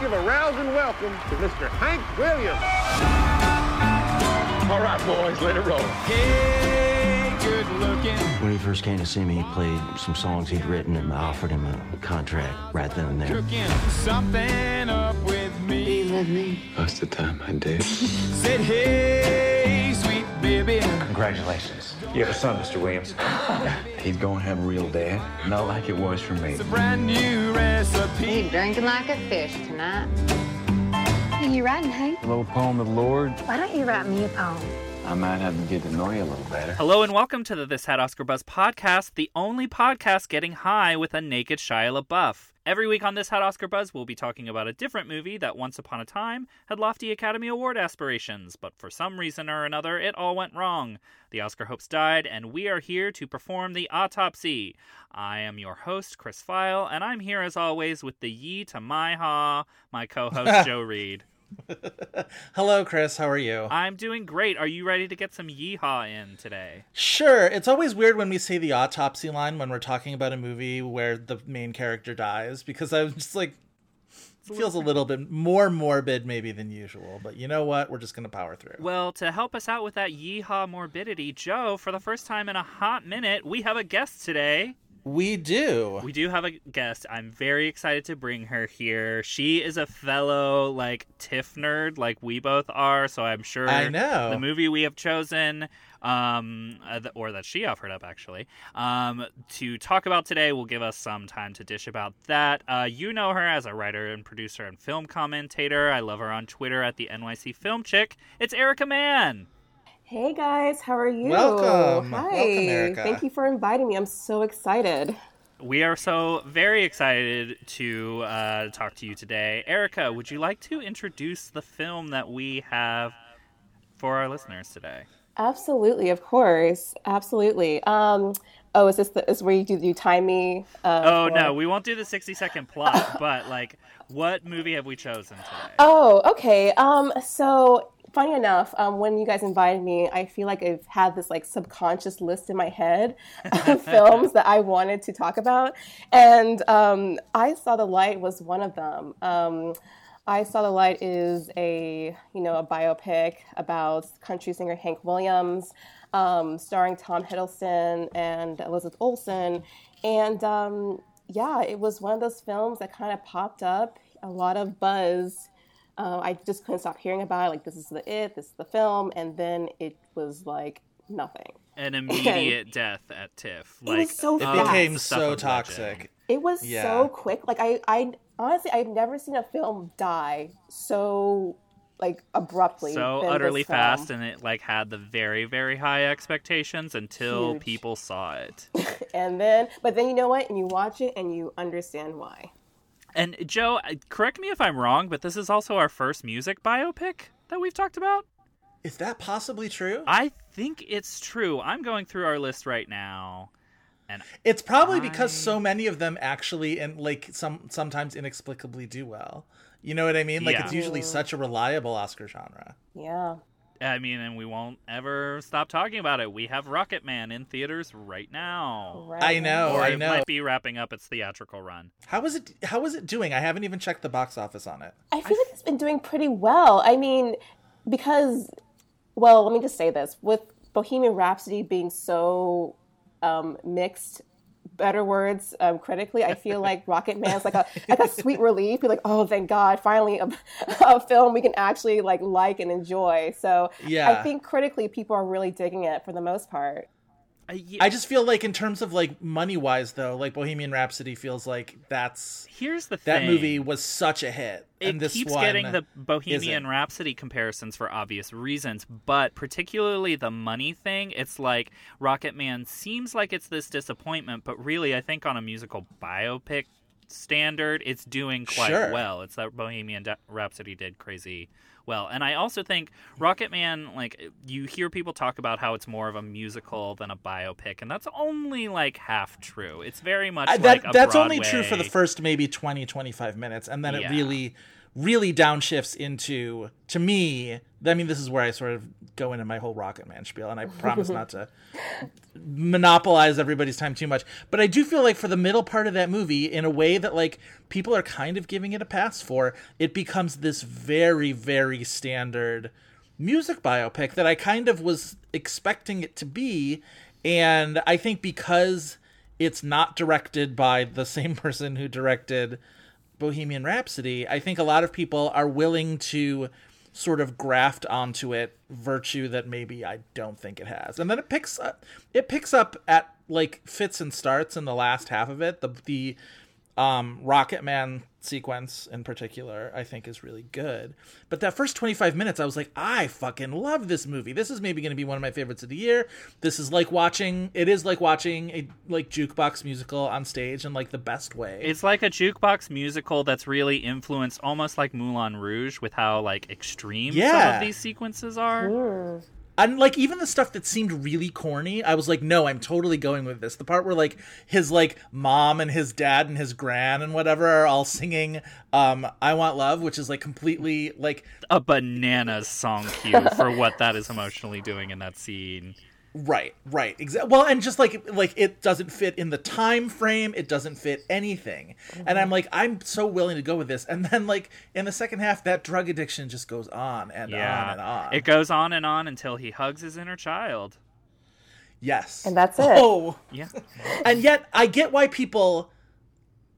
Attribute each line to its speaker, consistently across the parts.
Speaker 1: Give a rousing welcome to Mr. Hank Williams. All right, boys, let it roll.
Speaker 2: Hey, good looking.
Speaker 3: When he first came to see me, he played some songs he'd written, and I offered him a contract right then and there.
Speaker 2: Cooking something up with me.
Speaker 4: Most of the time I do.
Speaker 2: Said, hey, sweet baby.
Speaker 4: Congratulations. You have a son, Mr. Williams. He's gonna have a real dad, not like it was for me.
Speaker 2: It's a brand new recipe.
Speaker 5: You drinking like a fish tonight.
Speaker 6: What are you writing, Hank?
Speaker 4: A little poem of the Lord.
Speaker 6: Why don't you write me a poem?
Speaker 4: I might have to get to know you a little better.
Speaker 7: Hello and welcome to the This Had Oscar Buzz podcast, the only podcast getting high with a naked Shia LaBeouf. Every week on This Had Oscar Buzz, we'll be talking about a different movie that once upon a time had lofty Academy Award aspirations, but for some reason or another, it all went wrong. The Oscar hopes died, and we are here to perform the autopsy. I am your host, Chris Feil, and I'm here as always with the ye to my ha, my co-host Joe Reed.
Speaker 8: Hello, Chris. How are you?
Speaker 7: I'm doing great. Are you ready to get some yeehaw in today?
Speaker 8: Sure. It's always weird when we say the autopsy line when we're talking about a movie where the main character dies because I'm just like feels a little bit more morbid maybe than usual. But you know what? We're just gonna power through.
Speaker 7: Well, to help us out with that yeehaw morbidity, Joe, for the first time in a hot minute, we have a guest today.
Speaker 8: We do.
Speaker 7: We do have a guest. I'm very excited to bring her here. She is a fellow like TIFF nerd, like we both are. So I'm sure
Speaker 8: I know.
Speaker 7: the movie we have chosen, um, uh, th- or that she offered up actually, um, to talk about today will give us some time to dish about that. Uh, you know her as a writer and producer and film commentator. I love her on Twitter at the NYC Film Chick. It's Erica Mann.
Speaker 9: Hey guys, how are you?
Speaker 8: Welcome.
Speaker 9: Hi.
Speaker 8: Welcome, Erica.
Speaker 9: Thank you for inviting me. I'm so excited.
Speaker 7: We are so very excited to uh, talk to you today. Erica, would you like to introduce the film that we have for our listeners today?
Speaker 9: Absolutely, of course. Absolutely. Um, oh, is this the, is where you do you time me? Uh,
Speaker 7: Oh,
Speaker 9: for-
Speaker 7: no, we won't do the 60 second plot, but like, what movie have we chosen today?
Speaker 9: Oh, okay. Um, so funny enough, um, when you guys invited me, I feel like I've had this like subconscious list in my head of films that I wanted to talk about, and um, I saw the light was one of them. Um, I saw the light is a you know a biopic about country singer Hank Williams, um, starring Tom Hiddleston and Elizabeth Olsen, and um, yeah, it was one of those films that kind of popped up, a lot of buzz. Uh, I just couldn't stop hearing about it. Like, this is the it, this is the film, and then it was like nothing.
Speaker 7: An immediate death at TIFF.
Speaker 9: It was so
Speaker 8: It
Speaker 9: fast.
Speaker 8: became
Speaker 7: stuff
Speaker 8: so toxic.
Speaker 9: It was
Speaker 8: Yeah.
Speaker 9: so quick. Like, I, I honestly, I've never seen a film die so like abruptly.
Speaker 7: So utterly fast, and it like had the very, very high expectations until
Speaker 9: Huge.
Speaker 7: people saw it.
Speaker 9: And then, but then you know what? And you watch it and you understand why.
Speaker 7: And Joe, uh, correct me if I'm wrong, but this is also our first music biopic that we've talked about.
Speaker 8: Is that possibly true?
Speaker 7: I think it's true. I'm going through our list right now, and
Speaker 8: It's probably because so many of them actually and like some sometimes inexplicably do well. You know what I mean? Like
Speaker 7: Yeah.
Speaker 8: it's usually such a reliable Oscar genre.
Speaker 9: Yeah.
Speaker 7: I mean, and we won't ever stop talking about it. We have Rocket Man in theaters right now.
Speaker 9: Right.
Speaker 8: I know,
Speaker 7: or
Speaker 8: I know.
Speaker 7: it might be wrapping up its theatrical run.
Speaker 8: How is it how is it doing? I haven't even checked the box office on it.
Speaker 9: I feel like it's been doing pretty well. I mean, because, well, let me just say this: with Bohemian Rhapsody being so um, mixed, better words um, critically, I feel like Rocket Man's like a like a sweet relief. You're like, oh, thank God, finally a, a film we can actually like like and enjoy. So
Speaker 8: Yeah.
Speaker 9: I think critically, people are really digging it for the most part.
Speaker 7: Uh, ye-
Speaker 8: I just feel like in terms of like money wise though, like Bohemian Rhapsody feels like that's
Speaker 7: Here's the thing.
Speaker 8: that movie was such a hit.
Speaker 7: it
Speaker 8: and this
Speaker 7: keeps getting the Bohemian
Speaker 8: isn't.
Speaker 7: Rhapsody comparisons for obvious reasons, but particularly the money thing, it's like Rocket Man seems like it's this disappointment, but really I think on a musical biopic standard, it's doing quite
Speaker 8: Sure.
Speaker 7: well. It's that Bohemian Rhapsody did crazy well. And I also think Rocket Man, like, you hear people talk about how it's more of a musical than a biopic, and that's only like half true. It's very much
Speaker 8: I-
Speaker 7: like
Speaker 8: that
Speaker 7: a
Speaker 8: that's only true for the first maybe 20 25 minutes and then
Speaker 7: Yeah.
Speaker 8: it really really downshifts into to me i mean this is where i sort of go into my whole rocket man spiel and i promise not to monopolize everybody's time too much. But i do feel like for the middle part of that movie in a way that like people are kind of giving it a pass for it becomes this very very standard music biopic that i kind of was expecting it to be. And i think because it's not directed by the same person who directed Bohemian Rhapsody, I think a lot of people are willing to sort of graft onto it virtue that maybe I don't think it has. And then it picks up it picks up at like fits and starts in the last half of it. The the um Rocket Man sequence in particular I think is really good. But that first 25 minutes I was like I fucking love this movie. This is maybe going to be one of my favorites of the year. This is like watching it is like watching a like jukebox musical on stage in like the best way.
Speaker 7: It's like a jukebox musical that's really influenced almost like Moulin Rouge with how like extreme some of these sequences are.
Speaker 8: And like even the stuff that seemed really corny i was like no i'm totally going with this the part where like his like mom and his dad and his gran and whatever are all singing um i want love which is like completely like
Speaker 7: A banana song cue for what that is emotionally doing in that scene.
Speaker 8: Right right exactly well and just like like it doesn't fit in the time frame it doesn't fit anything and i'm like i'm so willing to go with this and then like in the second half that drug addiction just goes on and
Speaker 7: Yeah.
Speaker 8: on and on
Speaker 7: It goes on and on until he hugs his inner child.
Speaker 8: yes
Speaker 9: And that's it.
Speaker 8: oh
Speaker 7: Yeah.
Speaker 8: and yet I get why people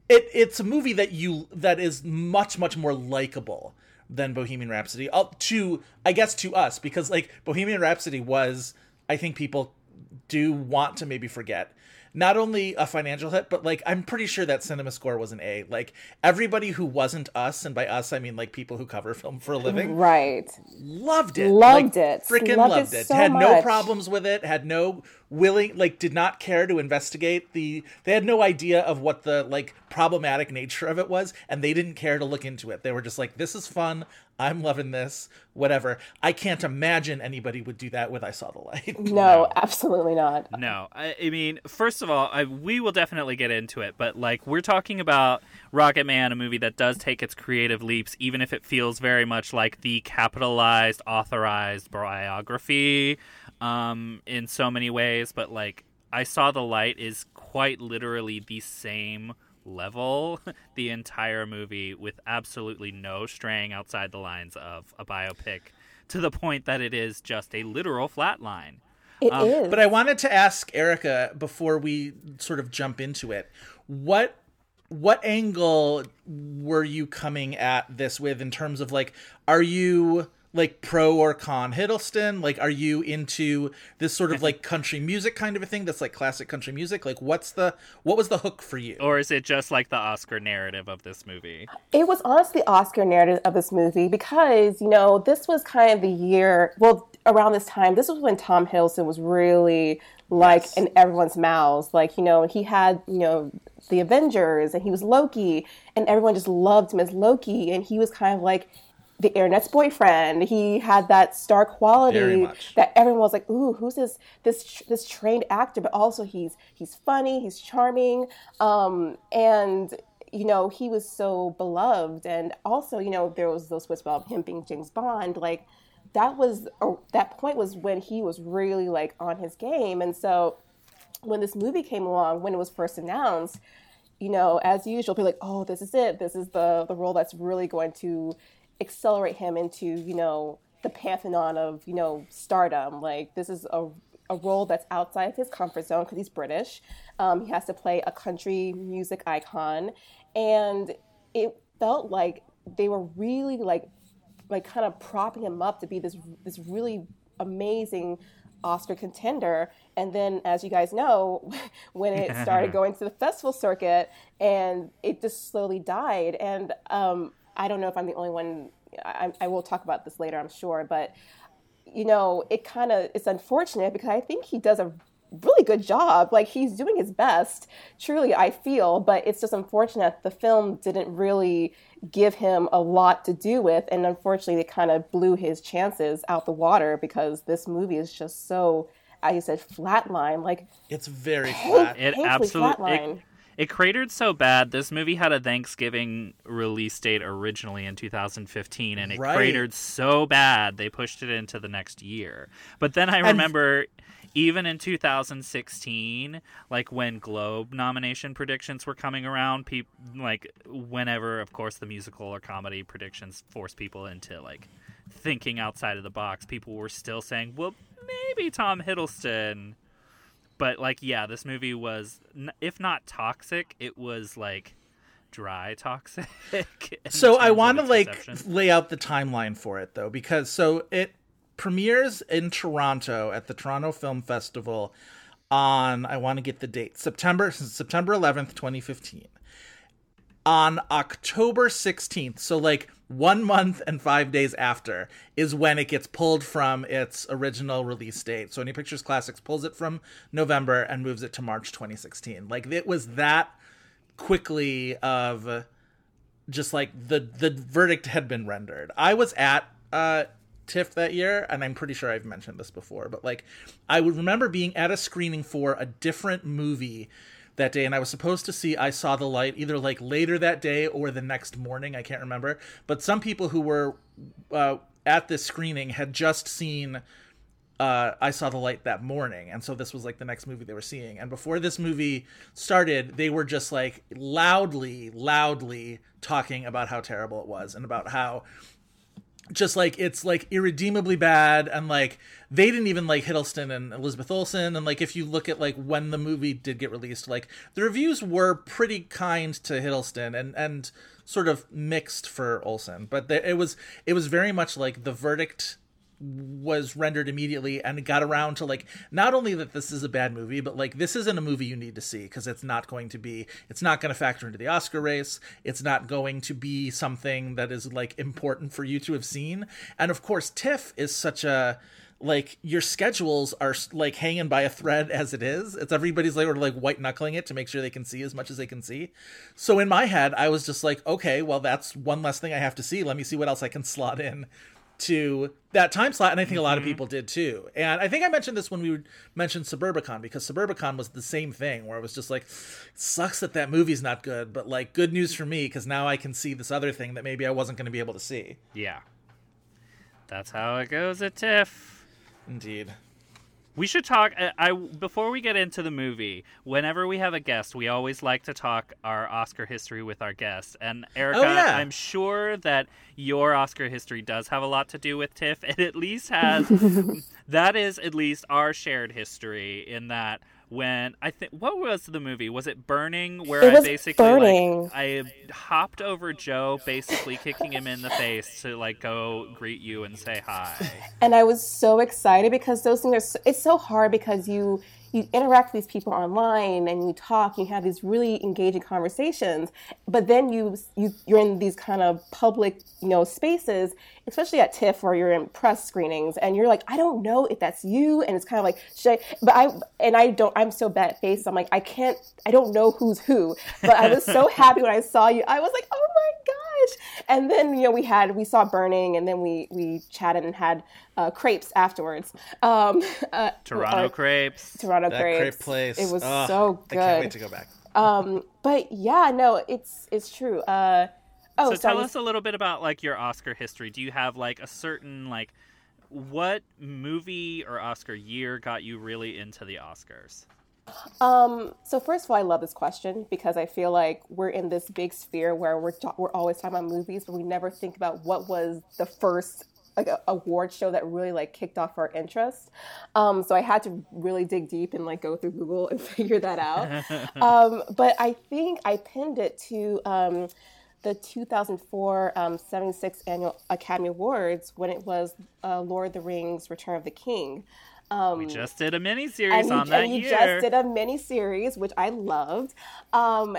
Speaker 8: it it's a movie that you that is much much more likable than Bohemian Rhapsody uh, to I guess to us because like Bohemian Rhapsody was I think people do want to maybe forget not only a financial hit but like I'm pretty sure that cinema score was an A. Like everybody who wasn't us and by us I mean like people who cover film for a living
Speaker 9: Right.
Speaker 8: loved it.
Speaker 9: Loved
Speaker 8: Like,
Speaker 9: it.
Speaker 8: freaking
Speaker 9: Loved
Speaker 8: loved
Speaker 9: it.
Speaker 8: it,
Speaker 9: so
Speaker 8: had no problems with it had no willing like did not care to investigate the they had no idea of what the like problematic nature of it was and they didn't care to look into it. They were just like this is fun i'm loving this whatever i can't imagine anybody would do that with i saw the light
Speaker 9: No, absolutely not.
Speaker 7: No, I, I mean, first of all, I, we will definitely get into it, but like we're talking about Rocket Man, a movie that does take its creative leaps, even if it feels very much like the capitalized, authorized biography um, in so many ways. But like, I saw the light is quite literally the same level the entire movie with absolutely no straying outside the lines of a biopic to the point that it is just a literal flatline.
Speaker 9: It um, is.
Speaker 8: but i wanted to ask erica before we sort of jump into it what what angle were you coming at this with in terms of like are you like pro or con Hiddleston? Like, are you into this sort of like country music kind of a thing? That's like classic country music. Like, what's the what was the hook for you?
Speaker 7: Or is it just like the Oscar narrative of this movie?
Speaker 9: It was honestly the Oscar narrative of this movie because, you know, this was kind of the year, well, around this time, this was when Tom Hiddleston was really like in everyone's mouths. Like, you know, he had, you know, the Avengers and he was Loki and everyone just loved him as Loki and he was kind of like the internet's boyfriend. He had that star quality that everyone was like, "Ooh, who's this this this trained actor?" But also he's he's funny, he's charming, um, and you know he was so beloved. And also, you know, there was those bits about him being James Bond. Like that was or that point was when he was really like on his game. And so when this movie came along, when it was first announced, you know, as usual, be like, "Oh, this is it. This is the the role that's really going to accelerate him into, you know, the pantheon of, you know, stardom. Like this is a a role that's outside of his comfort zone because he's British. Um, he has to play a country music icon, and it felt like they were really like like kind of propping him up to be this this really amazing Oscar contender. And then, as you guys know, when it started going to the festival circuit, and it just slowly died. And um, I don't know if I'm the only one. I, I will talk about this later, I'm sure. But you know, it kind of it's unfortunate because I think he does a really good job. Like he's doing his best, truly, I feel. But it's just unfortunate the film didn't really give him a lot to do with, and unfortunately, they kind of blew his chances out the water because this movie is just so, as you said, flatline. Like
Speaker 8: it's very flat.
Speaker 7: It absolutely. It, it cratered so bad. This movie had a Thanksgiving release date originally in 2015, and it right. cratered so bad they pushed it into the next year. But then I remember even in 2016 like when globe nomination predictions were coming around people like whenever of course the musical or comedy predictions force people into like thinking outside of the box people were still saying well maybe tom hiddleston but like yeah this movie was if not toxic it was like dry toxic
Speaker 8: so i want to like lay out the timeline for it though because so it premieres in Toronto at the Toronto Film Festival on I want to get the date September September 11th 2015 on October 16th so like 1 month and 5 days after is when it gets pulled from its original release date. Sony Pictures Classics pulls it from November and moves it to March 2016 like it was that quickly of just like the the verdict had been rendered. I was at uh TIFF that year, and I'm pretty sure I've mentioned this before, but like I would remember being at a screening for a different movie that day, and I was supposed to see I Saw the Light either like later that day or the next morning. I can't remember. But some people who were uh, at this screening had just seen uh, I Saw the Light that morning, and so this was like the next movie they were seeing. And before this movie started, they were just like loudly, loudly talking about how terrible it was and about how just like it's like irredeemably bad and like they didn't even like Hiddleston and Elizabeth Olsen and like if you look at like when the movie did get released like the reviews were pretty kind to Hiddleston and and sort of mixed for Olsen but the, it was it was very much like the verdict was rendered immediately and got around to like not only that this is a bad movie but like this isn't a movie you need to see because it's not going to be it's not going to factor into the oscar race it's not going to be something that is like important for you to have seen and of course tiff is such a like your schedules are like hanging by a thread as it is. It's everybody's like like white knuckling it to make sure they can see as much as they can see. So in my head, I was just like, okay, well that's one less thing I have to see. Let me see what else I can slot in to that time slot, and I think a lot of mm-hmm. people did too. And I think I mentioned this when we mentioned Suburbicon because Suburbicon was the same thing, where it was just like, sucks that that movie's not good, but like good news for me because now I can see this other thing that maybe I wasn't going to be able to see.
Speaker 7: Yeah, that's how it goes at TIFF.
Speaker 8: Indeed.
Speaker 7: We should talk. Uh, I before we get into the movie. Whenever we have a guest, we always like to talk our Oscar history with our guests. And Erica, oh, yeah. I'm sure that your Oscar history does have a lot to do with TIFF. It at least has. that is at least our shared history in that when I think what was the movie? Was it Burning? Where
Speaker 9: it
Speaker 7: I basically
Speaker 9: burning.
Speaker 7: like I hopped over Joe, basically kicking him in the face to like go greet you and say hi.
Speaker 9: And I was so excited because those things are. So, it's so hard because you you interact with these people online and you talk, and you have these really engaging conversations, but then you, you you're in these kind of public, you know, spaces, especially at TIFF where you're in press screenings and you're like, I don't know if that's you, and it's kind of like, should I? But I and I don't. I'm so bad at. I'm like, I can't. I don't know who's who. But I was so happy when I saw you. I was like, oh my gosh! And then you know we had we saw burning, and then we we chatted and had uh, crepes afterwards. Um,
Speaker 7: uh, Toronto uh, crepes.
Speaker 9: Toronto
Speaker 8: that
Speaker 9: crepes.
Speaker 8: crepe place.
Speaker 9: It was oh, so good. I
Speaker 8: can't wait to go back.
Speaker 9: um, but yeah, no, it's it's true. Uh, oh,
Speaker 7: so tell us a little bit about like your Oscar history. Do you have like a certain like what movie or Oscar year got you really into the Oscars?
Speaker 9: Um, so first of all, I love this question because I feel like we're in this big sphere where we're we're always talking about movies, but we never think about what was the first like a award show that really like kicked off our interest. Um, so I had to really dig deep and like go through Google and figure that out. um, but I think I pinned it to um, the 2004 um, 76th Annual Academy Awards when it was uh, Lord of the Rings: Return of the King.
Speaker 7: Um, we just did a mini series on that
Speaker 9: and you
Speaker 7: year.
Speaker 9: just did a mini series, which I loved. Um,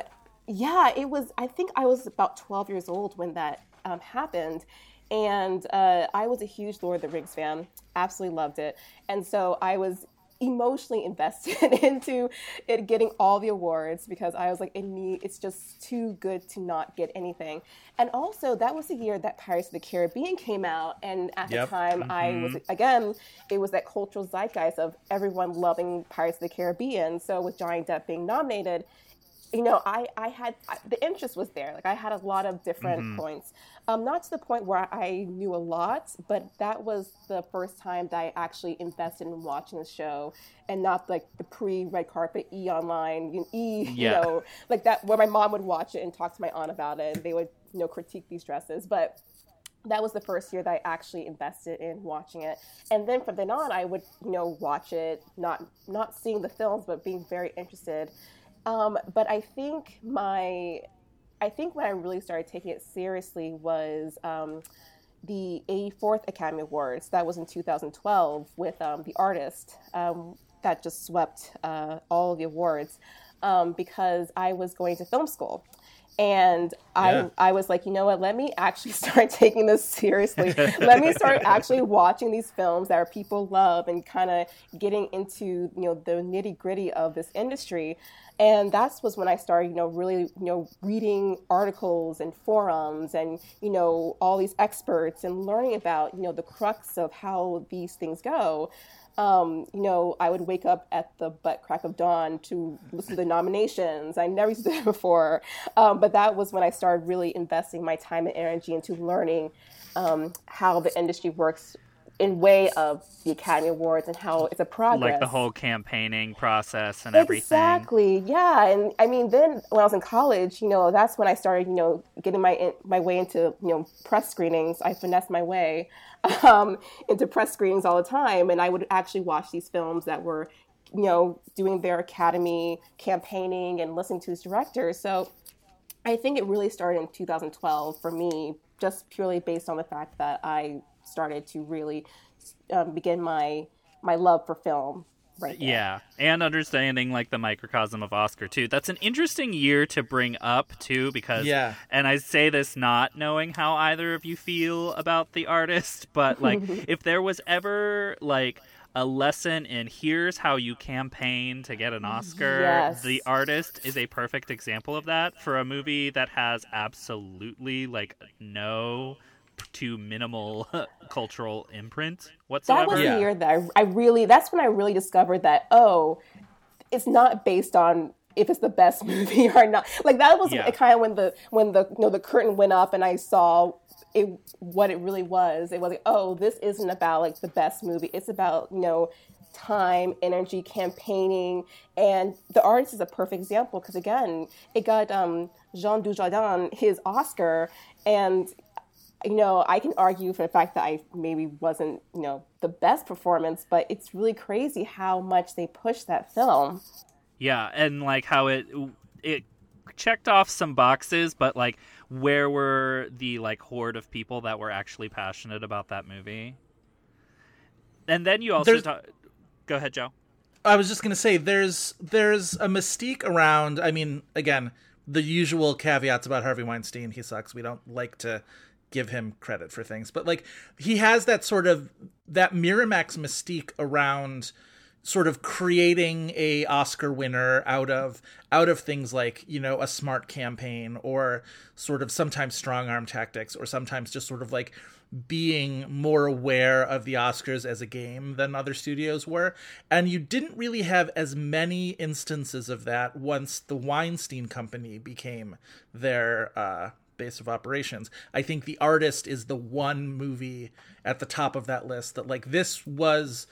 Speaker 9: yeah, it was. I think I was about 12 years old when that um, happened, and uh, I was a huge Lord of the Rings fan. Absolutely loved it. And so I was emotionally invested into it getting all the awards because I was like, it need, it's just too good to not get anything. And also, that was the year that Pirates of the Caribbean came out, and at
Speaker 8: Yep.
Speaker 9: the time, I was again, it was that cultural zeitgeist of everyone loving Pirates of the Caribbean. So with Johnny Depp being nominated, you know, I, I had I, the interest was there. Like I had a lot of different points, um, not to the point where I knew a lot, but that was the first time that I actually invested in watching the show, and not like the pre red carpet E online, you know, E, you
Speaker 7: Yeah.
Speaker 9: know, like that where my mom would watch it and talk to my aunt about it, and they would you know critique these dresses, but that was the first year that I actually invested in watching it. And then from then on, I would, you know, watch it, not not seeing the films, but being very interested. Um, but I think my, I think when I really started taking it seriously was um, the 84th Academy Awards. That was in 2012 with um, The Artist. Um, that just swept uh, all the awards um, because I was going to film school. And I,
Speaker 8: Yeah.
Speaker 9: I was like, you know what? Let me actually start taking this seriously. Let me start actually watching these films that our people love and kind of getting into you know the nitty gritty of this industry. And that was when I started, you know, really, you know, reading articles and forums and you know all these experts and learning about you know the crux of how these things go um, you know, I would wake up at the butt crack of dawn to listen to the nominations. I never used to do that before, um, but that was when I started really investing my time and energy into learning um, how the industry works in way of the Academy Awards and how it's a progress.
Speaker 7: Like the whole campaigning process and everything.
Speaker 9: Exactly. Yeah, and I mean, then when I was in college, you know, that's when I started, you know, getting my my way into you know press screenings. I finessed my way um, into press screenings all the time, and I would actually watch these films that were, you know, doing their academy campaigning and listening to these directors. So I think it really started in 2012 for me, just purely based on the fact that I started to really um, begin my my love for film. Right. there.
Speaker 7: Yeah, and understanding like the microcosm of Oscar too. That's an interesting year to bring up too, because
Speaker 8: Yeah.
Speaker 7: And I say this not knowing how either of you feel about the artist, but like if there was ever like a lesson in here's how you campaign to get an Oscar,
Speaker 9: Yes.
Speaker 7: the artist is a perfect example of that for a movie that has absolutely like no to minimal cultural imprint whatsoever.
Speaker 9: That was
Speaker 8: Yeah.
Speaker 9: the year that I, I really, that's when I really discovered that, oh, it's not based on if it's the best movie or not. Like that was
Speaker 7: Yeah.
Speaker 9: kind of when the, when the, you know, the curtain went up and I saw it, what it really was. It was like, oh, this isn't about like the best movie. It's about, you know, time, energy, campaigning. And The Artist is a perfect example because again, it got um, Jean Dujardin his Oscar and you know, I can argue for the fact that I maybe wasn't, you know, the best performance, but it's really crazy how much they pushed that film.
Speaker 7: Yeah, and like how it it checked off some boxes, but like where were the like horde of people that were actually passionate about that movie? And then you also ta- go ahead, Joe.
Speaker 8: I was just gonna say there's there's a mystique around. I mean, again, the usual caveats about Harvey Weinstein. He sucks. We don't like to give him credit for things, but like he has that sort of that Miramax mystique around sort of creating a Oscar winner out of out of things like you know a smart campaign or sort of sometimes strong arm tactics or sometimes just sort of like being more aware of the Oscars as a game than other studios were. And you didn't really have as many instances of that once the Weinstein company became their uh base of operations. I think The Artist is the one movie at the top of that list that like this was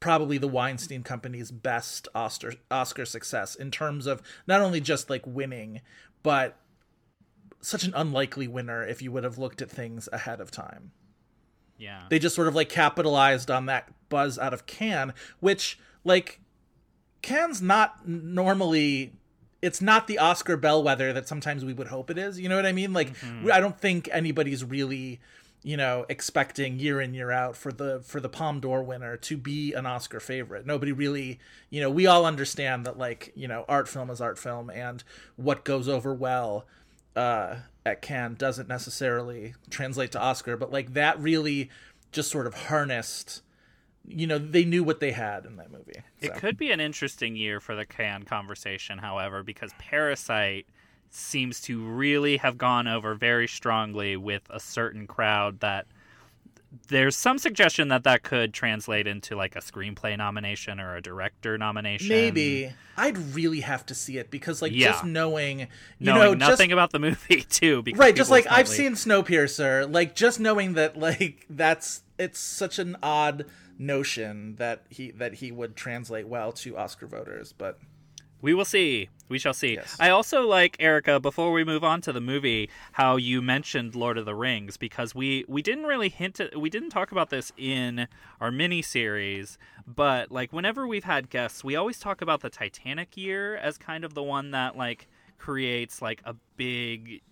Speaker 8: probably the Weinstein Company's best Oscar Oscar success in terms of not only just like winning, but such an unlikely winner if you would have looked at things ahead of time.
Speaker 7: Yeah.
Speaker 8: They just sort of like capitalized on that buzz out of Cannes, which like Cannes not normally it's not the Oscar bellwether that sometimes we would hope it is. You know what I mean? Like we- I don't think anybody's really, you know, expecting year in year out for the for the Palme d'Or winner to be an Oscar favorite. Nobody really, you know, we all understand that like, you know, art film is art film and what goes over well uh at Cannes doesn't necessarily translate to Oscar, but like that really just sort of harnessed you know they knew what they had in that movie.
Speaker 7: It could be an interesting year for the Cannes conversation, however, because Parasite seems to really have gone over very strongly with a certain crowd that there's some suggestion that that could translate into like a screenplay nomination or a director nomination.
Speaker 8: Maybe I'd really have to see it because like
Speaker 7: Yeah.
Speaker 8: just knowing you
Speaker 7: knowing
Speaker 8: know
Speaker 7: nothing
Speaker 8: just,
Speaker 7: about the movie too. Because
Speaker 8: right just like I've seen Snowpiercer like just knowing that like that's it's such an odd notion that he that he would translate well to Oscar voters but
Speaker 7: We will see. We shall see.
Speaker 8: Yes.
Speaker 7: I also like Erica. Before we move on to the movie, how you mentioned Lord of the Rings because we we didn't really hint at, we didn't talk about this in our mini series, but like whenever we've had guests, we always talk about the Titanic year as kind of the one that like creates like a big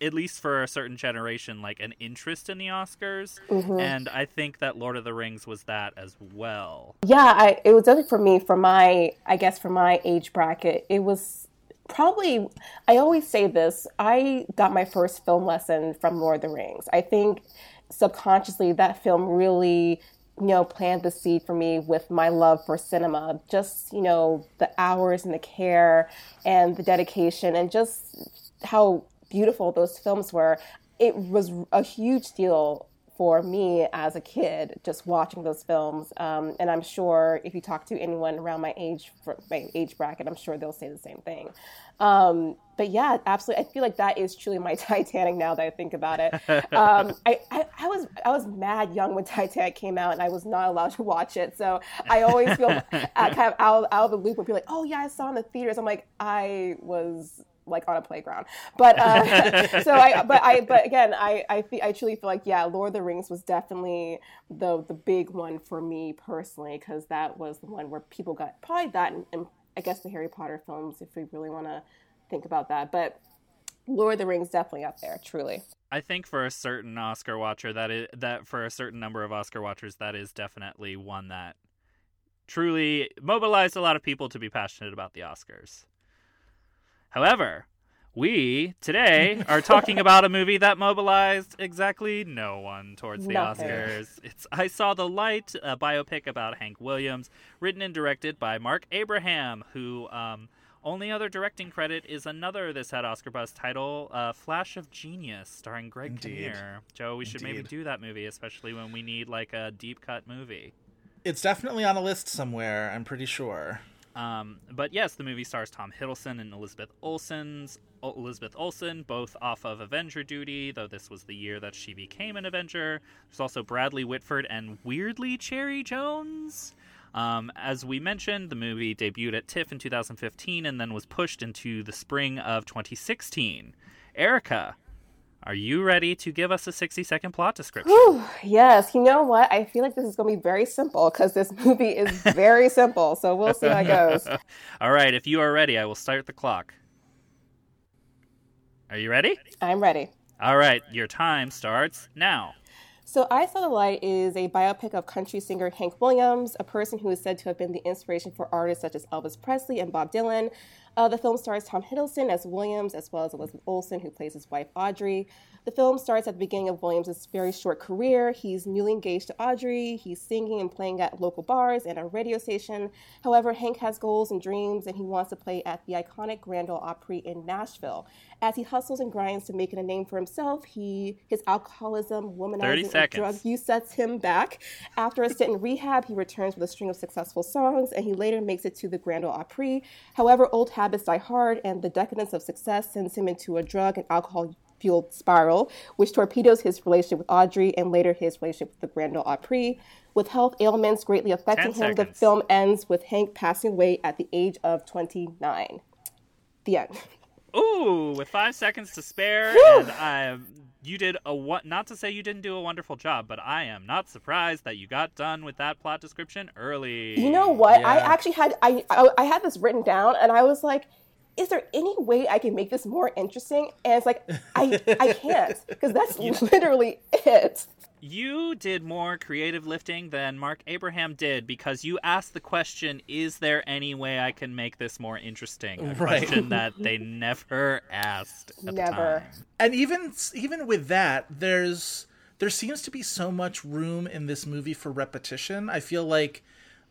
Speaker 7: at least for a certain generation like an interest in the Oscars mm-hmm. and I think that Lord of the Rings was that as well.
Speaker 9: Yeah, I, it was definitely for me, for my, I guess, for my age bracket. It was probably, I always say this, I got my first film lesson from Lord of the Rings. I think subconsciously that film really, you know, planted the seed for me with my love for cinema. Just, you know, the hours and the care and the dedication and just how beautiful those films were. It was a huge deal for me as a kid just watching those films. Um, and i'm sure if you talk to anyone around my age my age bracket i'm sure they'll say the same thing. Um, but yeah absolutely i feel like that is truly my titanic now that i think about it. Um, I, I, I was i was mad young when titanic came out and i was not allowed to watch it. So i always feel uh, kind of out, out of the loop when people are like oh yeah i saw it in the theaters. I'm like i was like on a playground. But uh, so I, but I, but again, I, I, I truly feel like yeah, Lord of the Rings was definitely the the big one for me personally because that was the one where people got probably that and, and I guess the Harry Potter films if we really want to think about that. But Lord of the Rings definitely up there, truly.
Speaker 7: I think for a certain Oscar watcher that is that for a certain number of Oscar watchers that is definitely one that truly mobilized a lot of people to be passionate about the Oscars. However, we today are talking about a movie that mobilized exactly no one towards the
Speaker 9: Nothing.
Speaker 7: Oscars. It's I Saw the Light, a biopic about Hank Williams, written and directed by Marc Abraham, who um, only other directing credit is another this had Oscar buzz title, uh, Flash of Genius, starring Greg
Speaker 8: Indeed.
Speaker 7: Kinnear. Joe, we should maybe do that movie, especially when we need like a deep cut movie.
Speaker 8: it's definitely on a list somewhere I'm pretty sure
Speaker 7: Um, but yes, the movie stars Tom Hiddleston and Elizabeth Olsen's Elizabeth Olsen, both off of Avenger duty, though this was the year that she became an Avenger. There's also Bradley Whitford and weirdly Cherry Jones. Um, as we mentioned, the movie debuted at TIFF in 2015 and then was pushed into the spring of 2016. Erica, are you ready to give us a 60 second plot description?
Speaker 9: Whew, yes, you know what? I feel like this is going to be very simple because this movie is very simple. So we'll see how it goes.
Speaker 7: All right, if you are ready, I will start the clock. Are you ready?
Speaker 9: I'm ready.
Speaker 7: All right, your time starts now.
Speaker 9: So, I Saw the Light is a biopic of country singer Hank Williams, a person who is said to have been the inspiration for artists such as Elvis Presley and Bob Dylan. Uh, the film stars Tom Hiddleston as Williams, as well as Elizabeth Olsen, who plays his wife Audrey. The film starts at the beginning of Williams' very short career. He's newly engaged to Audrey. He's singing and playing at local bars and a radio station. However, Hank has goals and dreams, and he wants to play at the iconic Grand Ole Opry in Nashville. As he hustles and grinds to making a name for himself, he his alcoholism,
Speaker 7: 30
Speaker 9: womanizing, and drug use sets him back. After a stint in rehab, he returns with a string of successful songs, and he later makes it to the Grand Ole Opry. However, old habits die hard, and the decadence of success sends him into a drug and alcohol fueled spiral, which torpedoes his relationship with Audrey and later his relationship with the Grand Ole Opry. With health ailments greatly affecting him, the film ends with Hank passing away at the age of 29. The end.
Speaker 7: Ooh, with five seconds to spare, and I, you did a what? Not to say you didn't do a wonderful job, but I am not surprised that you got done with that plot description early.
Speaker 9: You know what? I actually had I, I I had this written down, and I was like, "Is there any way I can make this more interesting?" And it's like, I I can't because that's literally it.
Speaker 7: You did more creative lifting than Marc Abraham did because you asked the question, Is there any way I can make this more interesting? A
Speaker 8: Right.
Speaker 7: question that they never asked. At
Speaker 9: Never.
Speaker 7: The time.
Speaker 8: and even even with that there's there seems to be so much room in this movie for repetition. I feel like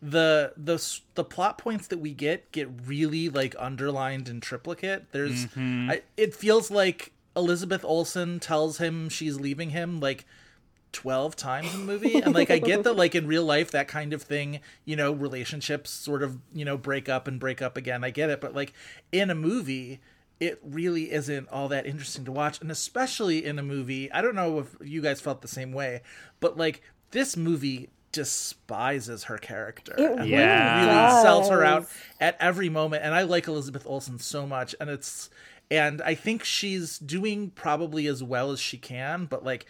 Speaker 8: the the the plot points that we get get really like underlined in triplicate. There's mm-hmm. I, it feels like Elizabeth Olsen tells him she's leaving him like 12 times in the movie and like i get that like in real life that kind of thing you know relationships sort of you know break up and break up again i get it but like in a movie it really isn't all that interesting to watch and especially in a movie i don't know if you guys felt the same way but like this movie despises her character
Speaker 9: It
Speaker 8: and, like,
Speaker 7: Yeah.
Speaker 8: really sells her out at every moment and i like elizabeth olsen so much and it's and i think she's doing probably as well as she can but like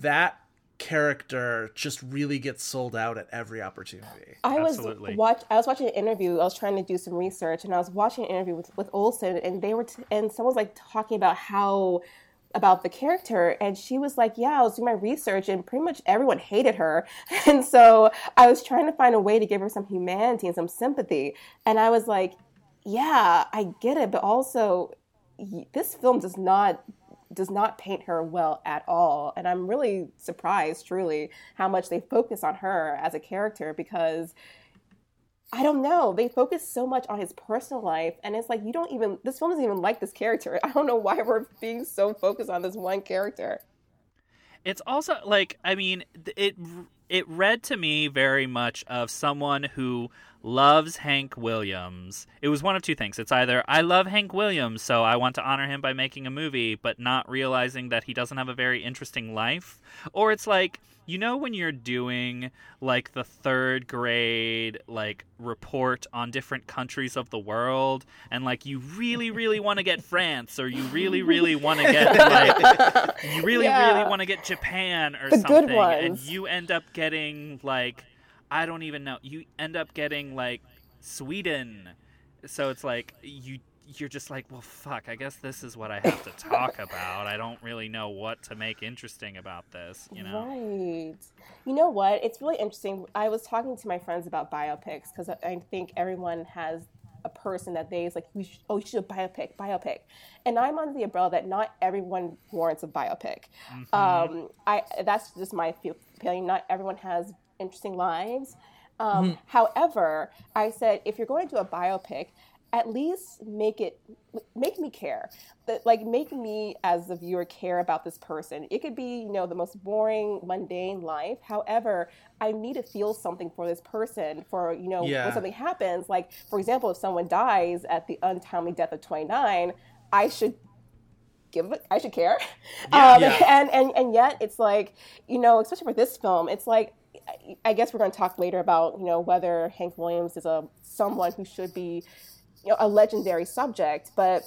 Speaker 8: that character just really gets sold out at every opportunity
Speaker 9: I was watch. I was watching an interview. I was trying to do some research, and I was watching an interview with, with Olsen, and they were t- and someone was like talking about how about the character, and she was like, "Yeah, I was doing my research, and pretty much everyone hated her, and so I was trying to find a way to give her some humanity and some sympathy." And I was like, "Yeah, I get it, but also this film does not." Does not paint her well at all and i'm really surprised truly how much they focus on her as a character because I don't know. They focus so much on his personal life, and it's like you don't even. This film doesn't even like this character. I don't know why we're being so focused on this one character.
Speaker 7: It's also like I mean it it read to me very much of someone who loves Hank Williams. It was one of two things. It's either I love Hank Williams, so I want to honor him by making a movie, but not realizing that he doesn't have a very interesting life, or it's like you know when you're doing like the third grade like report on different countries of the world and like you really really want to get France or you really really want to get like you really
Speaker 9: Yeah.
Speaker 7: really want to get Japan or
Speaker 9: The good
Speaker 7: something and you end up getting like I don't even know you end up getting like Sweden so it's like you you're just like well fuck I guess this is what I have to talk about I don't really know what to make interesting about this you know
Speaker 9: Right. You know what? It's really interesting. I was talking to my friends about biopics because I think everyone has a person that they is like, we should, oh, you should do a biopic, biopic. And I'm under the umbrella that not everyone warrants a biopic. Um, I that's just my feeling. Not everyone has interesting lives. Um, However, I said if you're going to do a biopic, at least make it make me care. That like make me as a viewer care about this person. It could be you know the most boring mundane life. However i need to feel something for this person for you know
Speaker 8: Yeah.
Speaker 9: when something happens. Like for example if someone dies at the untimely death of 29 i should give it i should care. Um,
Speaker 8: Yeah.
Speaker 9: and and and yet it's like you know especially for this film it's like I- i guess we're going to talk later about you know whether hank williams is a someone who should be you know, a legendary subject, but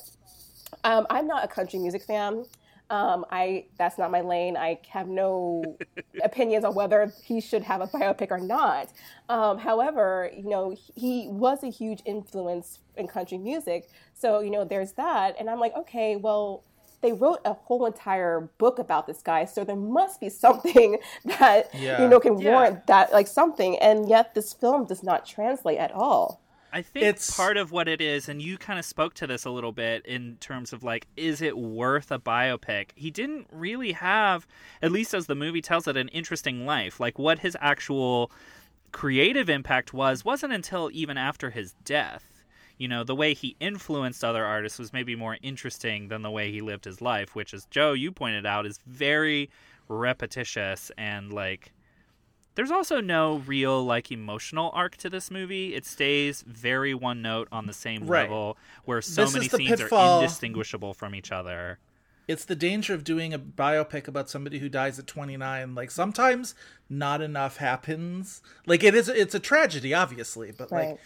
Speaker 9: um, I'm not a country music fan. Um, I that's not my lane. I have no opinions on whether he should have a biopic or not. Um, however, you know, he was a huge influence in country music, so you know, there's that. And I'm like, okay, well, they wrote a whole entire book about this guy, so there must be something that
Speaker 8: Yeah.
Speaker 9: you know can
Speaker 7: Yeah.
Speaker 9: warrant that, like something. And yet, this film does not translate at all.
Speaker 7: I think
Speaker 8: It's-
Speaker 7: part of what it is, and you kind of spoke to this a little bit in terms of like, is it worth a biopic? He didn't really have, at least as the movie tells it, an interesting life. Like what his actual creative impact was wasn't until even after his death. You know, the way he influenced other artists was maybe more interesting than the way he lived his life, which, as Joe, you pointed out, is very repetitious and like there's also no real like emotional arc to this movie. It stays very one note on the same
Speaker 8: Right.
Speaker 7: level where so
Speaker 8: This
Speaker 7: many scenes
Speaker 8: pitfall-
Speaker 7: are indistinguishable from each other.
Speaker 8: it's the danger of doing a biopic about somebody who dies at 29 like sometimes not enough happens like it is it's a tragedy obviously but like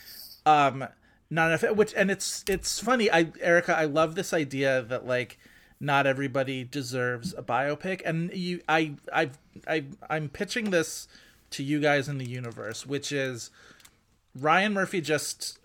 Speaker 8: um not enough which and it's it's funny i erica i love this idea that like not everybody deserves a biopic and you i i i i'm pitching this to you guys in the universe which is Ryan Murphy just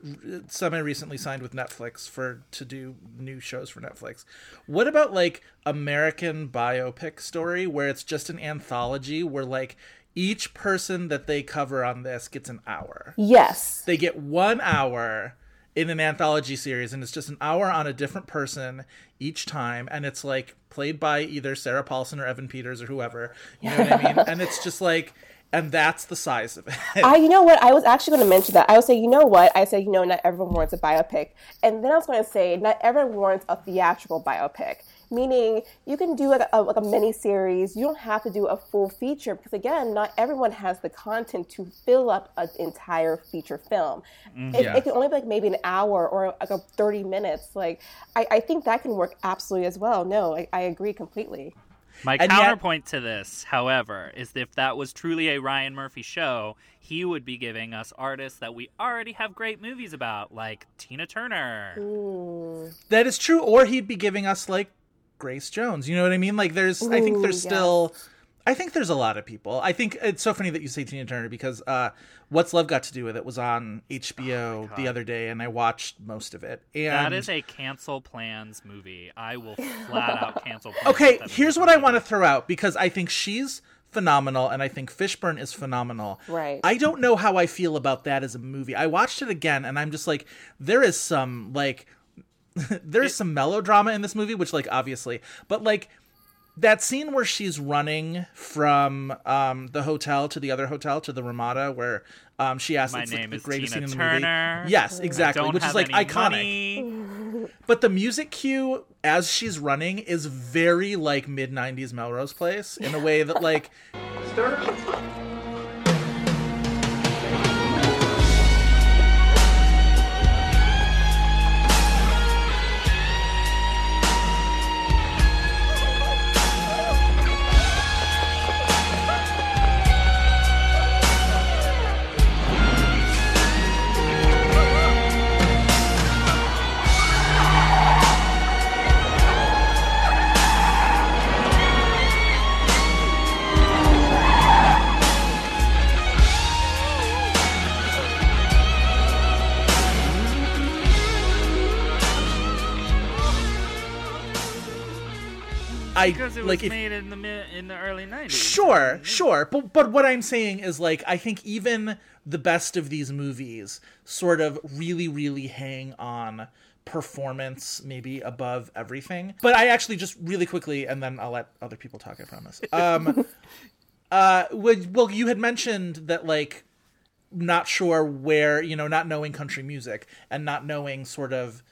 Speaker 8: semi recently signed with Netflix for to do new shows for Netflix. What about like American biopic story where it's just an anthology where like each person that they cover on this gets an hour.
Speaker 9: Yes.
Speaker 8: They get 1 hour in an anthology series and it's just an hour on a different person each time and it's like played by either Sarah Paulson or Evan Peters or whoever. You know what I mean? And it's just like and that's the size of it.
Speaker 9: I, you know what? I was actually going to mention that. I would say, you know what? I said, you know, not everyone wants a biopic, and then I was going to say, not everyone wants a theatrical biopic. Meaning, you can do like a, like a mini series. You don't have to do a full feature because, again, not everyone has the content to fill up an entire feature film.
Speaker 8: Mm-hmm.
Speaker 9: It,
Speaker 8: Yeah.
Speaker 9: it can only be like maybe an hour or like a thirty minutes. Like, I, I think that can work absolutely as well. No, I, I agree completely.
Speaker 7: My
Speaker 8: And yet-
Speaker 7: counterpoint to this, however, is if that was truly a Ryan Murphy show, he would be giving us artists that we already have great movies about, like Tina Turner.
Speaker 8: That is true, or he'd be giving us like Grace Jones. You know what I mean? Like, there's, I think
Speaker 9: Ooh,
Speaker 8: there's still, I think there's a lot of people. I think it's so funny that you say Tina Turner because uh, What's Love Got to Do with It was on HBO the other day, and I watched most of it. And
Speaker 7: That is a cancel plans movie. I will flat out cancel plans.
Speaker 8: okay. Here's what I want to throw out because I think she's phenomenal, and I think Fishburne is phenomenal.
Speaker 9: Right.
Speaker 8: I don't know how I feel about that as a movie. I watched it again, and I'm just like, there is some like there's some melodrama in this movie, which like obviously, but like that scene where she's running from um the hotel to the other hotel to the Ramada where um she asks
Speaker 7: My
Speaker 8: it's like,
Speaker 7: name
Speaker 8: the
Speaker 7: is
Speaker 8: greatest
Speaker 7: Tina
Speaker 8: scene in the
Speaker 7: Turner.
Speaker 8: movie. Yes, exactly,
Speaker 7: Don't
Speaker 8: which is like iconic.
Speaker 7: money.
Speaker 8: But the music cue as she's running is very like mid '90s Melrose Place in a way that like I
Speaker 7: Because it was
Speaker 8: like if,
Speaker 7: made in the in the early '90s.
Speaker 8: Sure, sure. But but what I'm saying is like I think even the best of these movies sort of really really hang on performance maybe above everything. But I actually just really quickly and then I'll let other people talk, I promise. Um uh well you had mentioned that like not sure where, you know, not knowing country music and not knowing sort of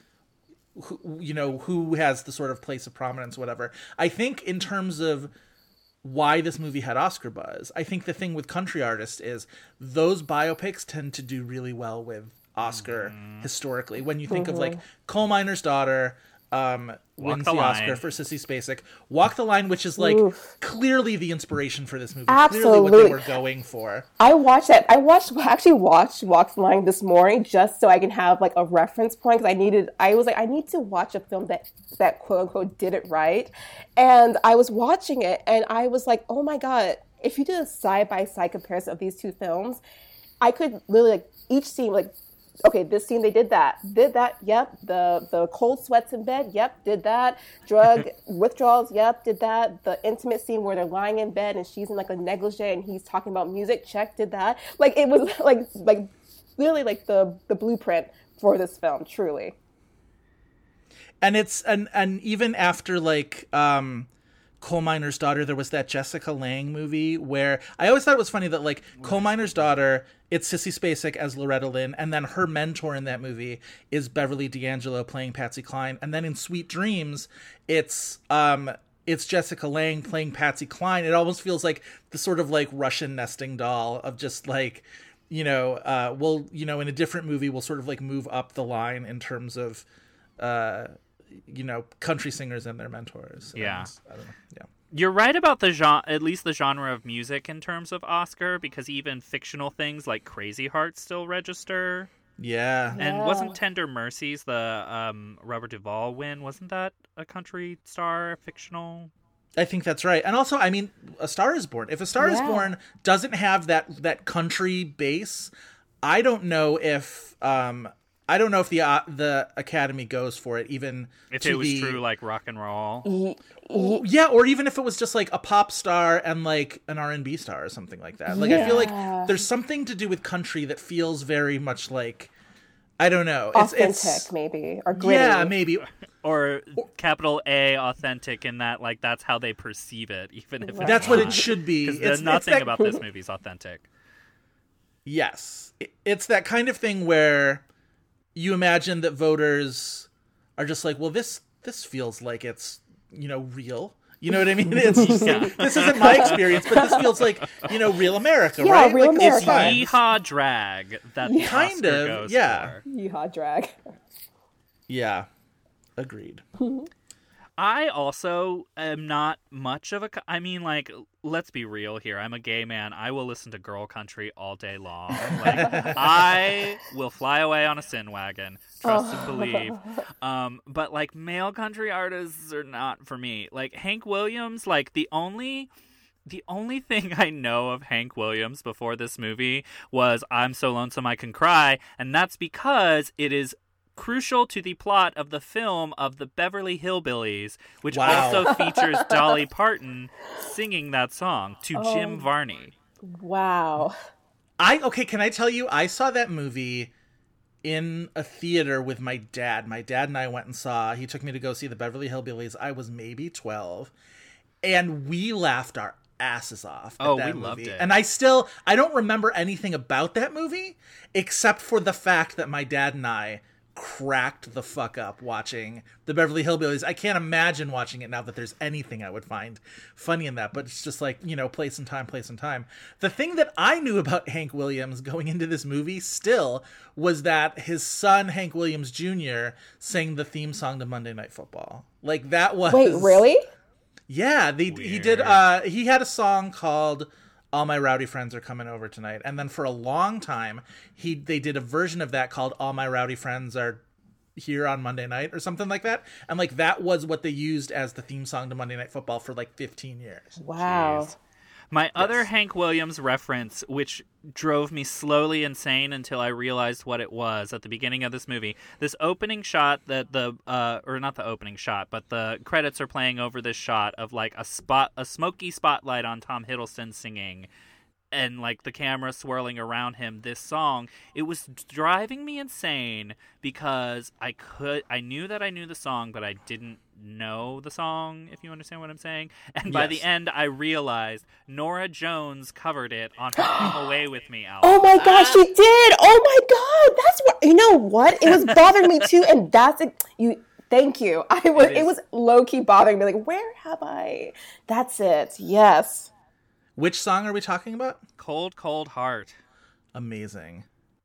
Speaker 8: who, you know who has the sort of place of prominence whatever. I think in terms of why this movie had oscar buzz i think the thing with country artists is those biopics tend to do really well with oscar
Speaker 7: Mm-hmm.
Speaker 8: historically. When you think of like coal miner's daughter um wins
Speaker 7: the
Speaker 8: the, oscar for sissy spacek walk the line which is like
Speaker 9: Oof.
Speaker 8: clearly the inspiration for this movie clearly what they were going for
Speaker 9: I watched that. I watched I actually watched Walk the Line this morning just so I can have like a reference point because I needed. I was like, I need to watch a film that that quote unquote did it right, and I was watching it and I was like, oh my god! If you did a side by side comparison of these two films, I could literally like each scene like. Okay, this scene they did that, did that, yep. The the cold sweats in bed, yep, did that. Drug withdrawals, yep, did that. The intimate scene where they're lying in bed and she's in like a negligee and he's talking about music, check, did that. Like it was like like literally like the the blueprint for this film, truly.
Speaker 8: and it's and and even after like um coal miner's daughter there was that jessica lange movie where i always thought it was funny that like coal miner's daughter it's sissy spacek as loretta lynn and then her mentor in that movie is beverly d'angelo playing patsy cline and then in sweet dreams it's um it's jessica lange playing patsy cline. It almost feels like the sort of like russian nesting doll of just like you know uh we'll you know in a different movie we'll sort of like move up the line in terms of uh you know country singers and their mentors
Speaker 7: Yeah.
Speaker 8: And, I don't know. yeah
Speaker 7: You're right about the genre, at least the genre of music in terms of Oscar, because even fictional things like Crazy Hearts still register.
Speaker 8: yeah
Speaker 7: And
Speaker 9: Yeah.
Speaker 7: wasn't Tender Mercies the um, Robert Duvall win? Wasn't that a country star fictional?
Speaker 8: i think that's right and also i mean a star is born if a star is born doesn't have that that country base i don't know if um i don't know if the uh, the academy goes for it even
Speaker 7: If
Speaker 8: to
Speaker 7: it was
Speaker 8: the-
Speaker 7: true, like rock and roll.
Speaker 8: yeah or even if it was just like a pop star and like an r&b star or something like that like i feel like there's something to do with country that feels very much like I don't know. It's,
Speaker 9: Authentic,
Speaker 8: it's
Speaker 9: maybe, or gritty.
Speaker 8: yeah, maybe.
Speaker 7: or capital A authentic in that like that's how they perceive it, even if it's
Speaker 8: That's what it should be. It's-
Speaker 7: the-
Speaker 8: it's
Speaker 7: nothing
Speaker 8: that-
Speaker 7: about this movie is authentic.
Speaker 8: Yes. It- It's that kind of thing where you imagine that voters are just like, well, this this feels like it's you know real. You know what I mean? It's just like, this isn't my experience, but this feels like you know real America,
Speaker 9: Yeah,
Speaker 8: right?
Speaker 9: real
Speaker 8: like, it's
Speaker 9: America.
Speaker 8: fine.
Speaker 7: Yeehaw drag that the
Speaker 8: Kind
Speaker 7: Oscar
Speaker 8: of,
Speaker 7: goes
Speaker 8: yeah.
Speaker 7: for.
Speaker 9: Yeehaw drag.
Speaker 8: Yeah, agreed.
Speaker 7: I also am not much of a. I mean, like, let's be real here. I'm a gay man. I will listen to girl country all day long. Like, I will fly away on a sin wagon. Trust and believe. Um, but like, male country artists are not for me. Like Hank Williams, like the only. The only thing I know of Hank Williams before this movie was I'm so lonesome I can cry, and that's because it is crucial to the plot of the film of the Beverly Hillbillies, which
Speaker 8: Wow.
Speaker 7: also features Dolly Parton singing that song to
Speaker 9: Oh.
Speaker 7: Jim Varney.
Speaker 9: Wow.
Speaker 8: I okay. Can I tell you? I saw that movie in a theater with my dad. My dad and I went and saw. He took me to go see the Beverly Hillbillies. I was maybe twelve, and we laughed our asses off. At
Speaker 7: Oh,
Speaker 8: that
Speaker 7: we loved it.
Speaker 8: And I still I don't remember anything about that movie except for the fact that my dad and I cracked the fuck up watching the Beverly Hillbillies. I can't imagine watching it now that there's anything I would find funny in that, but it's just like, you know, place and time, place and time. The thing that I knew about Hank Williams going into this movie still was that his son, Hank Williams Jr., sang the theme song to Monday Night Football. Like that was
Speaker 9: Wait, really?
Speaker 8: yeah, they, he did. Uh, he had a song called "All My Rowdy Friends Are Coming Over Tonight," and then for a long time, he they did a version of that called "All My Rowdy Friends Are Here on Monday Night" or something like that. And like that was what they used as the theme song to Monday Night Football for like 15 years.
Speaker 9: Wow.
Speaker 7: My other Hank Williams reference, which drove me slowly insane until I realized what it was at the beginning of this movie, this opening shot that the uh, or not the opening shot, but the credits are playing over this shot of like a spot, a smoky spotlight on Tom Hiddleston singing, and like the camera swirling around him. This song, it was driving me insane because I could, I knew that I knew the song, but I didn't know the song. If you understand what I'm saying, and by the end, I realized Norah Jones covered it on her "Come Away with Me" album.
Speaker 9: Oh my gosh, she did! Oh my god, that's what you know. What it was bothering me too, and that's it. You, thank you. I was.
Speaker 7: It
Speaker 9: It,
Speaker 7: is.
Speaker 9: was low key bothering me. Like, where have I? That's it. Yes.
Speaker 8: Which song are we talking about?
Speaker 7: Cold, cold heart.
Speaker 8: Amazing.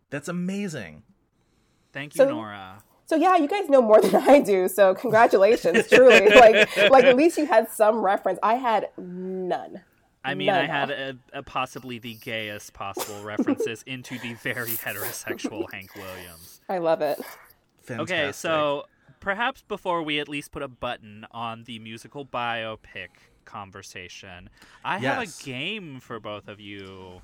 Speaker 8: That's amazing.
Speaker 7: Thank you,
Speaker 9: So-
Speaker 7: Norah.
Speaker 9: So yeah, you guys know more than I do. So congratulations, truly. like, like at least you had some reference. I had none.
Speaker 7: I mean,
Speaker 9: None
Speaker 7: I had a, a possibly the gayest possible references into the very heterosexual Hank Williams.
Speaker 9: I love it.
Speaker 8: Fantastic.
Speaker 7: Okay, so perhaps before we at least put a button on the musical biopic conversation, I have a game for both of you.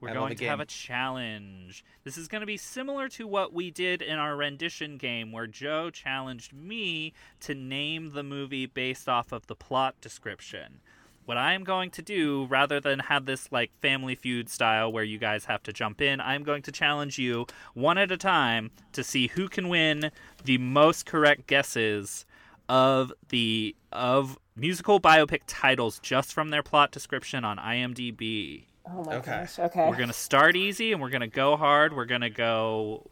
Speaker 7: We're
Speaker 8: I
Speaker 7: going to have a challenge. This is going to be similar to what we did in our rendition game, where Joe challenged me to name the movie based off of the plot description. What I am going to do, rather than have this like Family Feud style where you guys have to jump in, I'm going to challenge you one at a time to see who can win the most correct guesses of the of musical biopic titles just from their plot description on IMDb.
Speaker 9: Oh my
Speaker 8: Okay.
Speaker 9: gosh. Okay.
Speaker 7: We're gonna start easy and we're gonna go hard. We're gonna go.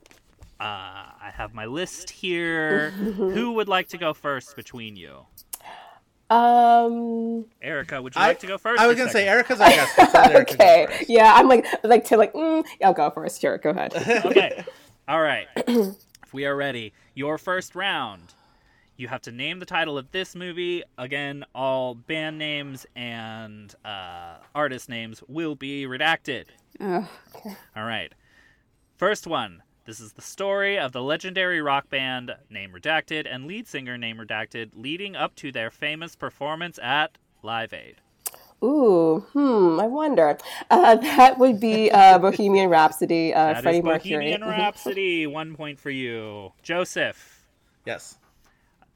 Speaker 7: Uh, I have my list here. Who would like to go first between you?
Speaker 9: Um.
Speaker 7: Erica, would you
Speaker 8: I,
Speaker 7: like to go first?
Speaker 8: I was gonna say? Erica's our guest. so Erica go
Speaker 9: Okay. Yeah, I'm like like to like. Mm, I'll go first. Sure. Go ahead.
Speaker 7: okay. All right. if we are ready, your first round. You have to name the title of this movie. Again, all band names and uh, artist names will be redacted.
Speaker 9: Oh,
Speaker 7: All right. First one. This is the story of the legendary rock band, name redacted, and lead singer, name redacted, leading up to their famous performance at Live Aid.
Speaker 9: Ooh, hmm, I wonder. Uh, that would be uh, Bohemian Rhapsody, uh,
Speaker 7: That is
Speaker 9: Freddie Mercury.
Speaker 7: Bohemian
Speaker 9: Mhm.
Speaker 7: Rhapsody. One point for you. Joseph.
Speaker 8: Yes.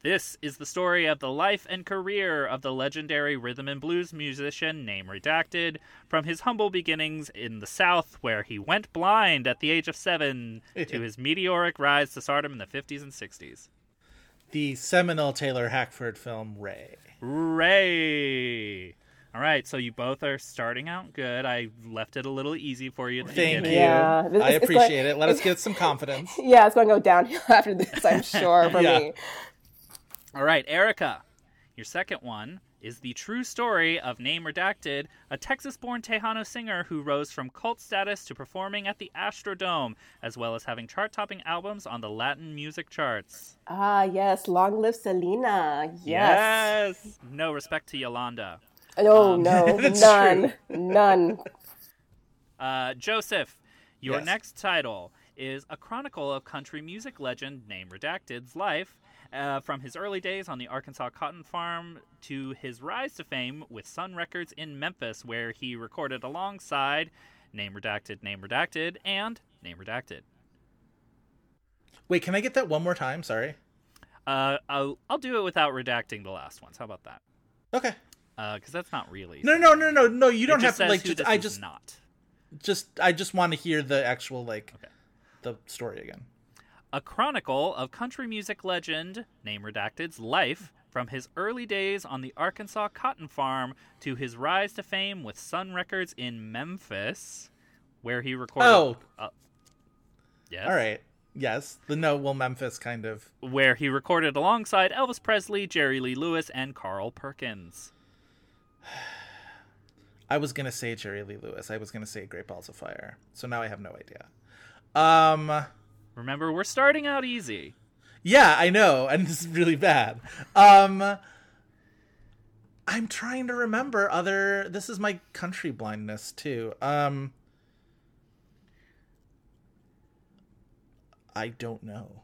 Speaker 7: This is the story of the life and career of the legendary rhythm and blues musician, name redacted, from his humble beginnings in the South, where he went blind at the age of seven, to his meteoric rise to stardom in the 50s and 60s.
Speaker 8: The seminal Taylor Hackford film Ray.
Speaker 7: Ray! All right, so you both are starting out good. I left it a little easy for you
Speaker 8: Thank you.
Speaker 9: Yeah,
Speaker 8: I
Speaker 9: it's going-
Speaker 8: appreciate it. Let us get some confidence.
Speaker 9: Yeah, it's going to go downhill after this, I'm sure, for
Speaker 8: Yeah.
Speaker 9: me.
Speaker 7: All right, Erica, your second one is the true story of Name Redacted, a Texas born Tejano singer who rose from cult status to performing at the Astrodome, as well as having chart topping albums on the Latin music charts.
Speaker 9: Ah, yes, long live Selena. Yes.
Speaker 7: Yes! No respect to Yolanda.
Speaker 9: Oh, no,
Speaker 8: That's
Speaker 9: none. None.
Speaker 7: Uh, Joseph, your
Speaker 8: Yes.
Speaker 7: next title is a chronicle of country music legend Name Redacted's life. Uh, from his early days on the Arkansas cotton farm to his rise to fame with Sun Records in Memphis, where he recorded alongside Name Redacted, Name Redacted, and Name Redacted.
Speaker 8: Wait, can I get that one more time? Sorry.
Speaker 7: Uh, I'll, I'll do it without redacting the last ones. How about that?
Speaker 8: Okay.
Speaker 7: Because that's not really.
Speaker 8: No, no, no, no, no. You don't have to like. Just, I just,
Speaker 7: not.
Speaker 8: just, I just want to hear the actual like,
Speaker 7: Okay.
Speaker 8: the story again.
Speaker 7: A chronicle of country music legend, name redacted's life from his early days on the Arkansas cotton farm to his rise to fame with Sun Records in Memphis, where he recorded.
Speaker 8: Oh.
Speaker 7: uh, yes.
Speaker 8: All right. Yes, the no. Well, Memphis kind of.
Speaker 7: Where he recorded alongside Elvis Presley, Jerry Lee Lewis, and Carl Perkins.
Speaker 8: I was gonna say Jerry Lee Lewis. I was gonna say Great Balls of Fire. So now I have no idea. Um.
Speaker 7: Remember, we're starting out easy.
Speaker 8: Yeah, I know, and this is really bad. Um. I'm trying to remember other. This is my country blindness too. Um. I don't know.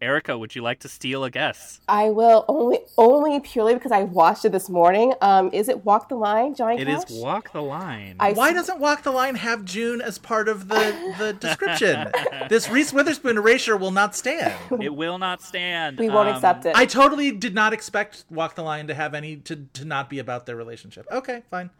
Speaker 7: Erica, would you like to steal a guess?
Speaker 9: I will only only purely because I watched it this morning. Um, is it Walk the Line, Johnny
Speaker 7: It is
Speaker 9: Cash?
Speaker 7: Walk the Line.
Speaker 9: I
Speaker 8: Why doesn't Walk the Line have June as part of the the description? this Reese Witherspoon erasure will not stand.
Speaker 7: it will not stand.
Speaker 9: we won't
Speaker 7: Um,
Speaker 9: accept it.
Speaker 8: I totally did not expect Walk the Line to have any to to not be about their relationship. Okay, fine.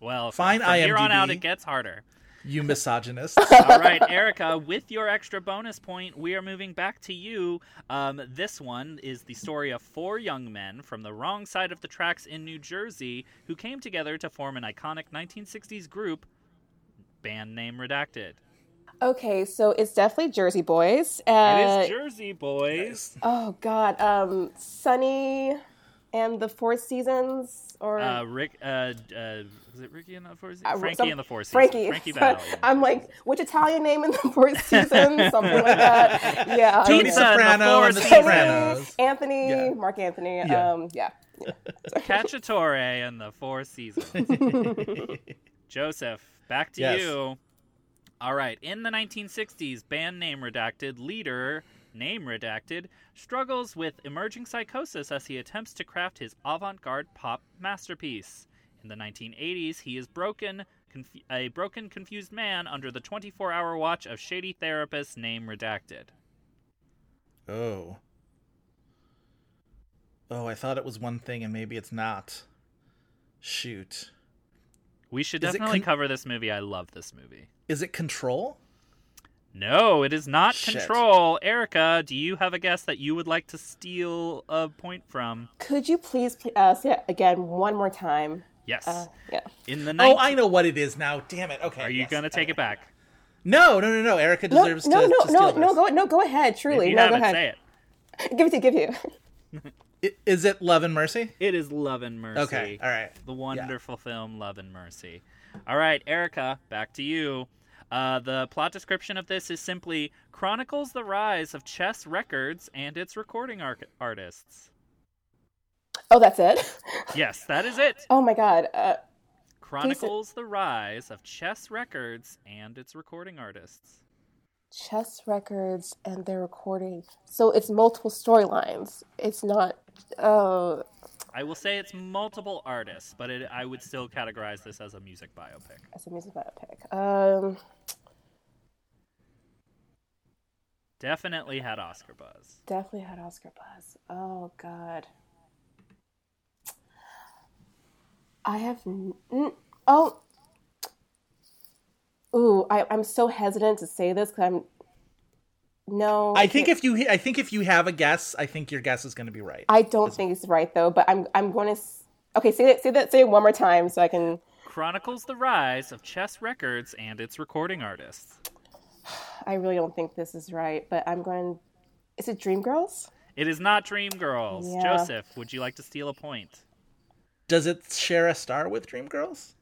Speaker 7: Well,
Speaker 8: Fine,
Speaker 7: From here on out, it gets harder.
Speaker 8: You misogynist.
Speaker 7: All right, Erica, with your extra bonus point, we are moving back to you. Um, this one is the story of four young men from the wrong side of the tracks in New Jersey who came together to form an iconic 1960s group, band name redacted.
Speaker 9: okay, so it's definitely Jersey Boys.
Speaker 7: It
Speaker 9: Uh,
Speaker 7: is Jersey Boys.
Speaker 9: oh God, um, Sunny and the Four Seasons, or
Speaker 7: Uh, Rick, uh, uh, was it Ricky and the Four Seasons?
Speaker 9: uh,
Speaker 7: Frankie
Speaker 9: some-
Speaker 7: and the Four Seasons.
Speaker 9: Frankie.
Speaker 7: Frankie Valli.
Speaker 9: I'm like, which Italian name in the Four Seasons? Something like that. Yeah.
Speaker 8: Tony
Speaker 7: Pizza and the
Speaker 8: Soprano
Speaker 7: Four
Speaker 8: and the Sopranos.
Speaker 9: Anthony,
Speaker 8: Yeah.
Speaker 9: Mark Anthony.
Speaker 8: Yeah.
Speaker 9: Um, yeah.
Speaker 7: Cacciatore and the Four Seasons. Joseph, back to
Speaker 8: Yes.
Speaker 7: you. All right. In the 1960s, band name redacted, leader name redacted, struggles with emerging psychosis as he attempts to craft his avant garde pop masterpiece. In the 1980s, he is broken, conf- a broken, confused man under the 24 hour watch of shady therapist name redacted.
Speaker 8: Oh. Oh, I thought it was one thing and maybe it's not. Shoot.
Speaker 7: We should
Speaker 8: Is
Speaker 7: definitely
Speaker 8: con-
Speaker 7: cover this movie. I love this movie.
Speaker 8: Is it Control?
Speaker 7: No, it is not
Speaker 8: Shit.
Speaker 7: Control. Erica, do you have a guess that you would like to steal a point from?
Speaker 9: Could you please uh, say it again one more time?
Speaker 7: Yes.
Speaker 9: Uh, yeah.
Speaker 7: In the
Speaker 8: Oh, I know what it is now. Damn it. Okay.
Speaker 7: Are you
Speaker 8: yes.
Speaker 7: going to take it back?
Speaker 8: No, no, no, no. Erica deserves
Speaker 9: no,
Speaker 8: to,
Speaker 9: no,
Speaker 8: to steal
Speaker 9: no, no,
Speaker 8: this.
Speaker 9: go, no, go ahead. Truly,
Speaker 7: if you
Speaker 9: no,
Speaker 7: have
Speaker 9: go
Speaker 7: it,
Speaker 9: ahead.
Speaker 7: say it.
Speaker 9: Give it to give you.
Speaker 8: Is it Love and Mercy?
Speaker 7: It is Love and Mercy.
Speaker 8: Okay. All right.
Speaker 7: The wonderful film Love and Mercy. All right, Erica, back to you. Uh, the plot description of this is simply chronicles the rise of Chess Records and its recording ar- artists.
Speaker 9: Oh, that's it.
Speaker 7: Yes, that is it.
Speaker 9: Oh my God. Uh,
Speaker 7: Chronicles the rise of Chess Records and its recording artists.
Speaker 9: Chess Records and their recording. So it's multiple storylines. It's not. Uh,
Speaker 7: I will say it's multiple artists, but it, I would still categorize this as a music biopic.
Speaker 9: as a music biopic. Um,
Speaker 7: Definitely had Oscar buzz.
Speaker 9: Definitely had Oscar buzz. Oh God. I have. n- Oh. Ooh, I, I'm so hesitant to say this because I'm. No,
Speaker 8: I think if you I think if you have a guess, I think your guess is going to be right.
Speaker 9: I don't think it's right though. But I'm I'm going to. Okay, say that say that say it one more time so I can.
Speaker 7: Chronicles the rise of Chess Records and its recording artists.
Speaker 9: I really don't think this is right, but I'm going. Is it Dreamgirls?
Speaker 7: It is not Dreamgirls.
Speaker 9: Yeah.
Speaker 7: Joseph, would you like to steal a point?
Speaker 8: Does it share a star with Dreamgirls?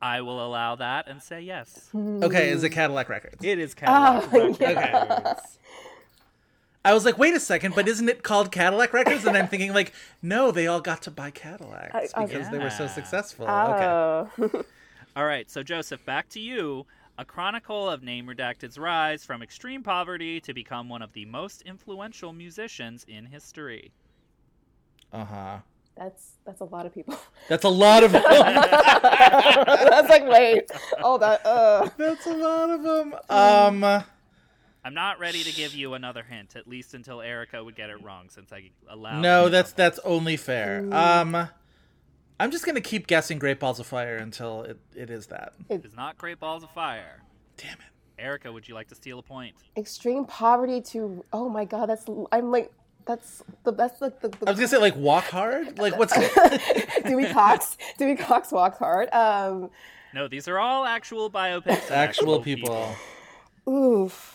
Speaker 7: I will allow that and say yes.
Speaker 8: Okay, is it Cadillac Records?
Speaker 7: It is Cadillac
Speaker 9: Oh,
Speaker 7: Records.
Speaker 9: yeah.
Speaker 8: I was like, wait a second, but isn't it called Cadillac Records? And I'm thinking, like, no, they all got to buy Cadillacs
Speaker 9: I- I-
Speaker 8: because they were so
Speaker 7: Yeah.
Speaker 8: successful. Okay.
Speaker 9: Oh.
Speaker 7: All right, so Joseph, back to you. A chronicle of Name Redacted's rise from extreme poverty to become one of the most influential musicians in history.
Speaker 8: Uh huh.
Speaker 9: That's that's a lot of people.
Speaker 8: That's a lot of them.
Speaker 9: that's like wait, hold that Uh.
Speaker 8: That's a lot of them. Um,
Speaker 7: I'm not ready to give you another hint, at least until Erica would get it wrong, since I allowed.
Speaker 8: no, that's
Speaker 7: some
Speaker 8: that's only fair. Um, I'm just gonna keep guessing Great Balls of Fire until it, it is that.
Speaker 7: hints. It's not Great Balls of Fire.
Speaker 8: Damn it.
Speaker 7: Erica, would you like to steal a point?
Speaker 9: Extreme poverty to oh my god, that's I'm like that's the best. like the,
Speaker 8: I was gonna say like Walk Hard. Like what's?
Speaker 9: Dewey Cox Dewey Cox walk hard. Um,
Speaker 7: No, these are all actual biopics. of
Speaker 8: Actual people.
Speaker 9: oof.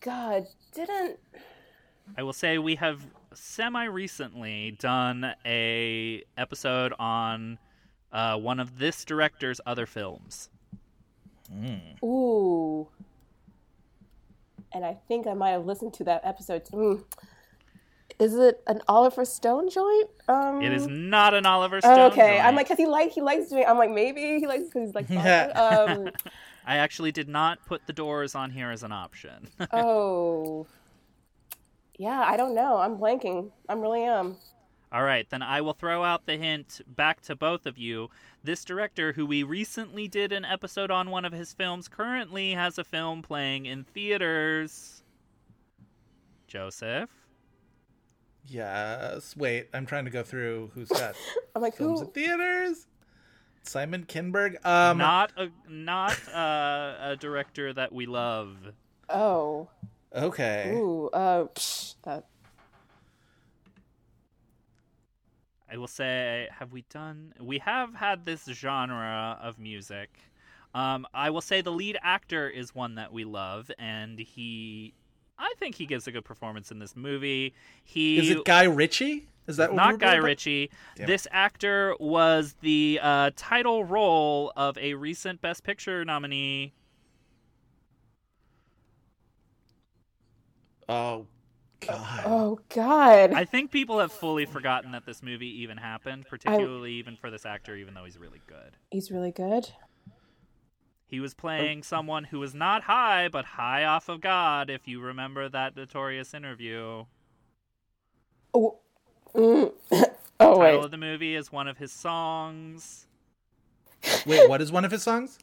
Speaker 9: God, didn't
Speaker 7: I will say we have semi recently done a episode on uh, one of this director's other films.
Speaker 9: ooh. And I think I might have listened to that episode. Mm. Is it an Oliver Stone joint? Um,
Speaker 7: It is not an Oliver Stone.
Speaker 9: okay. I'm like, cause he like he likes doing. I'm like, maybe he likes because he's like.
Speaker 8: Yeah.
Speaker 9: um,
Speaker 7: I actually did not put the doors on here as an option.
Speaker 9: oh. Yeah, I don't know. I'm blanking. I'm really am.
Speaker 7: All right, then I will throw out the hint back to both of you. This director, who we recently did an episode on one of his films, currently has a film playing in theaters. Joseph?
Speaker 8: Yes. Wait, I'm trying to go through who's got
Speaker 9: I'm like,
Speaker 8: films
Speaker 9: who?
Speaker 8: in theaters. Simon Kinberg. Um,
Speaker 7: not a not uh, a director that we love.
Speaker 9: Oh.
Speaker 8: okay.
Speaker 9: Ooh. Uh. Psh, that.
Speaker 7: I will say, have we done? We have had this genre of music. Um, I will say the lead actor is one that we love, and he, I think he gives a good performance in this movie. He
Speaker 8: Is it Guy Ritchie? Is that what
Speaker 7: not
Speaker 8: we're
Speaker 7: Guy
Speaker 8: about?
Speaker 7: Ritchie.
Speaker 8: Damn.
Speaker 7: This actor was the uh, title role of a recent Best Picture nominee.
Speaker 8: Oh God.
Speaker 9: Oh God.
Speaker 7: I think people have fully forgotten that this movie even happened, particularly even for this actor, even though he's really good.
Speaker 9: He's really good.
Speaker 7: He was playing someone who was not high, but high off of God, if you remember that notorious interview.
Speaker 9: Oh. Mm. oh
Speaker 7: Title
Speaker 9: wait.
Speaker 7: of the movie is one of his songs.
Speaker 8: Wait, what is one of his songs?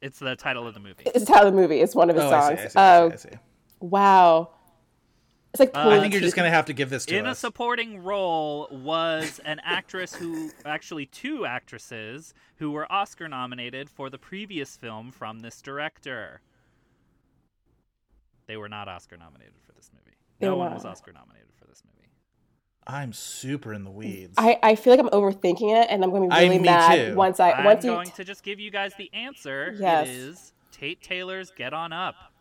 Speaker 7: It's the title of the movie.
Speaker 9: It's the title of the movie. It's one of his
Speaker 8: Oh,
Speaker 9: songs.
Speaker 8: I see. I
Speaker 9: Oh
Speaker 8: see, I see, I see.
Speaker 9: Wow. It's like
Speaker 7: Uh,
Speaker 8: I think you're just gonna have to give this to
Speaker 7: In a supporting role was an actress who, actually, two actresses who were Oscar nominated for the previous film from this director. They were not Oscar nominated for this movie.
Speaker 9: They
Speaker 7: no
Speaker 9: were
Speaker 7: one was Oscar nominated for this movie.
Speaker 8: I'm super in the weeds.
Speaker 9: I, I feel like I'm overthinking it, and I'm going to be really
Speaker 8: me
Speaker 9: mad
Speaker 8: too.
Speaker 9: once I
Speaker 7: I'm
Speaker 9: once you.
Speaker 7: going to just give you guys the answer.
Speaker 9: Yes.
Speaker 7: It is Tate Taylor's Get On Up.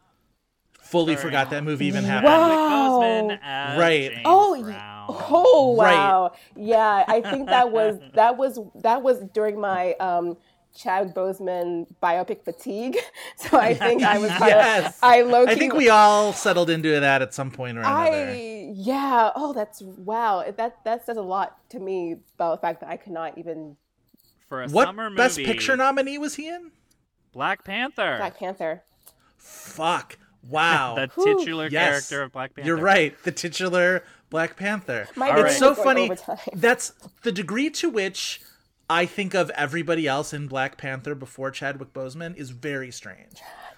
Speaker 8: Fully
Speaker 7: Sorry.
Speaker 8: forgot that movie even happened.
Speaker 9: Wow.
Speaker 7: Chadwick Boseman as
Speaker 8: Right.
Speaker 7: James
Speaker 9: Oh, y-
Speaker 7: Brown.
Speaker 9: oh
Speaker 8: Right.
Speaker 9: wow, yeah. I think that was that was that was during my um, Chad Boseman biopic fatigue. So I think I was
Speaker 8: Yes.
Speaker 9: of I low
Speaker 8: I think we all settled into that at some point or another.
Speaker 9: I yeah. Oh, that's wow. That that says a lot to me about the fact that I could not even
Speaker 7: For a
Speaker 8: what
Speaker 7: summer movie,
Speaker 8: Best Picture nominee was he in?
Speaker 7: Black Panther.
Speaker 9: Black Panther.
Speaker 8: Fuck. Wow.
Speaker 7: the
Speaker 9: Whew.
Speaker 7: titular
Speaker 8: Yes.
Speaker 7: character of Black Panther.
Speaker 8: You're right. The titular Black Panther.
Speaker 9: My
Speaker 7: All right.
Speaker 8: It's so funny.
Speaker 9: overtime.
Speaker 8: That's the degree to which I think of everybody else in Black Panther before Chadwick Boseman is very strange.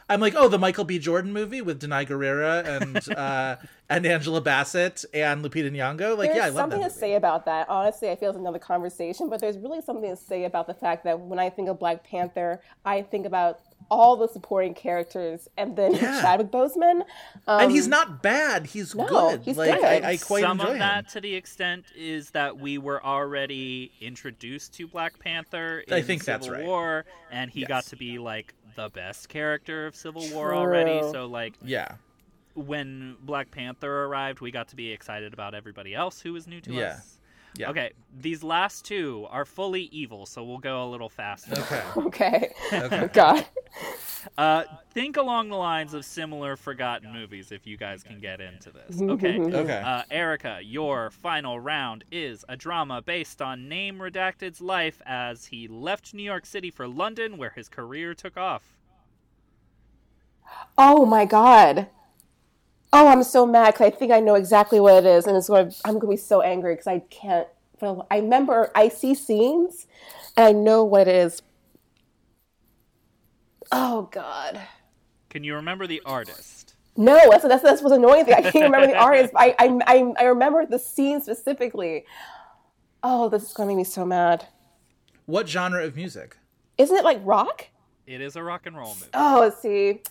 Speaker 8: I'm like, oh, the Michael B. Jordan movie with Danai Gurira and uh, and Angela Bassett and Lupita Nyong'o. Like,
Speaker 9: There's
Speaker 8: yeah, I love
Speaker 9: something
Speaker 8: that
Speaker 9: to say about that. Honestly, I feel it's another conversation, but there's really something to say about the fact that when I think of Black Panther, I think about all the supporting characters and then
Speaker 8: Yeah.
Speaker 9: Chadwick Boseman. Um,
Speaker 8: and he's not bad. He's
Speaker 9: no,
Speaker 8: good.
Speaker 9: he's
Speaker 8: like
Speaker 9: good.
Speaker 8: I, I quite
Speaker 7: Some
Speaker 8: enjoy
Speaker 7: of that, to the extent, is that we were already introduced to Black Panther in
Speaker 8: I think
Speaker 7: Civil
Speaker 8: that's right.
Speaker 7: War, and he got to be like the best character of Civil War already. So like
Speaker 8: Yeah,
Speaker 7: when Black Panther arrived, we got to be excited about everybody else who was new to
Speaker 8: Yeah.
Speaker 7: us.
Speaker 8: Yeah.
Speaker 7: Okay, these last two are fully evil, so we'll go a little faster.
Speaker 8: Okay.
Speaker 9: okay.
Speaker 8: Okay.
Speaker 9: God.
Speaker 7: Uh, think along the lines of similar forgotten movies if you guys can get into this. Okay.
Speaker 8: Okay.
Speaker 7: Uh, Erica, your final round is a drama based on Name Redacted's life as he left New York City for London, where his career took off.
Speaker 9: Oh my God. Oh, I'm so mad because I think I know exactly what it is, and it's going. To, I'm going to be so angry because I can't. I remember I see scenes, and I know what it is. Oh God.
Speaker 7: Can you remember the artist?
Speaker 9: No, that's that's that's what's annoying thing. I can't remember the artist. But I, I I I remember the scene specifically. Oh, this is going to make me so mad.
Speaker 8: What genre of music?
Speaker 9: Isn't it like rock?
Speaker 7: It is a rock and roll movie.
Speaker 9: Oh, let's see.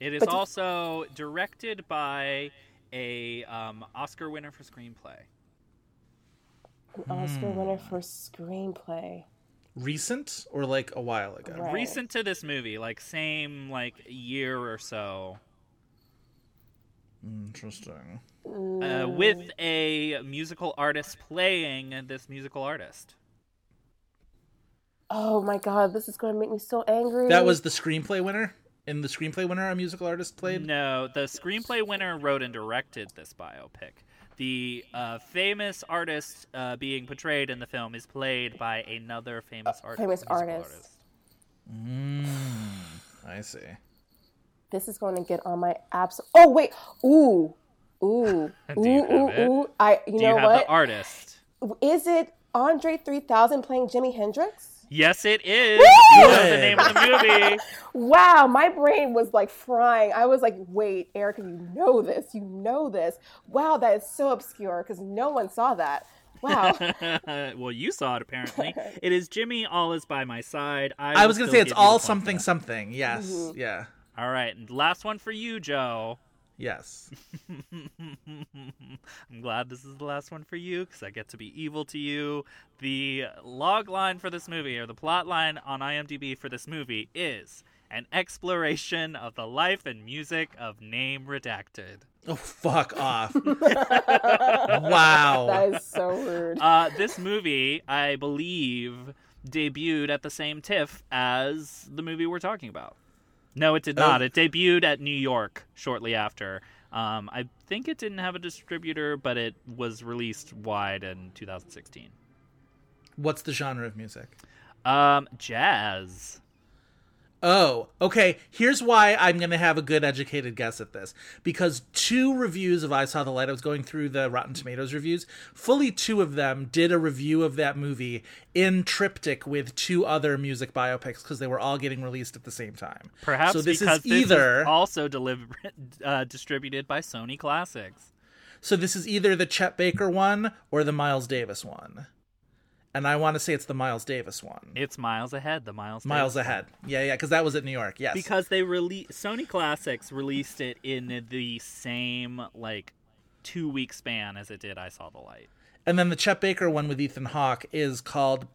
Speaker 7: It is
Speaker 9: But-
Speaker 7: also directed by a um, Oscar winner for screenplay.
Speaker 9: An Oscar winner for screenplay.
Speaker 8: Recent or like a while ago?
Speaker 9: Right.
Speaker 7: Recent to this movie, like same like year or so.
Speaker 8: Interesting.
Speaker 7: uh, with a musical artist playing this musical artist.
Speaker 9: Oh my god, this is going to make me so angry.
Speaker 8: That was the screenplay winner. In the screenplay winner, a musical artist played.
Speaker 7: No, the screenplay winner wrote and directed this biopic. The uh, famous artist uh, being portrayed in the film is played by another famous artist.
Speaker 9: famous
Speaker 7: musical
Speaker 9: artist.
Speaker 8: Mm, I see.
Speaker 9: This is going to get on my abs. Oh wait, ooh, ooh,
Speaker 7: Do
Speaker 9: ooh,
Speaker 7: have
Speaker 9: ooh,
Speaker 7: it?
Speaker 9: ooh. I. You
Speaker 7: Do
Speaker 9: know
Speaker 7: you have
Speaker 9: what?
Speaker 7: the artist?
Speaker 9: Is it Andre 3000 playing Jimi Hendrix?
Speaker 7: Yes, it is. You know the name of the movie.
Speaker 9: Wow, my brain was like frying. I was like, wait, Erica, you know this. You know this. Wow, that is so obscure because no one saw that. Wow.
Speaker 7: well, you saw it apparently. It is Jimi. All is by my side. I,
Speaker 8: I was gonna say it's
Speaker 7: give you the
Speaker 8: all something something. Yes.
Speaker 9: Mm-hmm.
Speaker 8: Yeah.
Speaker 7: All right, and last one for you, Joe.
Speaker 8: Yes.
Speaker 7: I'm glad this is the last one for you because I get to be evil to you. The log line for this movie, or the plot line on IMDb for this movie, is an exploration of the life and music of Name Redacted.
Speaker 8: Oh fuck off. wow.
Speaker 9: that is so rude.
Speaker 7: Uh, this movie, I believe, debuted at the same TIFF as the movie we're talking about. No, it did not.
Speaker 8: Oh.
Speaker 7: It debuted at New York shortly after. Um, I think it didn't have a distributor, but it was released wide in 2016.
Speaker 8: What's the genre of music?
Speaker 7: Um, jazz.
Speaker 8: Oh, okay. Here's why I'm going to have a good educated guess at this. Because two reviews of I Saw the Light, I was going through the Rotten Tomatoes reviews, fully two of them did a review of that movie in triptych with two other music biopics because they were all getting released at the same time.
Speaker 7: Perhaps
Speaker 8: so this
Speaker 7: because
Speaker 8: is
Speaker 7: this
Speaker 8: either
Speaker 7: is also delivered, uh, distributed by Sony Classics.
Speaker 8: so this is either the Chet Baker one or the Miles Davis one. And I want to say it's the Miles Davis one.
Speaker 7: It's miles ahead. The miles
Speaker 8: Miles
Speaker 7: Davis one.
Speaker 8: ahead. Yeah, yeah, because that was at New York. Yes.
Speaker 7: because they released Sony Classics released it in the same like two week span as it did I Saw the Light.
Speaker 8: and then the Chet Baker one with Ethan Hawke is called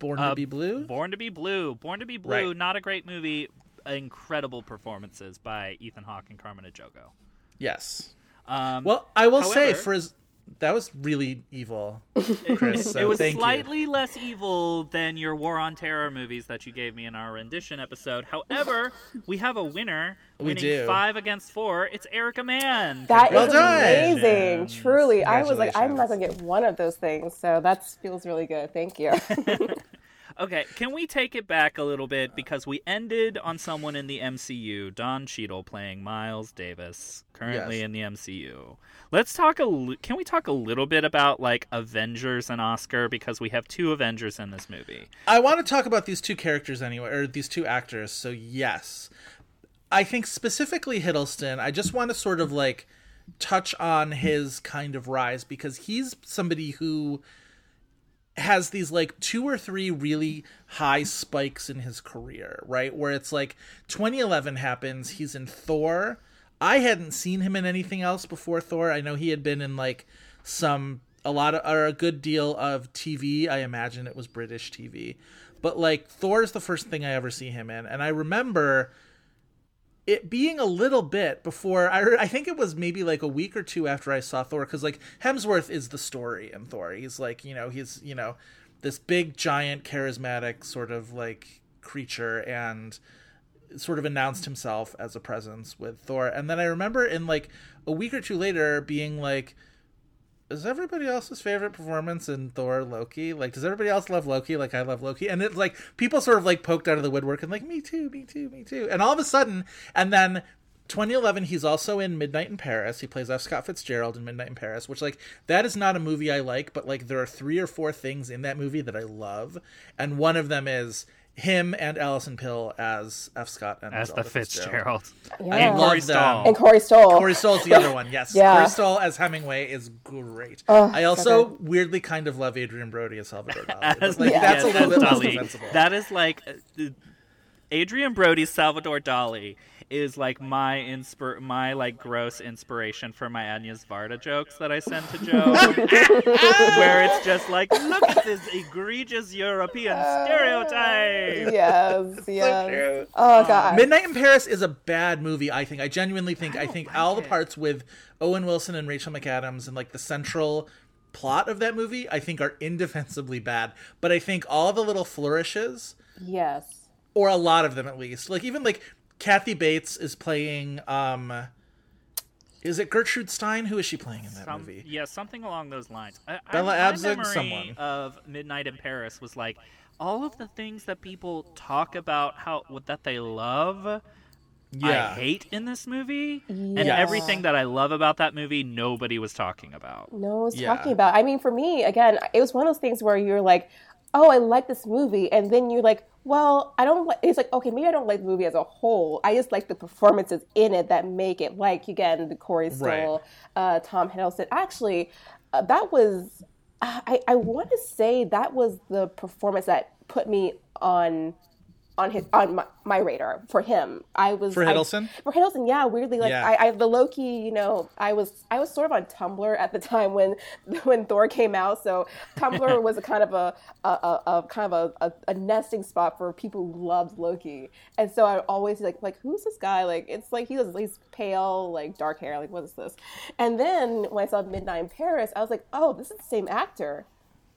Speaker 8: Born to
Speaker 7: Uh,
Speaker 8: Be Blue.
Speaker 7: Born to be Blue. Born to be Blue.
Speaker 8: Right.
Speaker 7: Not a great movie. Incredible performances by Ethan Hawke and Carmen Ejogo.
Speaker 8: Yes.
Speaker 7: Um,
Speaker 8: Well, I will say for his that was really evil, Chris. So
Speaker 7: it was
Speaker 8: thank you.
Speaker 7: slightly less evil than your War on Terror movies that you gave me in our rendition episode. However, we have a winner
Speaker 8: We
Speaker 7: winning
Speaker 8: do.
Speaker 7: five against four. It's Erica Mann.
Speaker 9: That is
Speaker 8: Well done.
Speaker 9: amazing. Truly. I was like, I'm not going to get one of those things. So that feels really good. Thank you.
Speaker 7: Okay, can we take it back a little bit because we ended on someone in the MCU, Don Cheadle playing Miles Davis, currently
Speaker 8: Yes.
Speaker 7: in the MCU. Let's talk a can we talk a little bit about like Avengers and Oscar because we have two Avengers in this movie.
Speaker 8: I want to talk about these two characters anyway, or these two actors. So yes, I think specifically Hiddleston. I just want to sort of like touch on his kind of rise because he's somebody who has these like two or three really high spikes in his career, right? Where it's like 2011 happens, he's in Thor. I hadn't seen him in anything else before Thor. I know he had been in like some a lot of or a good deal of TV. I imagine it was British TV. But like Thor is the first thing I ever see him in and I remember it being a little bit before I, I think it was maybe like a week or two after I saw Thor because like Hemsworth is the story in Thor. He's like you know he's you know this big giant charismatic sort of like creature and sort of announced himself as a presence with Thor. And then I remember in like a week or two later being like is everybody else's favorite performance in Thor Loki? Like, does everybody else love Loki like I love Loki? And it's like people sort of like poked out of the woodwork and like, me too, me too, me too. And all of a sudden, and then 2011, he's also in Midnight in Paris. He plays F. Scott Fitzgerald in Midnight in Paris, which like that is not a movie I like, but like there are three or four things in that movie that I love, and one of them is him and Alison Pill as F. Scott and
Speaker 7: As the
Speaker 8: Zelda
Speaker 7: Fitzgerald.
Speaker 9: Yeah.
Speaker 8: I love
Speaker 7: Corey
Speaker 8: them.
Speaker 7: Stoll.
Speaker 9: and Corey Stoll.
Speaker 8: Corey Stoll's the other one. Yes,
Speaker 9: Yeah.
Speaker 8: Corey Stoll as Hemingway is great.
Speaker 9: Oh,
Speaker 8: I also
Speaker 9: good.
Speaker 8: weirdly kind of love Adrien Brody as Salvador Dali.
Speaker 7: As,
Speaker 8: like,
Speaker 9: Yeah.
Speaker 8: That's a little
Speaker 7: as
Speaker 8: bit
Speaker 7: Dali. That is like uh, Adrien Brody's Salvador Dali is like my inspir my like gross inspiration for my Agnes Varda jokes that I send to Joe, where it's just like, look at this egregious European stereotype.
Speaker 9: yes, yes. Oh god.
Speaker 8: Midnight in Paris is a bad movie. I think. I genuinely think. I, think all the parts with Owen Wilson and Rachel McAdams and like the central plot of that movie, I think are indefensibly bad. But I think all the little flourishes,
Speaker 9: yes.
Speaker 8: or a lot of them at least, like even like Kathy Bates is playing. um Is it Gertrude Stein? Who is she playing in that
Speaker 7: Some,
Speaker 8: movie?
Speaker 7: yeah, something along those lines. I,
Speaker 8: Bella
Speaker 7: I,
Speaker 8: Abzug,
Speaker 7: my memory
Speaker 8: someone.
Speaker 7: of Midnight in Paris was like all of the things that people talk about how that they love.
Speaker 8: Yeah.
Speaker 7: I hate in this movie, and everything that I love about that movie, nobody was talking about.
Speaker 9: No one was
Speaker 8: Yeah.
Speaker 9: talking about. I mean, for me, again, it was one of those things where you're like, "Oh, I like this movie," and then you're like, "Well, I don't." Like, it's like, okay, maybe I don't like the movie as a whole. I just like the performances in it that make it. Like again, the Corey Stoll, uh, Tom Hiddleston. Actually, uh, that was. I I want to say that was the performance that put me on. On his on my, my radar for him, I was
Speaker 8: For
Speaker 9: I-
Speaker 8: Hiddleston?
Speaker 9: for Hiddleston, yeah, weirdly, like
Speaker 8: Yeah.
Speaker 9: I, I the Loki, you know, I was I was sort of on Tumblr at the time when when Thor came out, so Tumblr was a kind of a a, a, a kind of a, a, a nesting spot for people who loved Loki, and so I always like like who's this guy? Like it's like he was he's pale, like dark hair, like what is this? And then when I saw Midnight in Paris, I was like, oh, this is the same actor.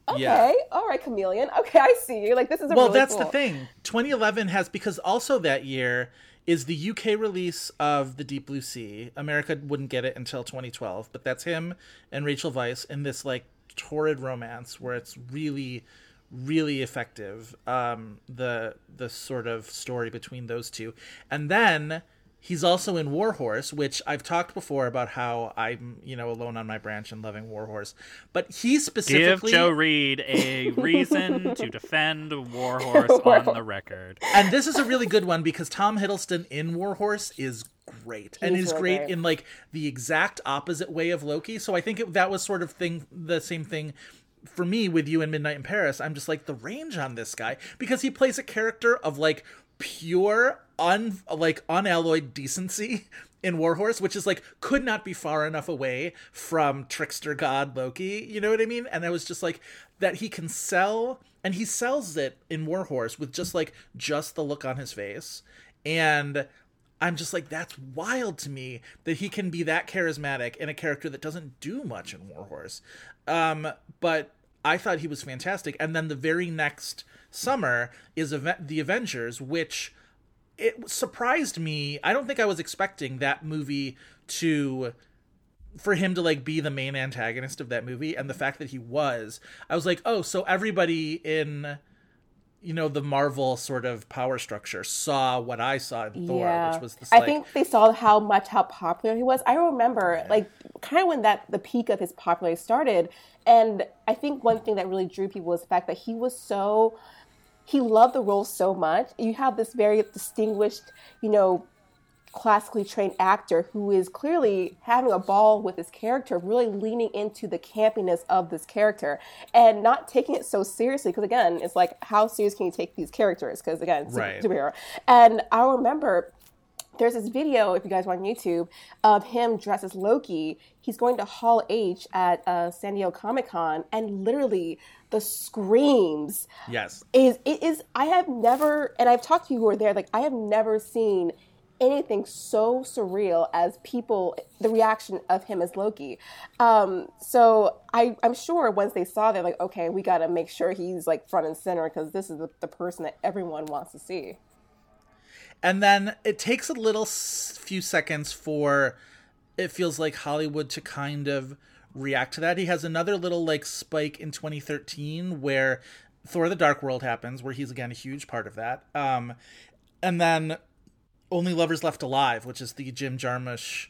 Speaker 9: Okay,
Speaker 8: Yeah.
Speaker 9: all right, chameleon. Okay, I see you. Like this is a
Speaker 8: well
Speaker 9: really
Speaker 8: that's the thing 2011 has because also that year is the uk release of the deep blue sea america wouldn't get it until 2012 but that's him and rachel weisz in this like torrid romance where it's really really effective um the the sort of story between those two and then He's also in Warhorse, which I've talked before about how I'm, you know, alone on my branch and loving Warhorse. But he specifically
Speaker 7: Give
Speaker 8: specifically
Speaker 7: Joe Reed a reason to defend Warhorse on the record.
Speaker 8: and this is a really good one because Tom Hiddleston in Warhorse is great and is
Speaker 9: really
Speaker 8: great
Speaker 9: great.
Speaker 8: in like the exact opposite way of Loki. So I think it, that was sort of thing the same thing for me with you in Midnight in Paris. I'm just like the range on this guy because he plays a character of like pure un like unalloyed decency in Warhorse, which is like could not be far enough away from trickster god Loki. You know what I mean? And I was just like that he can sell and he sells it in Warhorse with just like just the look on his face. And I'm just like that's wild to me that he can be that charismatic in a character that doesn't do much in Warhorse. Um but I thought he was fantastic. And then the very next summer is the Avengers, which it surprised me. I don't think I was expecting that movie to for him to like be the main antagonist of that movie and the fact that he was i was like oh so everybody in you know the Marvel sort of power structure saw what I saw in Thor,
Speaker 9: yeah.
Speaker 8: which was this
Speaker 9: I
Speaker 8: like
Speaker 9: think they saw how much how popular he was. I remember like kind of when that the peak of his popularity started, and I think one thing that really drew people was the fact that he was so he loved the role so much. You have this very distinguished, you know, classically trained actor who is clearly having a ball with his character, really leaning into the campiness of this character and not taking it so seriously. Because again, it's like, how serious can you take these characters? Because again, it's
Speaker 8: Right.
Speaker 9: a superhero. And I remember there's this video, if you guys want on YouTube, of him dressed as Loki. He's going to Hall H at uh, San Diego Comic Con, and literally the screams
Speaker 8: yes,
Speaker 9: is it is I have never and I've talked to you who are there like I have never seen anything so surreal as people the reaction of him as Loki. Um, so I I'm sure once they saw that like okay we got to make sure he's like front and center because this is the, the person that everyone wants to see.
Speaker 8: and then it takes a little s- few seconds for it feels like Hollywood to kind of react to that. He has another little like spike in 2013 where Thor: The Dark World happens, where he's again a huge part of that. Um, and then Only Lovers Left Alive, which is the Jim Jarmusch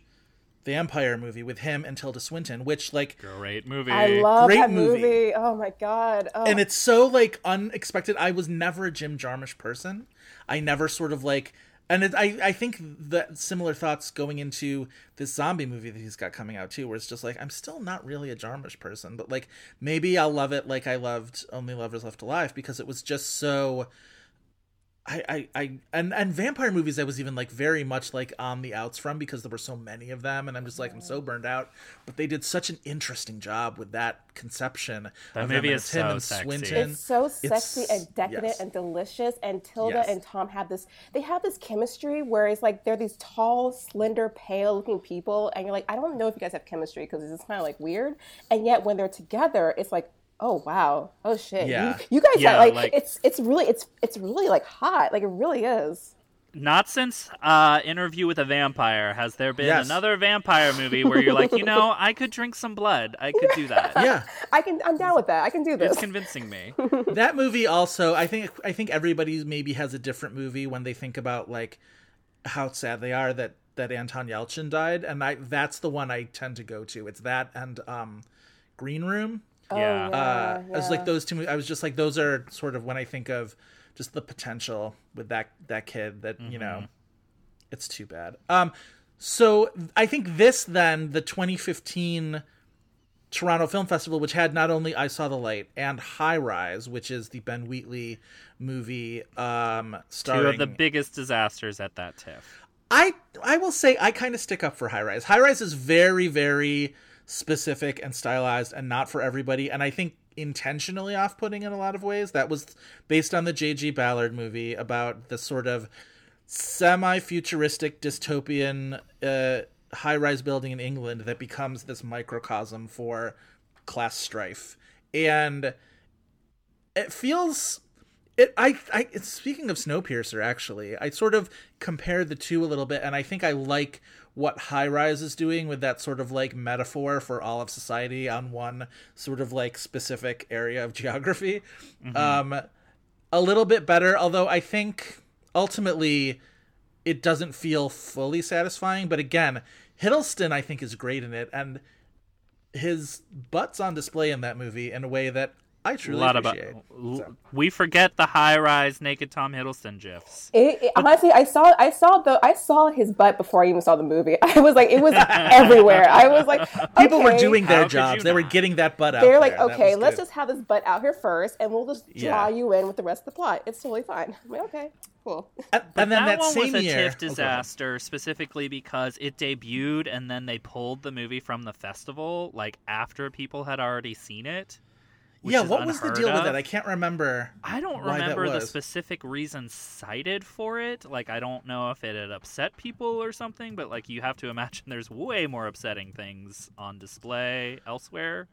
Speaker 8: vampire movie with him and Tilda Swinton, which like
Speaker 7: Great movie.
Speaker 9: I love
Speaker 8: Great
Speaker 9: that
Speaker 8: movie.
Speaker 9: movie. Oh my god. Oh.
Speaker 8: and it's so like unexpected. I was never a Jim Jarmusch person. I never sort of like, and it, I I think that similar thoughts going into this zombie movie that he's got coming out too, where it's just like I'm still not really a Jarmusch person, but like maybe I'll love it like I loved Only Lovers Left Alive because it was just so. I, I, I and and vampire movies I was even like very much like on the outs from because there were so many of them and I'm just like I'm so burned out but they did such an interesting job with that conception
Speaker 7: That
Speaker 8: of them,
Speaker 7: movie is
Speaker 8: it's him
Speaker 7: so
Speaker 8: and
Speaker 7: sexy.
Speaker 8: Swinton.
Speaker 9: It's so sexy
Speaker 8: It's-
Speaker 9: and decadent
Speaker 8: yes.
Speaker 9: and delicious. And Tilda
Speaker 8: Yes.
Speaker 9: and Tom have this, they have this chemistry where it's like they're these tall, slender, pale looking people. And you're like, I don't know if you guys have chemistry because it's kind of like weird. And yet when they're together, it's like, oh wow, oh shit.
Speaker 8: Yeah.
Speaker 9: You, you guys
Speaker 7: Yeah,
Speaker 9: have like,
Speaker 7: like-
Speaker 9: it's, it's really, it's, it's really like hot. Like it really is.
Speaker 7: Not since uh, Interview with a Vampire has there been
Speaker 8: Yes.
Speaker 7: another vampire movie where you're like, you know, I could drink some blood. I could do that.
Speaker 8: yeah
Speaker 9: I can, I'm down with that. I can do this.
Speaker 7: It's convincing me.
Speaker 8: that movie also I think I think everybody maybe has a different movie when they think about like how sad they are that that Anton Yelchin died and I that's the one I tend to go to it's that and um Green Room
Speaker 7: yeah.
Speaker 8: uh
Speaker 9: yeah.
Speaker 8: as like those two mo- I was just like those are sort of when I think of just the potential with that that kid that you know it's too bad um so I think this then the 2015 Toronto Film Festival, which had not only I Saw the Light and High Rise, which is the Ben Wheatley movie, um, starring.
Speaker 7: Two of the biggest disasters at that TIFF.
Speaker 8: I I will say I kind of stick up for High Rise. High Rise is very very specific and stylized and not for everybody, and I think intentionally off-putting in a lot of ways. That was based on the J.G. Ballard movie about the sort of semi-futuristic dystopian uh, high-rise building in England that becomes this microcosm for class strife, and it feels it I I speaking of Snowpiercer actually, I sort of compared the two a little bit and I think I like what High Rise is doing with that sort of like metaphor for all of society on one sort of like specific area of geography. Um a little bit better, although I think ultimately it doesn't feel fully satisfying, but again, Hiddleston I think is great in it and his butt's on display in that movie in a way that I
Speaker 7: A
Speaker 8: truly
Speaker 7: lot about.
Speaker 8: appreciate.
Speaker 7: We forget the high-rise naked Tom Hiddleston gifs.
Speaker 9: It, it- honestly, I saw I saw the I saw his butt before I even saw the movie. I was like, it was everywhere. I was like,
Speaker 8: People were doing their
Speaker 7: could
Speaker 8: jobs.
Speaker 7: you
Speaker 8: They were getting that butt out.
Speaker 9: They're like,
Speaker 8: there.
Speaker 9: Okay, let's
Speaker 8: good.
Speaker 9: just have this butt out here first, and we'll just draw
Speaker 8: Yeah.
Speaker 9: you in with the rest of the plot. It's totally fine. I'm like, okay, cool.
Speaker 8: And, and then
Speaker 7: that,
Speaker 8: that,
Speaker 7: one
Speaker 8: same
Speaker 7: was a
Speaker 8: year,
Speaker 7: TIFF
Speaker 8: Oh, go ahead.
Speaker 7: disaster specifically because it debuted and then they pulled the movie from the festival like after people had already seen it.
Speaker 8: Yeah, what was the deal with that? I can't remember.
Speaker 7: I don't remember the specific reason cited for it. Like, I don't know if it had upset people or something, but like, you have to imagine there's way more upsetting things on display elsewhere.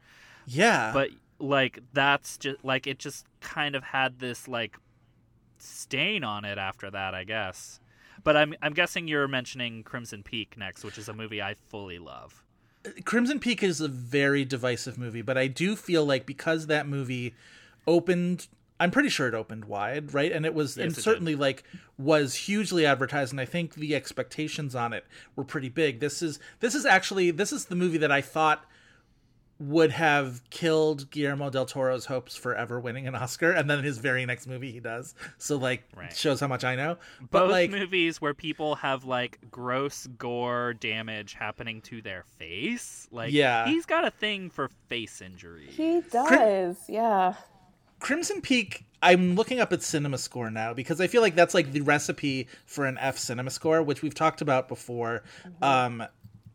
Speaker 8: Yeah,
Speaker 7: But like, that's just like it just kind of had this like stain on it after that, I guess. But I'm I'm guessing you're mentioning Crimson Peak next, which is a movie I fully love.
Speaker 8: Crimson Peak is a very divisive movie, but I do feel like because that movie opened I'm pretty sure it opened wide, right? And it was, and
Speaker 7: it did.
Speaker 8: certainly like was hugely advertised, and I think the expectations on it were pretty big. This is this is actually this is the movie that I thought would have killed Guillermo del Toro's hopes for ever winning an Oscar, and then his very next movie he does. So like
Speaker 7: Right.
Speaker 8: shows how much I know. But
Speaker 7: Both
Speaker 8: like
Speaker 7: movies where people have like gross gore damage happening to their face. Like,
Speaker 8: Yeah.
Speaker 7: he's got a thing for face injury.
Speaker 9: He does, yeah.
Speaker 8: Crimson Peak, I'm looking up its cinema score now because I feel like that's like the recipe for an F cinema score, which we've talked about before. Um,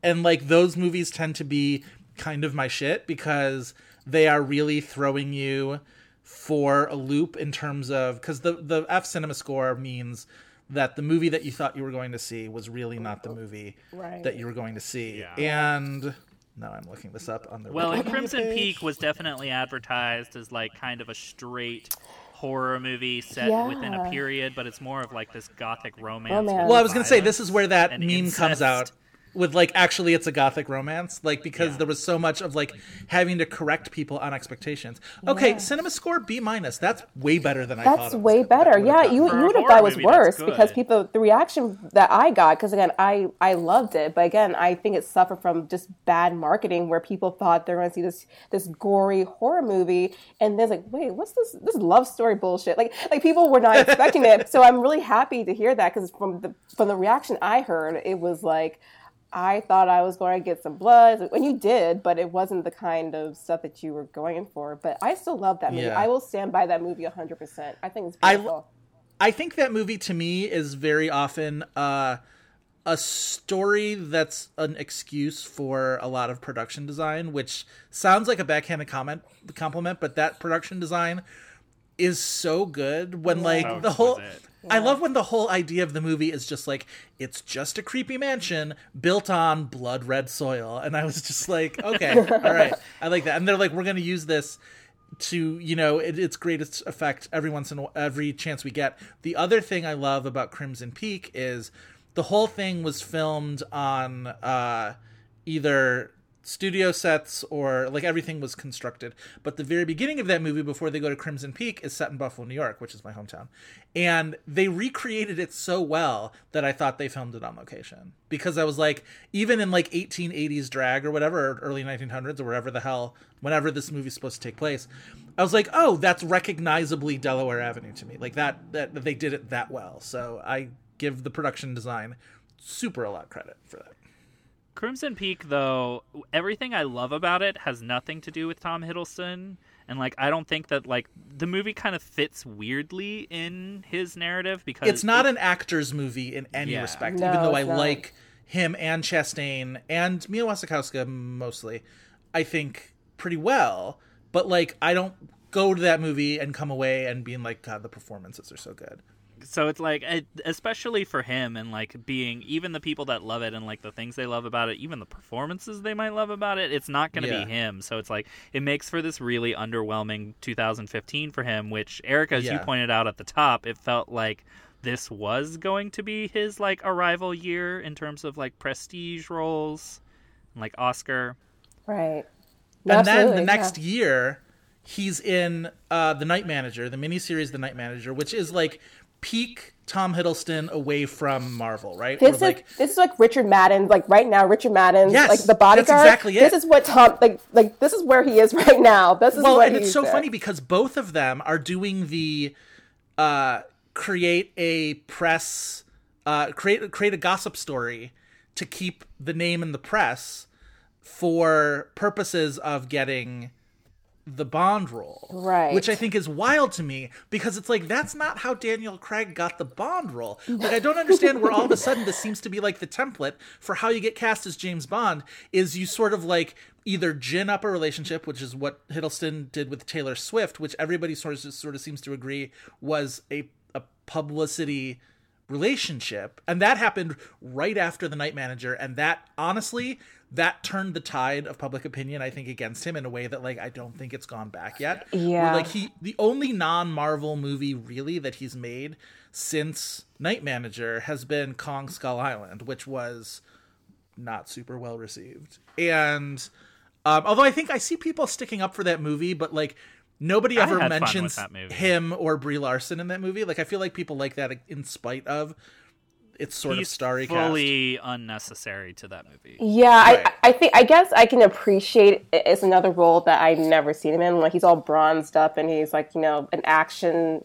Speaker 8: and like those movies tend to be kind of my shit because they are really throwing you for a loop in terms of because the the F cinema score means that the movie that you thought you were going to see was really not the movie
Speaker 9: Right.
Speaker 8: that you were going to see.
Speaker 7: Yeah.
Speaker 8: And now I'm looking this up on the
Speaker 7: Well, and Crimson
Speaker 8: page.
Speaker 7: Peak was definitely advertised as like kind of a straight horror movie set within a period, but it's more of like this gothic romance.
Speaker 9: Romance.
Speaker 8: Well, I was gonna say this is where that
Speaker 7: and
Speaker 8: meme comes out with like actually it's a gothic romance, like because
Speaker 7: Yeah.
Speaker 8: there was so much of like having to correct people on expectations. Okay, cinema score B minus. That's way better than I thought.
Speaker 9: That's
Speaker 8: it was
Speaker 9: way better. Yeah, you you would have thought it was
Speaker 7: movie,
Speaker 9: worse because people the reaction that I got because again I I loved it, but again I think it suffered from just bad marketing where people thought they're going to see this this gory horror movie and then it's like wait what's this this love story bullshit like like people were not expecting it. So I'm really happy to hear that because from the from the reaction I heard it was like. I thought I was going to get some blood, and you did, but it wasn't the kind of stuff that you were going for. But I still love that movie.
Speaker 8: Yeah.
Speaker 9: I will stand by that movie 100%. I think it's beautiful.
Speaker 8: I think that movie to me is very often uh, a story that's an excuse for a lot of production design, which sounds like a backhanded comment compliment, but that production design is so good when like
Speaker 7: So
Speaker 8: the whole
Speaker 7: exquisite.
Speaker 8: I love when the whole idea of the movie is just like it's just a creepy mansion built on blood red soil and I was just like okay all right I like that and they're like we're going to use this to you know it, its greatest effect every once in a, every chance we get. The other thing I love about Crimson Peak is the whole thing was filmed on uh, either studio sets or like everything was constructed. But the very beginning of that movie, before they go to Crimson Peak, is set in Buffalo, New York, which is my hometown, and they recreated it so well that I thought they filmed it on location because I was like, even in like 1880s drag or whatever, or early 1900s or wherever the hell, whenever this movie's supposed to take place, I was like, oh, that's recognizably Delaware Avenue to me. Like that, that they did it that well. So I give the production design super a lot credit for that.
Speaker 7: Crimson Peak, though, everything I love about it has nothing to do with Tom Hiddleston, and like I don't think that like the movie kind of fits weirdly in his narrative because
Speaker 8: It's not
Speaker 7: it-
Speaker 8: an actor's movie in any
Speaker 7: Yeah.
Speaker 8: respect,
Speaker 9: No,
Speaker 8: even though I
Speaker 9: not.
Speaker 8: like him and Chastain and Mia Wasikowska mostly, I think pretty well. But like, I don't go to that movie and come away and being like, God, the performances are so good.
Speaker 7: So it's like especially for him and like being even the people that love it and like the things they love about it even the performances they might love about it it's not going to
Speaker 8: Yeah.
Speaker 7: be him so it's like it makes for this really underwhelming 2015 for him which erica as you pointed out at the top it felt like this was going to be his like arrival year in terms of like prestige roles like oscar
Speaker 9: Right.
Speaker 8: and then the next
Speaker 9: yeah.
Speaker 8: year, he's in uh, the Night Manager, the miniseries, The Night Manager, which is like peak Tom Hiddleston away from Marvel, right?
Speaker 9: This
Speaker 8: Or,
Speaker 9: is
Speaker 8: like,
Speaker 9: this is like Richard Madden, like right now, Richard Madden,
Speaker 8: Yes,
Speaker 9: like the
Speaker 8: that's
Speaker 9: bodyguard.
Speaker 8: exactly it.
Speaker 9: This is what Tom like like this is where he is right now. This is
Speaker 8: well, and it's so
Speaker 9: at.
Speaker 8: funny because both of them are doing the uh, create a press, uh, create create a gossip story to keep the name in the press for purposes of getting the Bond role.
Speaker 9: Right.
Speaker 8: Which I think is wild to me because it's like that's not how Daniel Craig got the Bond role. Like I don't understand where all of a sudden this seems to be like the template for how you get cast as James Bond is you sort of like either gin up a relationship, which is what Hiddleston did with Taylor Swift, which everybody sort of sort of seems to agree was a a publicity relationship and that happened right after the night manager and that honestly that turned the tide of public opinion i think against him in a way that like i don't think it's gone back yet Where,
Speaker 9: Yeah.
Speaker 8: like he the only non-marvel movie really that he's made since night manager has been kong skull island which was not super well received and um, although i think i see people sticking up for that movie but like Nobody ever
Speaker 7: had fun with
Speaker 8: mentions
Speaker 7: that movie.
Speaker 8: him or Brie Larson in that movie. Like I feel like people like that in spite of its sort
Speaker 7: He's
Speaker 8: of starry cast.
Speaker 7: fully unnecessary to that movie.
Speaker 9: Yeah,
Speaker 8: Right.
Speaker 9: I, I think I guess I can appreciate it. it's another role that I've never seen him in. Like he's all bronzed up and he's like you know an action,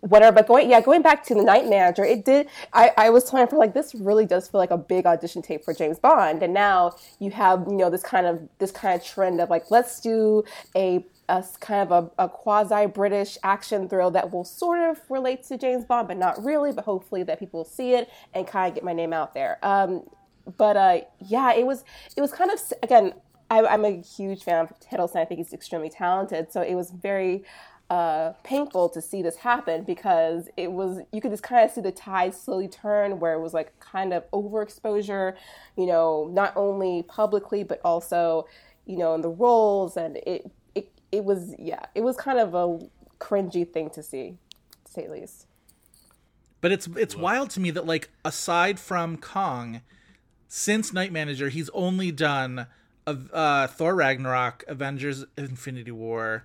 Speaker 9: whatever. But going yeah, going back to the Night Manager, it did. I I was telling for like this really does feel like a big audition tape for James Bond, and now you have you know this kind of this kind of trend of like let's do a a kind of a, a quasi British action thrill that will sort of relate to James Bond, but not really. But hopefully that people will see it and kind of get my name out there. Um, but uh, yeah, it was it was kind of again. I, I'm a huge fan of Hiddleston. I think he's extremely talented. So it was very uh, painful to see this happen because it was you could just kind of see the tide slowly turn where it was like kind of overexposure, you know, not only publicly but also you know in the roles and it it was yeah it was kind of a cringy thing to see, to say least.
Speaker 8: But it's it's wild to me that like aside from Kong, since Night Manager, he's only done uh, Thor Ragnarok, Avengers: Infinity War.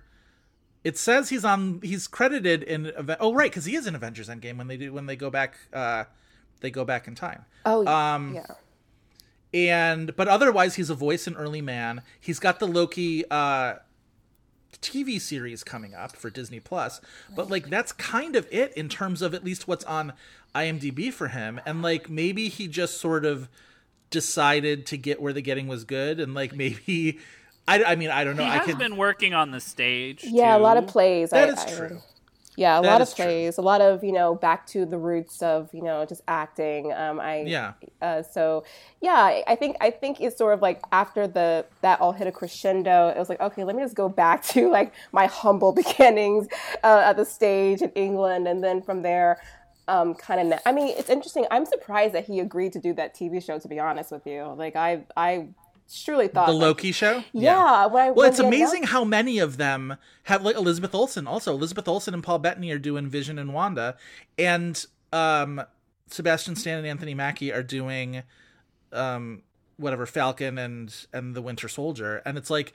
Speaker 8: It says he's on. He's credited in. Oh right, because he is in Avengers Endgame when they do when they go back. Uh, they go back in time.
Speaker 9: Oh
Speaker 8: Um,
Speaker 9: yeah.
Speaker 8: and but otherwise he's a voice in early man he's got the loki uh tv series coming up for disney plus but like that's kind of it in terms of at least what's on imdb for him and like maybe he just sort of decided to get where the getting was good and like maybe i, I mean i don't know
Speaker 7: He
Speaker 8: i
Speaker 7: has
Speaker 8: could
Speaker 7: been working on the stage.
Speaker 9: Yeah, a lot of plays.
Speaker 8: that
Speaker 9: I,
Speaker 8: is
Speaker 9: I-
Speaker 8: true
Speaker 9: Yeah, a
Speaker 8: That
Speaker 9: lot of
Speaker 8: true.
Speaker 9: plays, a lot of you know back to the roots of you know just acting. Um, I
Speaker 8: Yeah.
Speaker 9: Uh, so yeah, I- think I think it's sort of like after the that all hit a crescendo, it was like okay, let me just go back to like my humble beginnings uh, at the stage in England, and then from there. Um, kind of. I mean, it's interesting. I'm surprised that he agreed to do that TV show. To be honest with you, like I, I truly thought
Speaker 8: the
Speaker 9: like,
Speaker 8: loki show
Speaker 9: Yeah, when I,
Speaker 8: Well,
Speaker 9: when
Speaker 8: it's amazing how many of them have like Elizabeth Olsen. Also, Elizabeth Olsen and Paul Bettany are doing Vision and Wanda, and um, Sebastian Stan and Anthony Mackie are doing um, whatever Falcon and and the Winter Soldier. And it's like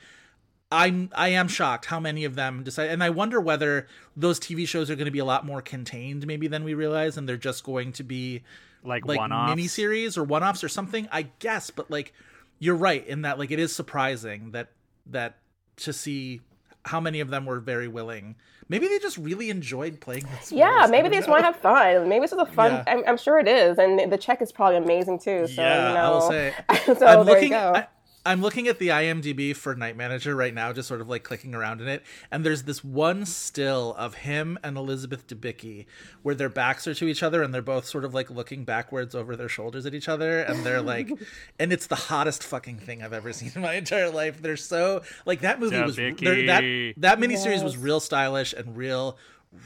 Speaker 8: I'm I am shocked how many of them decide, and I wonder whether those TV shows are going to be a lot more contained maybe than we realize, and they're just going to be
Speaker 7: like,
Speaker 8: like
Speaker 7: one-offs.
Speaker 8: miniseries or one-offs or something i guess but like you're right in that like it is surprising that that to see how many of them were very willing maybe they just really enjoyed playing this
Speaker 9: Yeah. Maybe they just
Speaker 8: know.
Speaker 9: want to have fun. Maybe it's just a fun.
Speaker 8: Yeah.
Speaker 9: I'm, I'm sure it is, and the check is probably amazing too. So
Speaker 8: yeah
Speaker 9: you know,
Speaker 8: i will say
Speaker 9: so
Speaker 8: i'm
Speaker 9: there
Speaker 8: looking
Speaker 9: you go.
Speaker 8: I, i'm looking at the imdb for night manager right now just sort of like clicking around in it and there's this one still of him and elizabeth debicki where their backs are to each other and they're both sort of like looking backwards over their shoulders at each other and they're like and it's the hottest fucking thing i've ever seen in my entire life. They're so like that movie was that
Speaker 7: Debicki.
Speaker 8: that miniseries was real stylish and real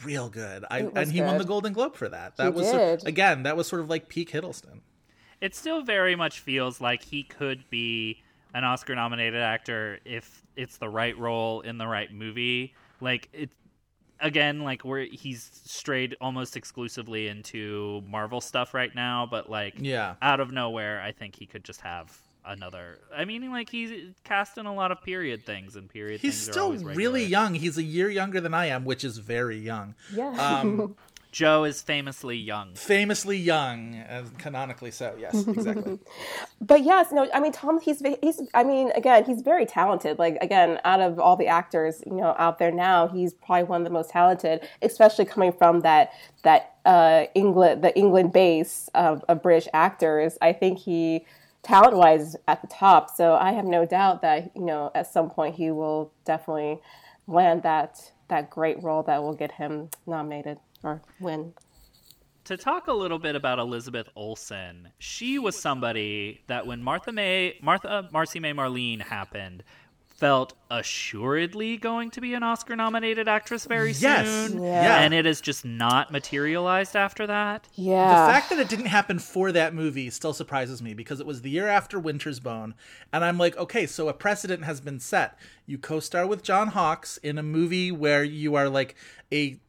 Speaker 8: real good. I, and he won the golden globe for that. That
Speaker 9: He
Speaker 8: was sort-
Speaker 9: did.
Speaker 8: again that was sort of like peak hiddleston.
Speaker 7: It still very much feels like he could be an Oscar nominated actor if it's the right role in the right movie. Like it again, like where he's strayed almost exclusively into Marvel stuff right now, but like
Speaker 8: Yeah.
Speaker 7: out of nowhere I think he could just have another I mean like he's cast in a lot of period things and period
Speaker 8: He's
Speaker 7: things are
Speaker 8: still
Speaker 7: always
Speaker 8: really young. He's a year younger than I am, which is very young.
Speaker 9: yeah.
Speaker 8: Um,
Speaker 7: Joe is famously young.
Speaker 8: famously young, as canonically so. Yes, exactly.
Speaker 9: but yes, no. I mean, Tom. He's he's. I mean, again, he's very talented. Like again, out of all the actors, you know, out there now, he's probably one of the most talented, especially coming from that that uh, England the England base of, of British actors. I think he talent wise at the top. So I have no doubt that you know at some point he will definitely land that that great role that will get him nominated or win.
Speaker 7: to talk a little bit about Elizabeth Olsen, she was somebody that when Martha May, Martha Marcy May Marlene happened, felt assuredly going to be an Oscar-nominated actress very
Speaker 8: Yes.
Speaker 7: soon,
Speaker 8: Yeah.
Speaker 7: and it has just not materialized after that.
Speaker 9: Yeah.
Speaker 8: The fact that it didn't happen for that movie still surprises me because it was the year after Winter's Bone, and I'm like, okay, so a precedent has been set. You co-star with John Hawkes in a movie where you are like a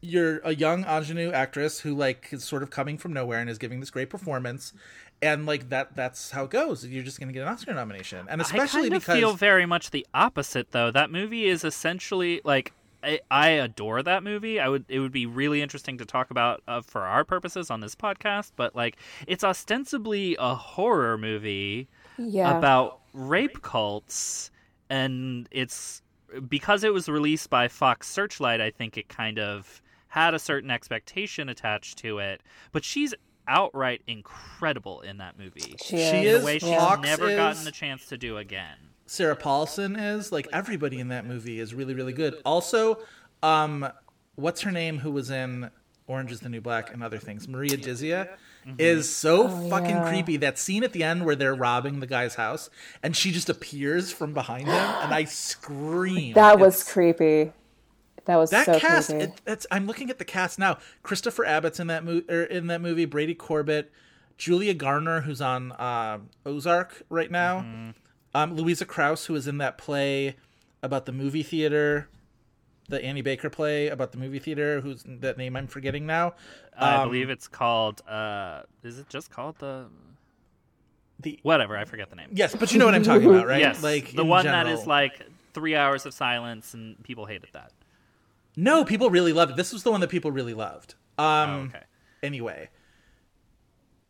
Speaker 8: you're a young ingenue actress who like is sort of coming from nowhere and is giving this great performance and like that that's how it goes. You're just going to get an Oscar nomination, and especially
Speaker 7: I kind of
Speaker 8: because
Speaker 7: feel very much the opposite, though. That movie is essentially like I, I adore that movie. I would it would be really interesting to talk about uh, for our purposes on this podcast, but like it's ostensibly a horror movie
Speaker 9: Yeah.
Speaker 7: about rape cults, and it's because it was released by Fox Searchlight. I think it kind of had a certain expectation attached to it, but she's outright incredible in that movie.
Speaker 9: She
Speaker 8: She
Speaker 9: is.
Speaker 7: in
Speaker 8: is
Speaker 7: a way she's
Speaker 8: Hawkes
Speaker 7: never
Speaker 8: is-
Speaker 7: gotten the chance to do again.
Speaker 8: Sarah Paulson is like everybody in that movie is really really good. Also, um, what's her name who was in Orange Is the New Black and other things? Maria Dizzia is so fucking
Speaker 9: yeah.
Speaker 8: creepy. That scene at the end where they're robbing the guy's house and she just appears from behind him and I scream.
Speaker 9: That was
Speaker 8: It's-
Speaker 9: creepy. That was
Speaker 8: That
Speaker 9: so
Speaker 8: cast,
Speaker 9: creepy.
Speaker 8: it, that's I'm looking at the cast now. Christopher Abbott's in that movie. Er, in that movie, Brady Corbet, Julia Garner, who's on uh, Ozark right now,
Speaker 7: Mm-hmm.
Speaker 8: um, Louisa Krause, who is in that play about the movie theater, the Annie Baker play about the movie theater. Who's that name I'm forgetting now?
Speaker 7: I
Speaker 8: Um,
Speaker 7: believe it's called. Uh, is it just called the?
Speaker 8: the
Speaker 7: Whatever, I forget the name.
Speaker 8: yes, but you know what I'm talking about, right?
Speaker 7: Yes,
Speaker 8: like
Speaker 7: the one that
Speaker 8: general.
Speaker 7: is like three hours of silence, and people hated that.
Speaker 8: no, people really loved it. This was the one that people really loved. Um,
Speaker 7: Oh, okay.
Speaker 8: anyway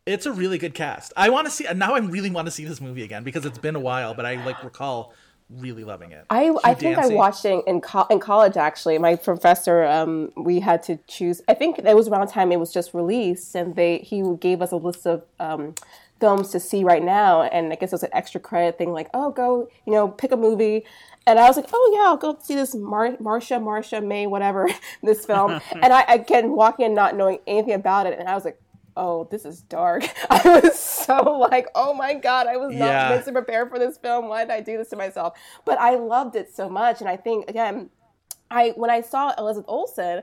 Speaker 8: it's a really good cast i want to see now i really want to see this movie again because it's been a while but i like recall really loving it
Speaker 9: I, I think I watched it in co- in college. Actually, my professor, um, we had to choose. I think it was around the time it was just released, and they he gave us a list of um, films to see right now. And I guess it was an extra credit thing, like, oh, go, you know, pick a movie. And I was like, oh yeah, I'll go see this Mar- Marsha, Marsha May, whatever this film. and I again walking in not knowing anything about it, and I was like. Oh, this is dark. I was so like, oh my God, I was not
Speaker 8: Yeah.
Speaker 9: to prepared for this film. Why did I do this to myself? But I loved it so much. And I think, again, I when I saw Elizabeth Olsen,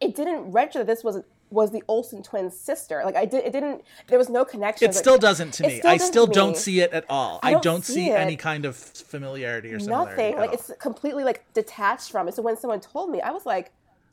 Speaker 9: it didn't register that this was was the Olsen twins' sister. Like I did, it didn't. There was no connection.
Speaker 8: it
Speaker 9: Like,
Speaker 8: still doesn't to me
Speaker 9: still
Speaker 8: i still don't
Speaker 9: me.
Speaker 8: see it at all
Speaker 9: I
Speaker 8: i
Speaker 9: don't
Speaker 8: don't
Speaker 9: see it.
Speaker 8: any kind of familiarity or similarity
Speaker 9: nothing. Like it's completely like detached from it. So when someone told me, I was like.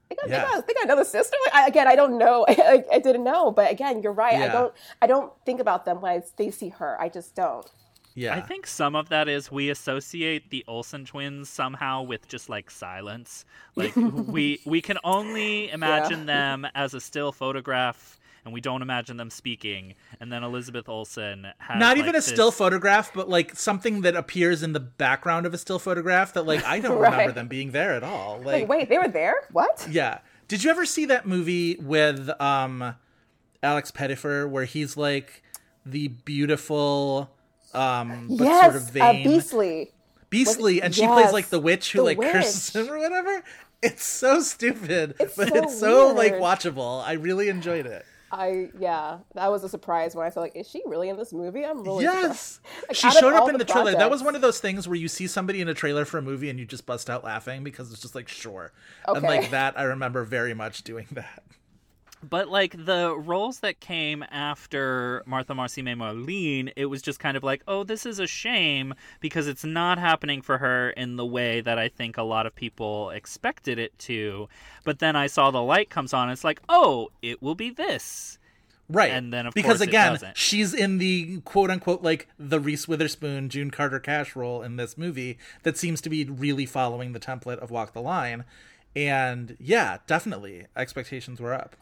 Speaker 9: They got,
Speaker 8: Yeah.
Speaker 9: they, got, they got another sister. Like, I, again, I don't know. I, I didn't know, but again, you're right. I don't. I don't think about them when I, they see her. I just don't.
Speaker 8: yeah
Speaker 7: I think some of that is we associate the Olsen twins somehow with just like silence. Like we we can only imagine them as a still photograph, and we don't imagine them speaking. And then Elizabeth Olsen has
Speaker 8: not
Speaker 7: like,
Speaker 8: even a
Speaker 7: this-
Speaker 8: still photograph but like something that appears in the background of a still photograph that like i don't
Speaker 9: Right.
Speaker 8: remember them being there at all like
Speaker 9: Like, wait, they were there? What?
Speaker 8: Yeah. Did you ever see that movie with um Alex Pettyfer where he's like the beautiful um but
Speaker 9: yes,
Speaker 8: sort of
Speaker 9: uh,
Speaker 8: vain
Speaker 9: Beastly.
Speaker 8: Beastly and she plays like the witch who
Speaker 9: the
Speaker 8: like curses him or whatever? It's so stupid,
Speaker 9: It's
Speaker 8: but
Speaker 9: so
Speaker 8: it's so like watchable. I really enjoyed it.
Speaker 9: I yeah, that was a surprise when I saw like, is she really in this movie? I'm really
Speaker 8: Yes.
Speaker 9: Like,
Speaker 8: she showed up in
Speaker 9: the
Speaker 8: the trailer. That was one of those things where you see somebody in a trailer for a movie and you just bust out laughing because it's just like, sure.
Speaker 9: okay.
Speaker 8: And like that, I remember very much doing that.
Speaker 7: But like the roles that came after Martha Marcy May Marlene, it was just kind of like, oh, this is a shame because it's not happening for her in the way that I think a lot of people expected it to. But then I saw the light comes on, and it's like, oh, it will be this.
Speaker 8: Right.
Speaker 7: And then, of
Speaker 8: because
Speaker 7: course, it
Speaker 8: again, she's in the quote unquote like the Reese Witherspoon, June Carter Cash role in this movie that seems to be really following the template of Walk the Line. And yeah, definitely expectations were up.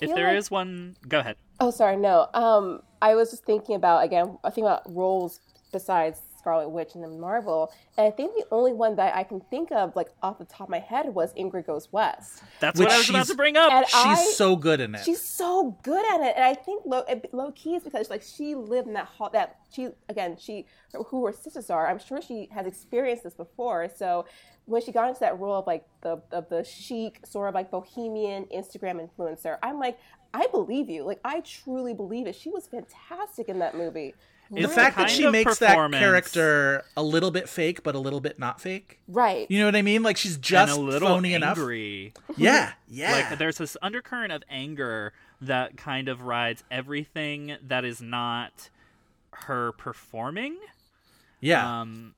Speaker 7: If there is
Speaker 9: like-
Speaker 7: one, go ahead.
Speaker 9: Oh, sorry, no. Um, I was just thinking about again. I think about roles besides Scarlet Witch and then Marvel, and I think the only one that I can think of, like off the top of my head, was Ingrid Goes West.
Speaker 7: That's
Speaker 8: Which
Speaker 7: what I was about to bring up.
Speaker 9: And
Speaker 8: She's
Speaker 9: I,
Speaker 8: so good in it.
Speaker 9: She's so good at it, and I think low, low key is because like she lived in that hall. That she again, she who her sisters are. I'm sure she has experienced this before. So when she got into that role of like the of the chic sort of like bohemian Instagram influencer, I'm like, I believe you. Like I truly believe it. She was fantastic in that movie.
Speaker 8: The fact that she makes that character a little bit fake, but a little bit not fake.
Speaker 9: Right.
Speaker 8: You know what I mean? Like she's
Speaker 7: and
Speaker 8: just
Speaker 7: a little
Speaker 8: phony enough.
Speaker 7: angry.
Speaker 8: Yeah, yeah.
Speaker 7: Like there's this undercurrent of anger that kind of rides everything that is not her performing.
Speaker 8: yeah.
Speaker 7: Um,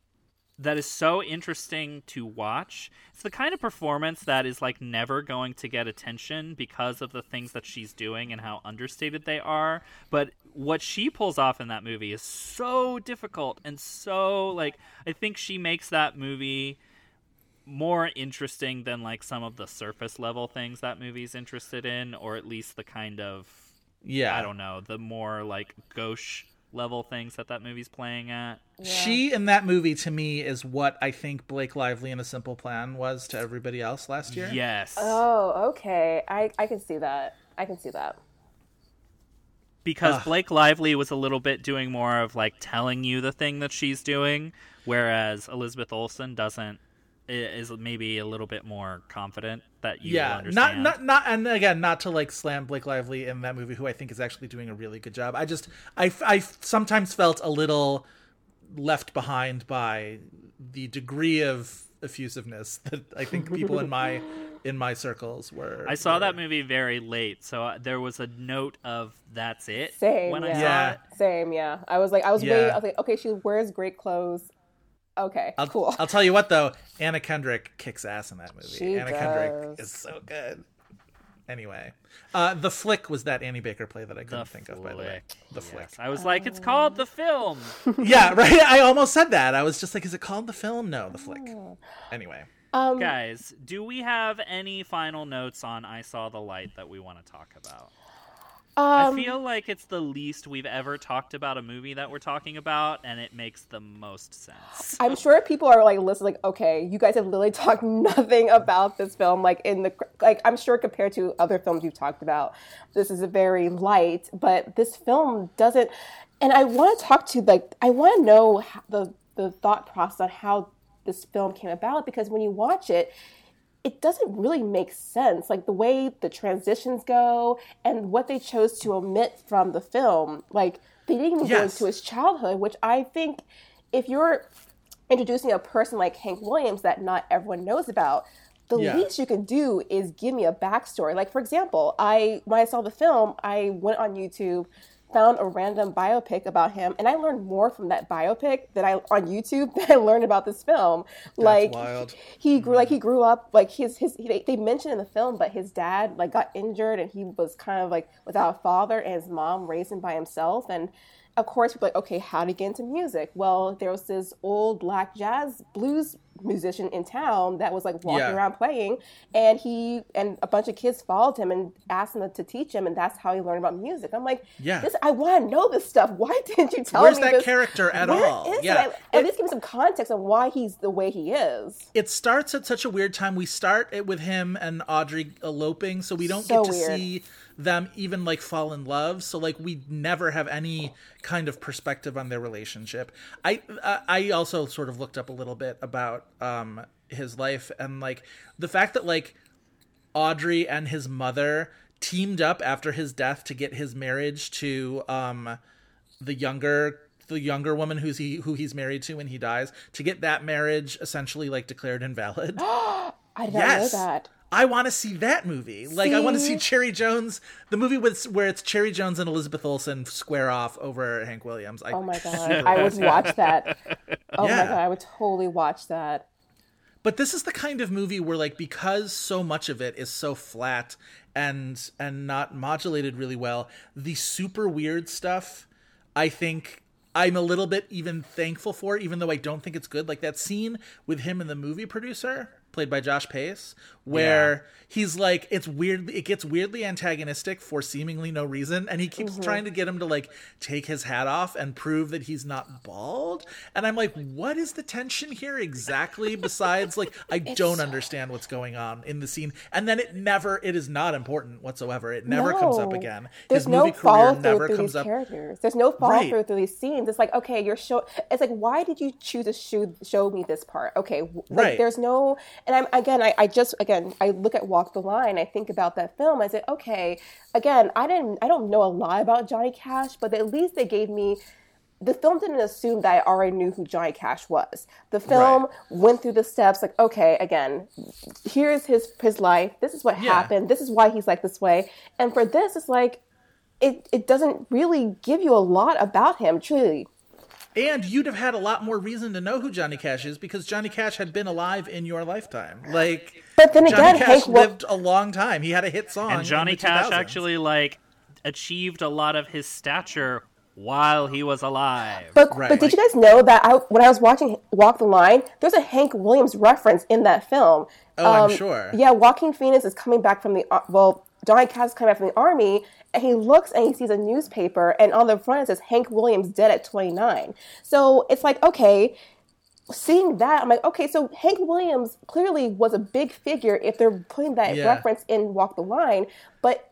Speaker 7: that is so interesting to watch. It's the kind of performance that is like never going to get attention because of the things that she's doing and how understated they are. But what she pulls off in that movie is so difficult and so like I think she makes that movie more interesting than like some of the surface level things that movie's interested in or at least the kind of
Speaker 8: Yeah.
Speaker 7: I don't know, the more like gauche level things that that movie's playing at.
Speaker 8: She in that movie to me is what I think Blake Lively in A Simple Plan was to everybody else last year.
Speaker 7: Yes.
Speaker 9: Oh, okay. I I can see that. I can see that.
Speaker 7: because
Speaker 8: Ugh.
Speaker 7: Blake Lively was a little bit doing more of like telling you the thing that she's doing, whereas Elizabeth Olsen doesn't i- is maybe a little bit more confident that you
Speaker 8: yeah, not
Speaker 7: understand.
Speaker 8: not not, and again, not to like slam Blake Lively in that movie, who I think is actually doing a really good job. I just, I, I sometimes felt a little left behind by the degree of effusiveness that I think people in my in my circles were.
Speaker 7: I saw
Speaker 8: were-
Speaker 7: that movie very late, so uh, there was a note of "that's it"
Speaker 9: Same.
Speaker 7: when I
Speaker 9: yeah.
Speaker 7: saw
Speaker 8: Yeah.
Speaker 7: it.
Speaker 9: Same. Yeah. I was like, I was
Speaker 8: Yeah.
Speaker 9: waiting. I was like, okay, she wears great clothes. Okay,
Speaker 8: I'll,
Speaker 9: cool.
Speaker 8: I'll tell you what though, Anna Kendrick kicks ass in that movie.
Speaker 9: She
Speaker 8: Anna Kendrick is so good. Anyway, uh, the flick was that Annie Baker play that I couldn't
Speaker 7: The
Speaker 8: think of. By the way, the
Speaker 7: Yes.
Speaker 8: flick.
Speaker 7: I was like, it's called the film.
Speaker 8: yeah, right. I almost said that. I was just like, is it called the film? No, the flick.
Speaker 9: Oh.
Speaker 8: Anyway,
Speaker 9: um,
Speaker 7: Guys, do we have any final notes on "I Saw the Light" that we want to talk about? I
Speaker 9: um,
Speaker 7: feel like it's the least we've ever talked about a movie that we're talking about, and it makes the most sense.
Speaker 9: I'm sure people are like listening, like, okay, you guys have literally talked nothing about this film. Like in the like, I'm sure compared to other films you've talked about, this is a very light. But this film doesn't. And I want to talk to like, I want to know the the thought process on how this film came about because when you watch it, it doesn't really make sense. Like the way the transitions go and what they chose to omit from the film. Like they didn't even go into his childhood, which I think if you're introducing a person like Hank Williams that not everyone knows about, the
Speaker 8: Yeah.
Speaker 9: least you can do is give me a backstory. Like for example, I when I saw the film, I went on YouTube, found a random biopic about him, and I learned more from that biopic that I on YouTube than I learned about this film. like
Speaker 8: wild.
Speaker 9: he grew like he mm. grew up like his his he, they mentioned in the film, but his dad like got injured and he was kind of like without a father, and his mom raised him by himself and of course, people are like, okay, how to get into music? Well, there was this old black jazz blues musician in town that was like walking
Speaker 8: Yeah.
Speaker 9: around playing, and he and a bunch of kids followed him and asked him to teach him, and that's how he learned about music. I'm like,
Speaker 8: Yeah.
Speaker 9: this, I want to know this stuff. Why didn't you tell
Speaker 8: Where's
Speaker 9: me Where's
Speaker 8: that
Speaker 9: this?
Speaker 8: character at
Speaker 9: Where
Speaker 8: all?
Speaker 9: is it?
Speaker 8: Yeah.
Speaker 9: At least give me some context on why he's the way he is.
Speaker 8: it starts at such a weird time. We start it with him and Audrey eloping, so we don't
Speaker 9: So
Speaker 8: get to
Speaker 9: weird.
Speaker 8: see them even like fall in love. So like we never have any kind of perspective on their relationship. I I also sort of looked up a little bit about um his life and like the fact that like Audrey and his mother teamed up after his death to get his marriage to um the younger the younger woman who's he who he's married to when he dies to get that marriage essentially like declared invalid.
Speaker 9: I did not
Speaker 8: yes.
Speaker 9: know that.
Speaker 8: I want to see that movie. Like I want to see
Speaker 9: See?
Speaker 8: Cherry Jones, the movie with where it's Cherry Jones and Elizabeth Olsen square off over Hank Williams. I
Speaker 9: Oh my god, I would watch that. Oh
Speaker 8: Yeah.
Speaker 9: my god, I would totally watch that.
Speaker 8: But this is the kind of movie where like because so much of it is so flat and and not modulated really well, the super weird stuff I think I'm a little bit even thankful for even though I don't think it's good. Like that scene with him and the movie producer played by Josh Pais where he's like it's weird it gets weirdly antagonistic for seemingly no reason and he keeps mm-hmm. trying to get him to like take his hat off and prove that he's not bald and i'm like what is the tension here exactly besides like i don't understand what's going on in the scene and then it never it is not important whatsoever it never comes up again
Speaker 9: There's
Speaker 8: his
Speaker 9: no
Speaker 8: movie
Speaker 9: follow
Speaker 8: career
Speaker 9: through
Speaker 8: never
Speaker 9: through
Speaker 8: comes
Speaker 9: these
Speaker 8: up
Speaker 9: characters. There's no follow
Speaker 8: Right.
Speaker 9: through through these scenes. It's like okay, you're show. It's like why did you choose to show show me this part? Okay, like,
Speaker 8: Right.
Speaker 9: There's no. And I'm again. I, I just again. I look at Walk the Line. I think about that film. I say okay. Again, I didn't. I don't know a lot about Johnny Cash, but at least they gave me. The film didn't assume that I already knew who Johnny Cash was. The film
Speaker 8: Right.
Speaker 9: went through the steps. Like okay, again, here's his his life. This is what
Speaker 8: Yeah.
Speaker 9: happened. This is why he's like this way. And for this, it's like it, it doesn't really give you a lot about him, truly.
Speaker 8: And you'd have had a lot more reason to know who Johnny Cash is because Johnny Cash had been alive in your lifetime. Like,
Speaker 9: But then
Speaker 8: Johnny
Speaker 9: again,
Speaker 8: Cash
Speaker 9: Hank Wil-
Speaker 8: lived a long time. He had a hit song.
Speaker 7: and
Speaker 8: in
Speaker 7: Johnny
Speaker 8: the
Speaker 7: Cash
Speaker 8: 2000s.
Speaker 7: actually like achieved a lot of his stature while he was alive.
Speaker 9: But
Speaker 8: Right.
Speaker 9: but did you guys know that I when I was watching Walk the Line, there's a Hank Williams reference in that film.
Speaker 8: Oh, I'm
Speaker 9: Um,
Speaker 8: sure.
Speaker 9: Yeah, Joaquin Phoenix is coming back from the ar- well, Johnny Cash is coming back from the army, and he looks and he sees a newspaper, and on the front it says Hank Williams dead at 29. So it's like okay. Seeing that, I'm like, okay, so Hank Williams clearly was a big figure if they're putting that
Speaker 8: Yeah.
Speaker 9: reference in Walk the Line, but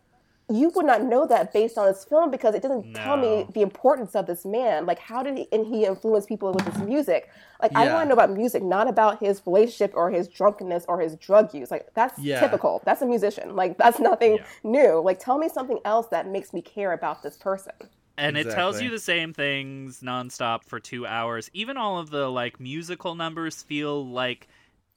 Speaker 9: you would not know that based on this film because it doesn't tell me the importance of this man. Like, how did he, and he influence people with his music? Like, I
Speaker 8: Yeah.
Speaker 9: want to know about music, not about his relationship or his drunkenness or his drug use. Like, that's
Speaker 8: Yeah.
Speaker 9: typical. That's a musician. Like, that's nothing
Speaker 7: Yeah.
Speaker 9: new. Like, tell me something else that makes me care about this person.
Speaker 7: and it tells you the same things nonstop for two hours. Even all of the like musical numbers feel like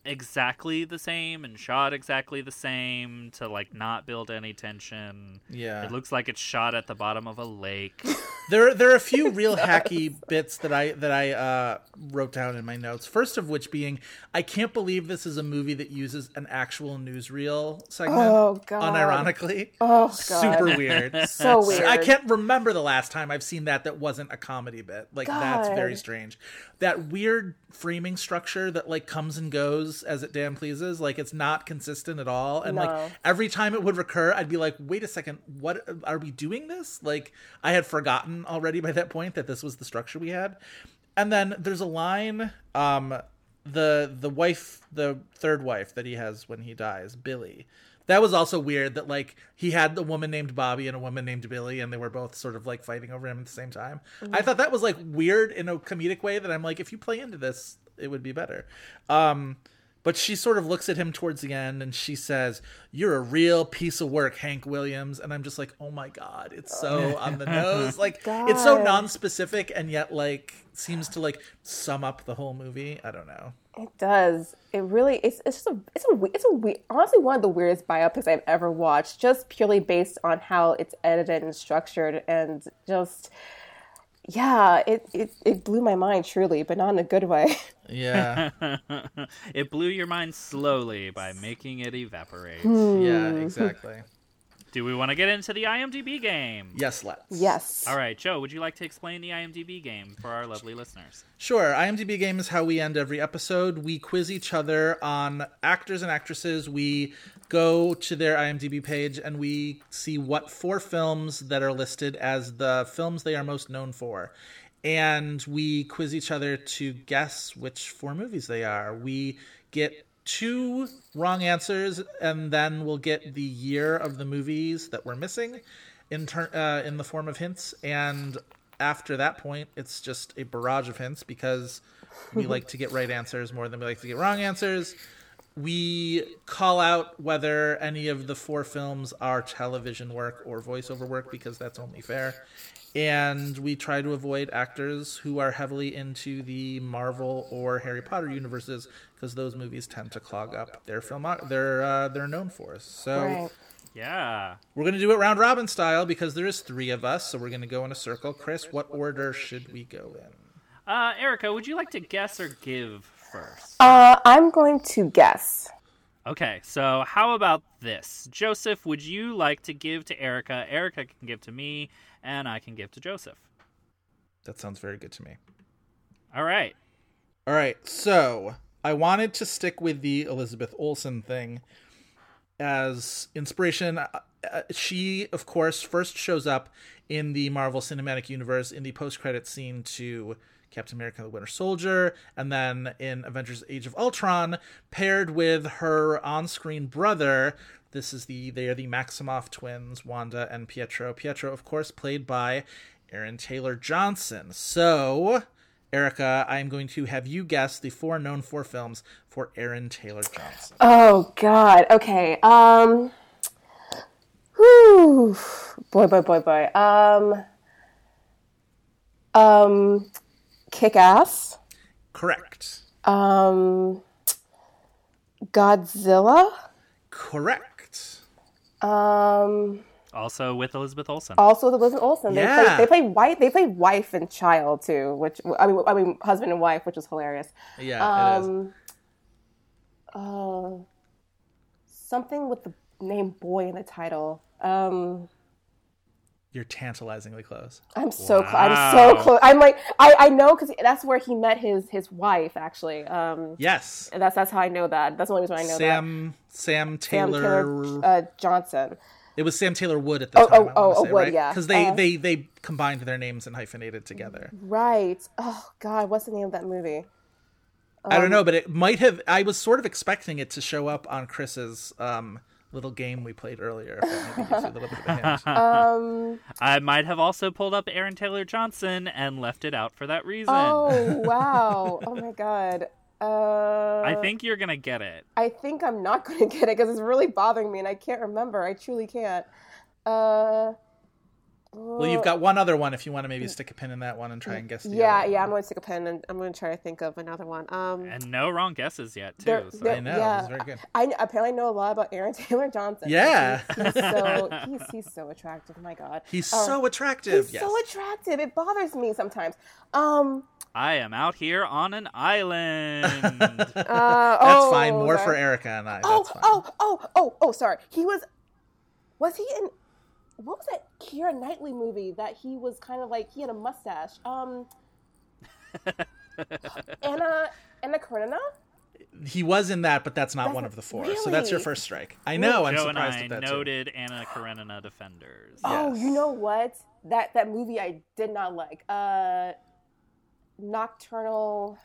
Speaker 7: exactly the same and shot exactly the same to like not build any tension.
Speaker 8: Yeah.
Speaker 7: It looks like it's shot at the bottom of a lake.
Speaker 8: There, there are a few real hacky bits that I that I uh, wrote down in my notes. First of which being, I can't believe this is a movie that uses an actual newsreel segment.
Speaker 9: Oh, God.
Speaker 8: Unironically,
Speaker 9: Oh, God.
Speaker 8: super weird.
Speaker 9: So weird.
Speaker 8: I can't remember the last time I've seen that that wasn't a comedy bit. Like that's very strange. That weird framing structure that like comes and goes as it damn pleases. Like it's not consistent at all. And
Speaker 9: No.
Speaker 8: like every time it would recur, I'd be like, wait a second, what are we doing this? Like I had forgotten already by that point that this was the structure we had. And then there's a line, um, the the wife, the third wife that he has when he dies, Billy. That was also weird that like he had a woman named Bobby and a woman named Billy and they were both sort of like fighting over him at the same time. I thought that was like weird in a comedic way that I'm like if you play into this it would be better. Um but she sort of looks at him towards the end and she says, You're a real piece of work, Hank Williams. And I'm just like, Oh my God, it's so on the nose. Like, it's so
Speaker 9: God.
Speaker 8: non specific and yet, like, seems to, like, sum up the whole movie. I don't know.
Speaker 9: It does. It really. It's. It's just a. It's a. we- It's a. we- Honestly, one of the weirdest biopics I've ever watched. Just purely based on how it's edited and structured, and just. Yeah, it, it, it blew my mind truly, but not in a good way.
Speaker 8: Yeah.
Speaker 7: it blew your mind slowly by making it evaporate. Hmm.
Speaker 8: yeah, exactly.
Speaker 7: Do we want to get into the IMDb game?
Speaker 8: Yes, let's.
Speaker 9: yes.
Speaker 7: All right, Joe, would you like to explain the IMDb game for our lovely listeners?
Speaker 8: Sure. IMDb game is how we end every episode. We quiz each other on actors and actresses. We go to their IMDb page and we see what four films that are listed as the films they are most known for. And we quiz each other to guess which four movies they are. We get two wrong answers and then we'll get the year of the movies that we're missing in turn uh, in the form of hints. And after that point it's just a barrage of hints because we like to get right answers more than we like to get wrong answers we call out whether any of the four films are television work or voiceover work because that's only fair and we try to avoid actors who are heavily into the Marvel or Harry Potter universes because those movies tend to clog up their film they're uh, they're known for. So
Speaker 9: Right.
Speaker 7: Yeah.
Speaker 8: we're gonna do it round robin style because there is three of us, so we're gonna go in a circle. Chris, what order should we go in?
Speaker 7: Uh, Erica, would you like to guess or give first?
Speaker 9: Uh, I'm going to guess.
Speaker 7: Okay, so how about this? Joseph, would you like to give to Erica? Erica can give to me, and I can give to Joseph.
Speaker 8: That sounds very good to me.
Speaker 7: All right.
Speaker 8: All right, so I wanted to stick with the Elizabeth Olsen thing as inspiration. Uh, uh, she, of course, first shows up in the Marvel Cinematic Universe in the post-credit scene to Captain America: The Winter Soldier, and then in Avengers: Age of Ultron, paired with her on-screen brother. This is the they are the Maximoff twins, Wanda and Pietro. Pietro, of course, played by Aaron Taylor Johnson. So, Erica, I'm going to have you guess the four known four films for Aaron Taylor Johnson.
Speaker 9: Oh God. Okay. Um. Whew. Boy, boy, boy, boy. Um. Um. Kick ass.
Speaker 8: Correct.
Speaker 9: Um. Godzilla.
Speaker 8: Correct.
Speaker 9: Um.
Speaker 7: Also with Elizabeth Olsen.
Speaker 9: Also, with Elizabeth Olsen. They
Speaker 8: Yeah.
Speaker 9: play they play wife they play wife and child too, which I mean I mean husband and wife, which is hilarious.
Speaker 8: Yeah, it is.
Speaker 9: Um, uh, something with the name boy in the title. Um,
Speaker 8: You're tantalizingly close.
Speaker 9: I'm so close. I'm so close. I'm like I, I know because that's where he met his his wife actually. Um,
Speaker 8: Yes.
Speaker 9: and that's that's how I know that. That's the only reason I know that.
Speaker 8: Sam Sam
Speaker 9: Sam
Speaker 8: Taylor.
Speaker 9: Taylor uh, Johnson.
Speaker 8: It was Sam Taylor Wood at the
Speaker 9: Oh,
Speaker 8: time.
Speaker 9: oh,
Speaker 8: I
Speaker 9: oh,
Speaker 8: wanna
Speaker 9: oh,
Speaker 8: say,
Speaker 9: Wood,
Speaker 8: right?
Speaker 9: yeah.
Speaker 8: Because they,
Speaker 9: Uh,
Speaker 8: they they combined their names and hyphenated together.
Speaker 9: Right. Oh God, what's the name of that movie?
Speaker 8: I
Speaker 9: Um,
Speaker 8: don't know, but it might have. I was sort of expecting it to show up on Chris's um, little game we played earlier. If that maybe gives you a little bit of a hint.
Speaker 9: Um.
Speaker 7: I might have also pulled up Aaron Taylor Johnson and left it out for that reason.
Speaker 9: Oh wow. Oh my God. Uh,
Speaker 7: I think you're gonna get it.
Speaker 9: I think I'm not going to get it because it's really bothering me and I can't remember. I truly can't. Uh,
Speaker 8: well, you've got one other one if you want to maybe stick a pin in that one and try and guess. The
Speaker 9: yeah,
Speaker 8: other
Speaker 9: yeah.
Speaker 8: one.
Speaker 9: I'm going to stick a pin and I'm going to try to think of another one. Um,
Speaker 7: And no wrong guesses yet, too.
Speaker 9: there-
Speaker 7: so-
Speaker 9: there-
Speaker 8: I know,
Speaker 9: Yeah,
Speaker 8: it's very good.
Speaker 9: I apparently know a lot about Aaron Taylor Johnson.
Speaker 8: Yeah.
Speaker 9: He- he's so he's, he's so attractive. My God,
Speaker 8: He's
Speaker 9: Oh,
Speaker 8: so attractive.
Speaker 9: He's
Speaker 8: yes.
Speaker 9: so attractive. It bothers me sometimes. Um,
Speaker 7: I am out here on an island.
Speaker 9: uh,
Speaker 8: That's
Speaker 9: oh,
Speaker 8: fine. More for. Erica and I.
Speaker 9: Oh,
Speaker 8: That's fine.
Speaker 9: oh, oh, oh, oh, sorry. He was, was he in, what was that Keira Knightley movie that he was kind of like, he had a mustache? Um, Anna, Anna Karenina?
Speaker 8: He was in that, but that's not
Speaker 9: That's
Speaker 8: one of the four. So that's your first strike. I know. I'm
Speaker 7: Joe and I
Speaker 8: at that too.
Speaker 7: noted Anna Karenina defenders.
Speaker 9: Oh,
Speaker 8: Yes.
Speaker 9: you know what? That, that movie I did not like. Uh, Nocturnal,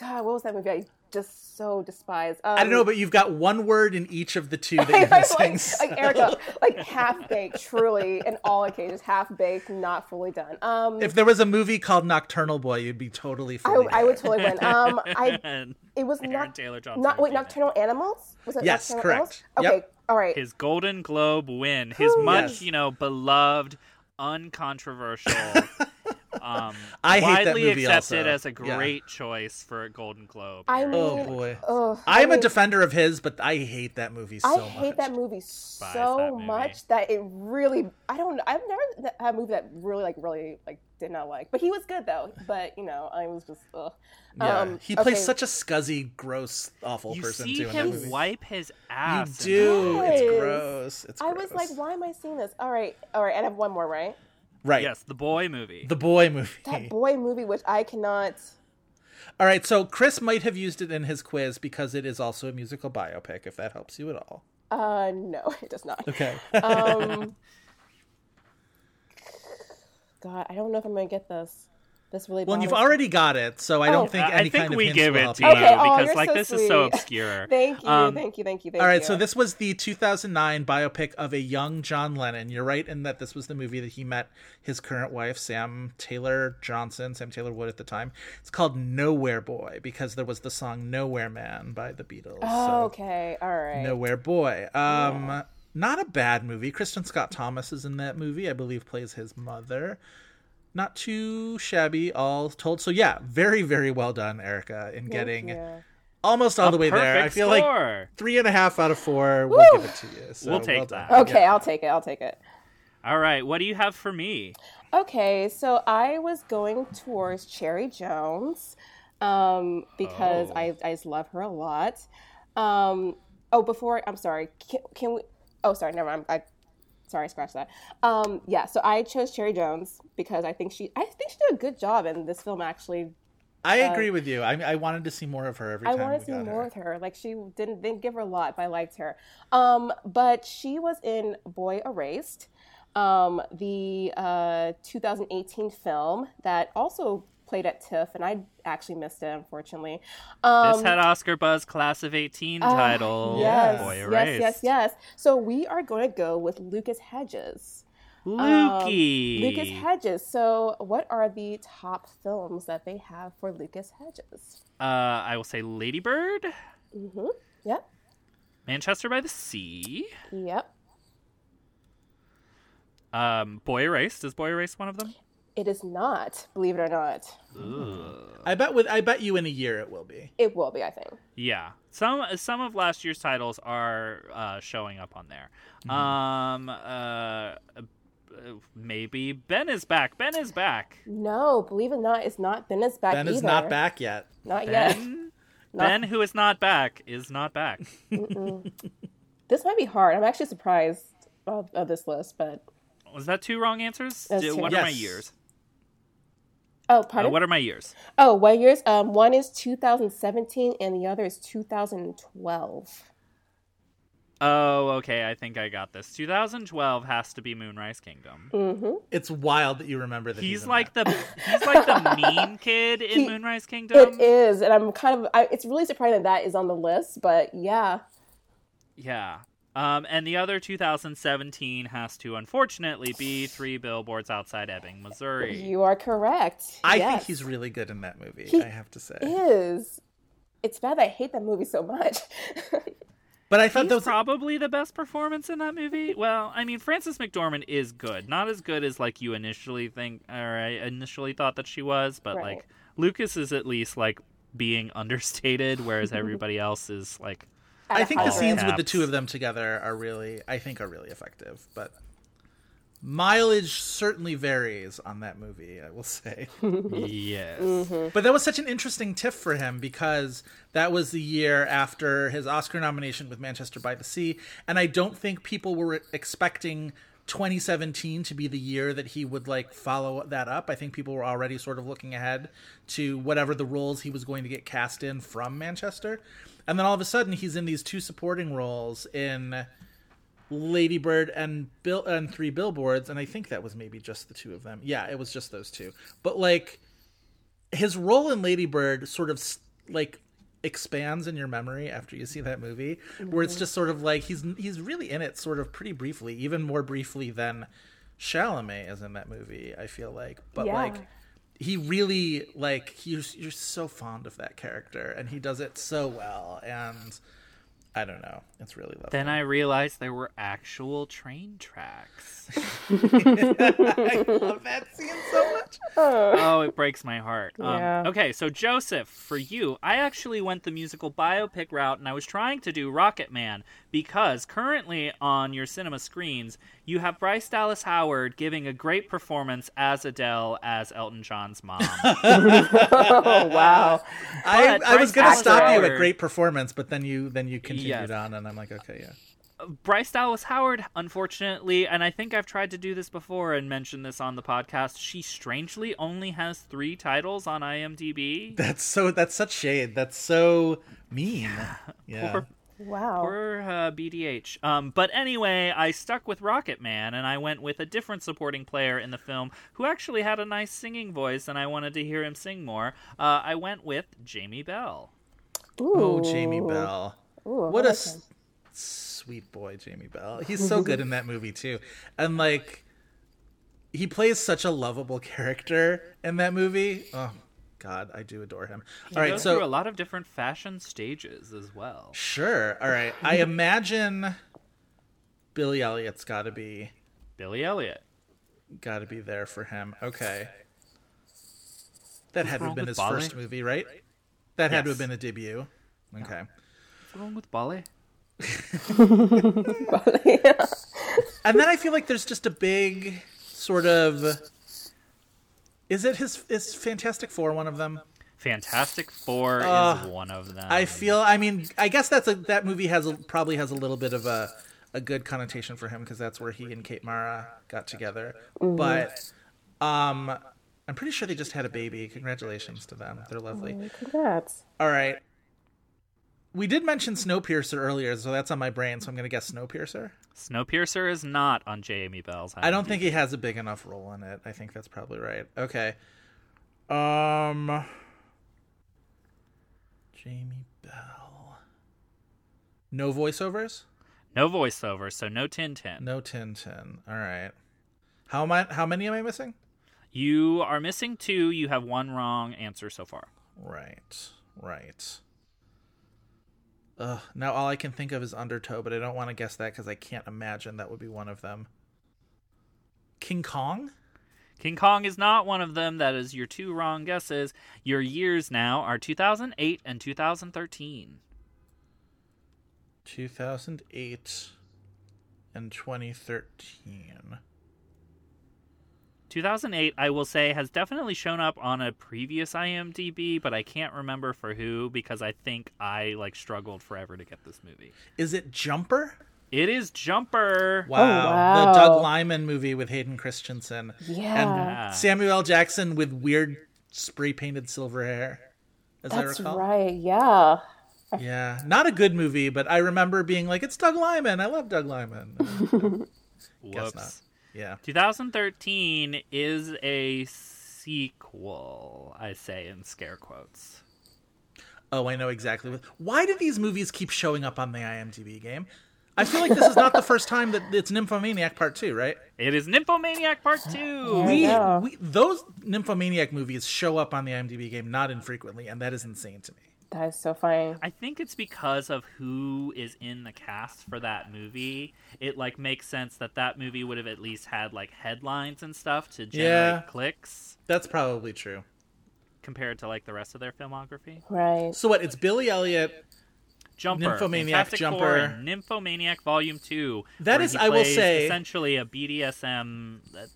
Speaker 9: God, what was that movie I just so despised? Um,
Speaker 8: I don't know, but you've got one word in each of the two that
Speaker 9: I'm
Speaker 8: you're
Speaker 9: like,
Speaker 8: missing.
Speaker 9: like Erica, like half baked, truly, in all occasions, half baked, not fully done. Um,
Speaker 8: if there was a movie called Nocturnal Boy, you'd be totally.
Speaker 9: I,
Speaker 8: Fully
Speaker 9: I would totally win. Um, I it was
Speaker 7: Aaron
Speaker 9: not
Speaker 7: Taylor Johnson
Speaker 9: not wait
Speaker 7: would be
Speaker 9: nocturnal animals. Was it
Speaker 8: Yes,
Speaker 9: Nocturnal
Speaker 8: correct.
Speaker 9: Animals?
Speaker 8: Yep.
Speaker 9: Okay, all right.
Speaker 7: his Golden Globe win, his
Speaker 9: Whew.
Speaker 7: much,
Speaker 8: Yes.
Speaker 7: you know, beloved, uncontroversial, um,
Speaker 8: I hate that
Speaker 7: widely
Speaker 8: movie
Speaker 7: accepted
Speaker 8: also.
Speaker 7: as a
Speaker 8: Yeah.
Speaker 7: great choice for a Golden Globe.
Speaker 9: I mean,
Speaker 8: oh boy,
Speaker 9: ugh,
Speaker 8: I am
Speaker 9: I
Speaker 8: a
Speaker 9: mean,
Speaker 8: defender of his, but I hate that movie so much.
Speaker 9: I
Speaker 8: much.
Speaker 9: hate that movie
Speaker 7: that
Speaker 9: so
Speaker 7: movie.
Speaker 9: much that it really. I don't. I've never had a movie that really like really like did not like. But he was good though. But you know, I was just. Ugh.
Speaker 8: Yeah.
Speaker 9: Um,
Speaker 8: he plays
Speaker 9: okay.
Speaker 8: such a scuzzy, gross, awful
Speaker 7: You
Speaker 8: person
Speaker 7: see
Speaker 8: too in that
Speaker 7: him
Speaker 8: movie.
Speaker 7: wipe his ass. in
Speaker 8: do.
Speaker 7: that
Speaker 8: It's gross. It's gross.
Speaker 9: I was like, why am I seeing this? All right, all right. And I have one more, right?
Speaker 8: Right.
Speaker 7: Yes, the boy movie.
Speaker 8: The boy movie.
Speaker 9: That boy movie, which I cannot.
Speaker 8: All right, so Chris might have used it in his quiz because it is also a musical biopic, if that helps you at all.
Speaker 9: Uh, no, it does not.
Speaker 8: Okay.
Speaker 9: Um, God, I don't know if I'm gonna get this. This really.
Speaker 8: well, you've
Speaker 9: bothers-
Speaker 8: already got it, so I
Speaker 9: Oh.
Speaker 8: don't think
Speaker 7: I
Speaker 8: any
Speaker 7: think
Speaker 8: kind of
Speaker 7: we
Speaker 8: hints
Speaker 7: give it to
Speaker 8: you.
Speaker 7: you
Speaker 9: Okay, oh,
Speaker 7: because
Speaker 9: you're
Speaker 7: like
Speaker 9: so
Speaker 7: this is so
Speaker 9: sweet.
Speaker 7: obscure.
Speaker 9: Thank you,
Speaker 7: Um,
Speaker 9: thank you, thank you, thank
Speaker 8: All right,
Speaker 9: you.
Speaker 8: so this was the 2009 biopic of a young John Lennon. You're right in that this was the movie that he met his current wife, Sam Taylor Johnson, Sam Taylor Wood at the time. It's called Nowhere Boy because there was the song Nowhere Man by the Beatles.
Speaker 9: Oh,
Speaker 8: so
Speaker 9: okay, all right.
Speaker 8: Nowhere Boy. Um, not a bad movie. Kristin Scott Thomas is in that movie. I believe plays his mother. Not too shabby, all told. So yeah, very very well done, Erica, in
Speaker 9: Thank
Speaker 8: getting
Speaker 9: you.
Speaker 8: almost all
Speaker 7: A
Speaker 8: the way there. I
Speaker 7: perfect
Speaker 8: feel like three and a half out of four. We'll
Speaker 9: Woo!
Speaker 8: give it to you. So
Speaker 7: We'll take
Speaker 8: well
Speaker 7: that.
Speaker 9: Okay, I'll take it. I'll take it.
Speaker 7: All right, what do you have for me?
Speaker 9: Okay, so I was going towards Cherry Jones um, because
Speaker 7: Oh.
Speaker 9: I, I just love her a lot. Um, oh, before I'm sorry, can, can we? Oh, sorry, never mind. I sorry, scratch that. Um, yeah, so I chose Cherry Jones because I think she I think she did a good job in this film. Actually,
Speaker 8: I agree with you. I, I wanted to see more of her every
Speaker 9: Uh, I
Speaker 8: time.
Speaker 9: wanted to see more
Speaker 8: her.
Speaker 9: with her. Like she didn't didn't give her a lot, but I liked her. Um, but she was in Boy Erased, um, the uh, 2018 film that also played at TIFF, and I actually missed it unfortunately. Um,
Speaker 7: This had Oscar Buzz Class of 18
Speaker 9: ah,
Speaker 7: title.
Speaker 9: Yes,
Speaker 7: Boy
Speaker 9: yes,
Speaker 7: Erased.
Speaker 9: yes, yes. So we are going to go with Lucas Hedges. Um, Lucas Hedges. So, what are the top films that they have for Lucas Hedges?
Speaker 7: Uh, I will say Lady Bird,
Speaker 9: Mm-hmm. Yep.
Speaker 7: Manchester by the Sea,
Speaker 9: Yep.
Speaker 7: um, Boy Erased. Is Boy Erased one of them?
Speaker 9: It is not, believe it or not.
Speaker 8: I bet with I bet you in a year it will be.
Speaker 9: It will be, I think.
Speaker 7: Yeah, some some of last year's titles are uh, showing up on there.
Speaker 8: Mm-hmm.
Speaker 7: Um, uh, uh, maybe Ben is back. Ben is back.
Speaker 9: No, believe it or not, it's not Ben is back
Speaker 8: Ben
Speaker 9: either.
Speaker 8: is not back yet.
Speaker 9: Not yet.
Speaker 7: Ben,
Speaker 9: Not-
Speaker 7: Ben, who is not back, is not back.
Speaker 9: This might be hard. I'm actually surprised of, of this list, but
Speaker 7: Was that two wrong answers?
Speaker 9: That's
Speaker 7: Do-
Speaker 9: two.
Speaker 7: what are my years?
Speaker 9: Oh,
Speaker 7: Uh, what are my years?
Speaker 9: oh, what years? Um, one is 2017 and the other is 2012.
Speaker 7: Oh, okay. I think I got this. 2012 has to be Moonrise Kingdom.
Speaker 9: Mm-hmm.
Speaker 8: It's wild that you remember that.
Speaker 7: He's
Speaker 8: in
Speaker 7: like
Speaker 8: that.
Speaker 7: the he's like the mean kid in
Speaker 9: He-
Speaker 7: Moonrise Kingdom.
Speaker 9: It is, and I'm kind of. I, it's really surprising that that is on the list, but yeah.
Speaker 7: Yeah. Um, and the other 2017 has to unfortunately be Three Billboards Outside Ebbing, Missouri.
Speaker 9: You are correct.
Speaker 8: I
Speaker 9: yes.
Speaker 8: think he's really good in that movie.
Speaker 9: He
Speaker 8: I have to say.
Speaker 9: is. It's bad that I hate that movie so much.
Speaker 8: But I thought that was
Speaker 7: probably the best performance in that movie. Well, I mean, Frances McDormand is good. Not as good as like you initially think, or I initially thought that she was, but
Speaker 9: Right.
Speaker 7: like Lucas is at least like being understated, whereas everybody else is like
Speaker 9: At
Speaker 8: I
Speaker 9: a
Speaker 8: think the scenes
Speaker 9: rate.
Speaker 8: with the two of them together are really, I think, are really effective. But mileage certainly varies on that movie. I will say.
Speaker 7: yes.
Speaker 9: Mm-hmm.
Speaker 8: But that was such an interesting tiff for him because that was the year after his Oscar nomination with Manchester by the Sea, and I don't think people were expecting 2017 to be the year that he would like follow that up. I think people were already sort of looking ahead to whatever the roles he was going to get cast in from Manchester. And then all of a sudden he's in these two supporting roles in Lady Bird and Bill and Three Billboards, and I think that was maybe just the two of them. Yeah, it was just those two. But like his role in Lady Bird sort of like expands in your memory after you see that movie, where it's mm-hmm. just sort of like he's he's really in it sort of pretty briefly, even more briefly than Chalamet is in that movie. I feel like, but
Speaker 9: Yeah.
Speaker 8: like he really like you're you're so fond of that character, and he does it so well, and I don't know, it's really lovely.
Speaker 7: Then I realized there were actual train tracks.
Speaker 8: I love that scene so much.
Speaker 7: oh, it breaks my heart. Um,
Speaker 9: Yeah.
Speaker 7: Okay, so Joseph, for you, I actually went the musical biopic route, and I was trying to do Rocketman because currently on your cinema screens, you have Bryce Dallas Howard giving a great performance as Adele as Elton John's mom.
Speaker 9: Oh wow!
Speaker 8: I,
Speaker 7: But
Speaker 8: I was gonna
Speaker 7: Dallas
Speaker 8: stop you at great performance, but then you then you continued
Speaker 7: Yes.
Speaker 8: on, and I'm like, okay, yeah.
Speaker 7: Bryce Dallas Howard, unfortunately, and I think I've tried to do this before and mention this on the podcast, she strangely only has three titles on IMDb.
Speaker 8: That's so. That's such shade. That's so mean. Yeah.
Speaker 7: Poor
Speaker 9: Wow.
Speaker 7: Poor uh, BDH. Um, but anyway, I stuck with Rocketman, and I went with a different supporting player in the film who actually had a nice singing voice, and I wanted to hear him sing more. Uh, I went with Jamie Bell.
Speaker 8: Oh, Jamie Bell.
Speaker 9: Ooh,
Speaker 8: What
Speaker 9: I
Speaker 8: a
Speaker 9: like
Speaker 8: s- sweet boy, Jamie Bell. He's so good in that movie too, and like he plays such a lovable character in that movie. Oh God, I do adore him.
Speaker 7: He
Speaker 8: All right,
Speaker 7: goes
Speaker 8: so
Speaker 7: through a lot of different fashion stages as well.
Speaker 8: sure. All right, I imagine Billy Elliot's got to be
Speaker 7: Billy Elliot.
Speaker 8: got to be there for him. Okay. That had to have been his
Speaker 7: Bali?
Speaker 8: first movie, right? That had to have been a debut. Okay.
Speaker 7: What's wrong with Bali?
Speaker 8: And then I feel like there's just a big sort of Is it his is Fantastic Four one of them?
Speaker 7: Fantastic Four
Speaker 8: Uh,
Speaker 7: is one of them.
Speaker 8: I feel I mean, I guess that's a that movie has a, probably has a little bit of a a good connotation for him because that's where he and Kate Mara got together. But um I'm pretty sure they just had a baby. Congratulations to them. They're lovely.
Speaker 9: Congrats.
Speaker 8: All right. We did mention Snowpiercer earlier, so that's on my brain, so I'm going to guess Snowpiercer.
Speaker 7: Snowpiercer is not on Jamie Bell's.
Speaker 8: I don't think he has a big enough role in it. I think that's probably right. Okay. Um Jamie Bell. No voiceovers?
Speaker 7: no voiceover, so no Tintin.
Speaker 8: No Tintin. All right. How am I how many am I missing?
Speaker 7: You are missing two. You have one wrong answer so far.
Speaker 8: Right. Right. Ugh, now all I can think of is Undertow, but I don't want to guess that because I can't imagine that would be one of them. King Kong?
Speaker 7: King Kong is not one of them. That is your two wrong guesses. Your years now are 2008 and 2013.
Speaker 8: 2008 and 2013.
Speaker 7: 2008, I will say, has definitely shown up on a previous IMDb, but I can't remember for who because I think I like struggled forever to get this movie.
Speaker 8: Is it Jumper?
Speaker 7: It is Jumper.
Speaker 8: Wow.
Speaker 9: wow.
Speaker 8: The Doug Liman movie with Hayden Christensen.
Speaker 9: Yeah.
Speaker 8: And Samuel L. Jackson with weird spray painted silver hair. As I
Speaker 9: That's
Speaker 8: recall.
Speaker 9: right. Yeah.
Speaker 8: Yeah. Not a good movie, but I remember being like, it's Doug Liman. I love Doug Liman.
Speaker 7: Guess
Speaker 8: not. Yeah.
Speaker 7: 2013 is a sequel, I say in scare quotes.
Speaker 8: Oh, I know exactly. What... Why do these movies keep showing up on the IMDb game? I feel like this is not the first time that it's Nymphomaniac Part 2, right?
Speaker 7: It is Nymphomaniac Part 2.
Speaker 8: We,
Speaker 9: Yeah.
Speaker 8: we those Nymphomaniac movies show up on the IMDb game not infrequently, and that is insane to me.
Speaker 9: That is so funny.
Speaker 7: I think it's because of who is in the cast for that movie. It like makes sense that that movie would have at least had like headlines and stuff to generate
Speaker 8: Yeah.
Speaker 7: clicks
Speaker 8: That's probably true.
Speaker 7: compared to like the rest of their filmography.
Speaker 9: Right.
Speaker 8: So what? It's Billy Elliot.
Speaker 7: Jumper,
Speaker 8: Nymphomaniac
Speaker 7: Fantastic
Speaker 8: Jumper.
Speaker 7: Four, and Nymphomaniac Volume Two.
Speaker 8: That
Speaker 7: where
Speaker 8: is,
Speaker 7: he
Speaker 8: I will say-
Speaker 7: essentially a BDSM, uh,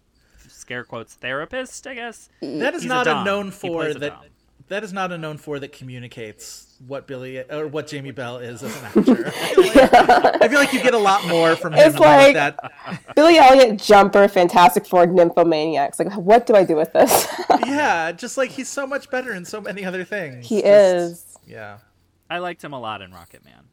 Speaker 7: scare quotes therapist. I guess
Speaker 8: That is
Speaker 7: He's
Speaker 8: not
Speaker 7: a
Speaker 8: a, known for that.
Speaker 7: dom.
Speaker 8: That is not a known for that communicates what Billy or what Jamie Bell is as an actor. I feel like, I feel like you get a lot more from him
Speaker 9: It's like-
Speaker 8: that.
Speaker 9: Billy Elliot, Jumper, Fantastic Four, Nymphomaniacs. Like, what do I do with this?
Speaker 8: Yeah, just like he's so much better in so many other things.
Speaker 9: he
Speaker 8: Just-
Speaker 9: is.
Speaker 8: Yeah.
Speaker 7: I liked him a lot in Rocketman.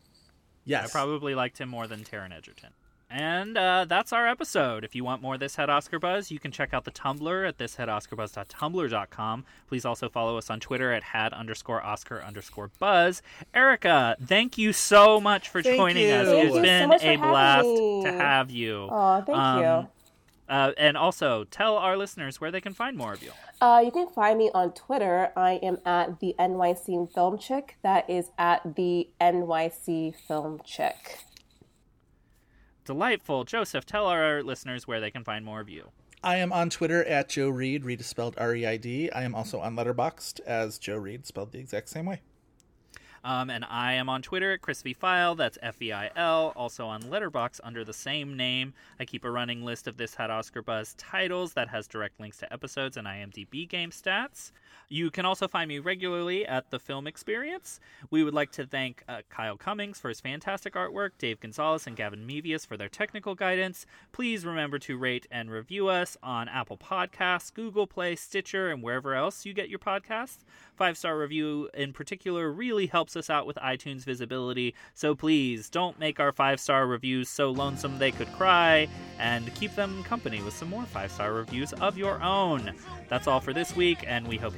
Speaker 8: Yes.
Speaker 7: I probably liked him more than Taron Egerton. And uh, that's our episode. If you want more This Had Oscar Buzz, you can check out the Tumblr at thishadoscarbuzz.tumblr.com. Please also follow us on Twitter at had underscore Oscar underscore Buzz. Erica, thank you so much for
Speaker 8: Thank
Speaker 7: joining
Speaker 8: you.
Speaker 7: us.
Speaker 8: Thank
Speaker 7: It's
Speaker 8: so
Speaker 7: been
Speaker 9: for
Speaker 7: a blast
Speaker 9: me.
Speaker 7: to have you.
Speaker 9: Oh, thank
Speaker 7: Um,
Speaker 9: you.
Speaker 7: Uh, and also, tell our listeners where they can find more of you.
Speaker 9: Uh, you can find me on Twitter. I am at the NYC Film Chick. That is at the NYC Film Chick.
Speaker 7: Delightful. Joseph, tell our listeners where they can find more of you.
Speaker 8: I am on Twitter at Joe Reid. Reid is spelled R E I D. I am also on Letterboxd as Joe Reid, spelled the exact same way.
Speaker 7: Um, and I am on Twitter at Chris V Feil. That's F E I L. Also on Letterboxd under the same name. I keep a running list of this had Oscar buzz titles that has direct links to episodes and IMDb game stats. You can also find me regularly at the Film Experience. We would like to thank uh, Kyle Cummings for his fantastic artwork, Dave Gonzalez and Gavin Mevius for their technical guidance. Please remember to rate and review us on Apple Podcasts, Google Play, Stitcher, and wherever else you get your podcasts. Five star review in particular really helps us out with iTunes visibility, so please don't make our five star reviews so lonesome they could cry, and keep them company with some more five star reviews of your own. That's all for this week, and we hope